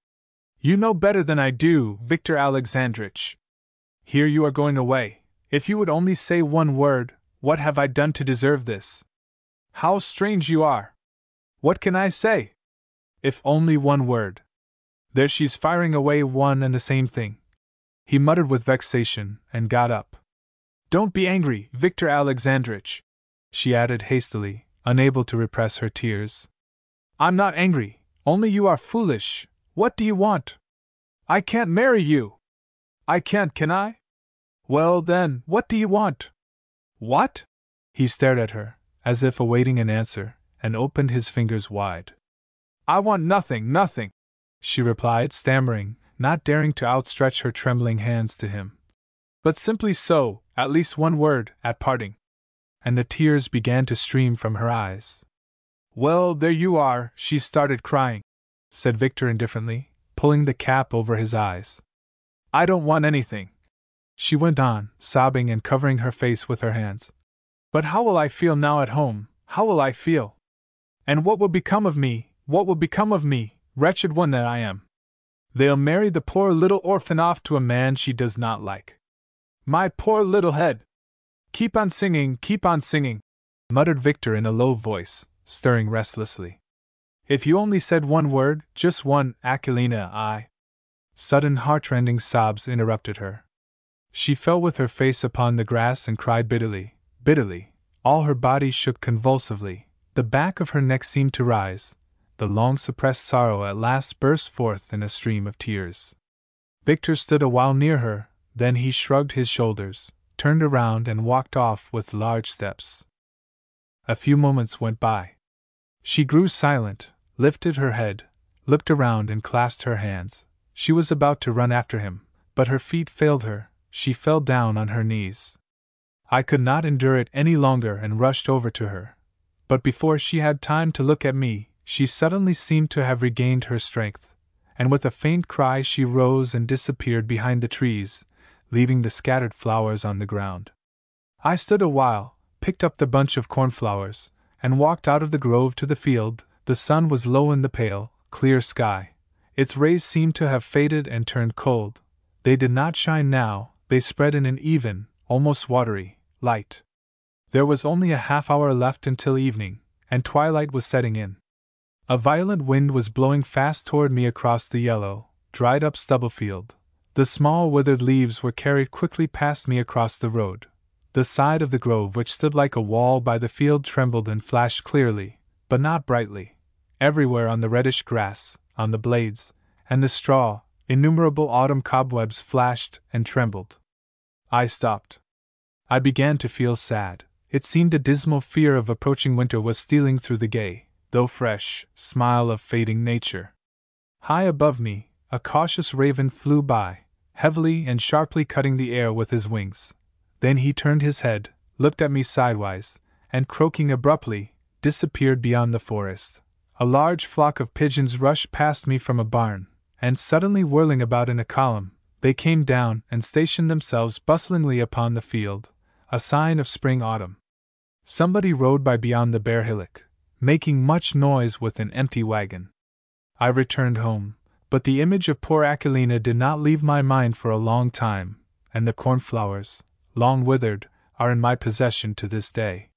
You know better than I do, Victor Alexandrich. Here you are going away. If you would only say one word, what have I done to deserve this? How strange you are! What can I say? If only one word. There she's firing away one and the same thing. He muttered with vexation, and got up. Don't be angry, Victor Alexandrich, she added hastily, unable to repress her tears. I'm not angry, only you are foolish. What do you want? I can't marry you. I can't, can I? Well, then, what do you want? What? He stared at her, as if awaiting an answer, and opened his fingers wide. I want nothing, nothing, she replied, stammering, not daring to outstretch her trembling hands to him. But simply so, at least one word, at parting. And the tears began to stream from her eyes. Well, there you are, she started crying, said Victor indifferently, pulling the cap over his eyes. I don't want anything. She went on, sobbing and covering her face with her hands. But how will I feel now at home? How will I feel? And what will become of me? What will become of me, wretched one that I am? They'll marry the poor little orphan off to a man she does not like. My poor little head! Keep on singing, keep on singing, muttered Victor in a low voice, stirring restlessly. If you only said one word, just one, Aquilina, I. Sudden heartrending sobs interrupted her. She fell with her face upon the grass and cried bitterly, bitterly. All her body shook convulsively, the back of her neck seemed to rise, the long suppressed sorrow at last burst forth in a stream of tears. Victor stood a while near her, then he shrugged his shoulders, turned around, and walked off with large steps. A few moments went by. She grew silent, lifted her head, looked around, and clasped her hands. She was about to run after him, but her feet failed her, she fell down on her knees. I could not endure it any longer and rushed over to her. But before she had time to look at me, she suddenly seemed to have regained her strength, and with a faint cry she rose and disappeared behind the trees, leaving the scattered flowers on the ground. I stood a while, picked up the bunch of cornflowers, and walked out of the grove to the field. The sun was low in the pale, clear sky. Its rays seemed to have faded and turned cold. They did not shine now, they spread in an even, almost watery, light. There was only a half hour left until evening, and twilight was setting in. A violent wind was blowing fast toward me across the yellow, dried up stubble field. The small withered leaves were carried quickly past me across the road. The side of the grove, which stood like a wall by the field, trembled and flashed clearly, but not brightly. Everywhere on the reddish grass, on the blades, and the straw, innumerable autumn cobwebs flashed and trembled. I stopped. I began to feel sad. It seemed a dismal fear of approaching winter was stealing through the gay, though fresh, smile of fading nature. High above me, a cautious raven flew by, heavily and sharply cutting the air with his wings. Then he turned his head, looked at me sidewise, and croaking abruptly, disappeared beyond the forest. A large flock of pigeons rushed past me from a barn, and suddenly whirling about in a column, they came down and stationed themselves bustlingly upon the field, a sign of spring autumn. Somebody rode by beyond the bare hillock, making much noise with an empty wagon. I returned home, but the image of poor Aquilina did not leave my mind for a long time, and the cornflowers, long withered, are in my possession to this day.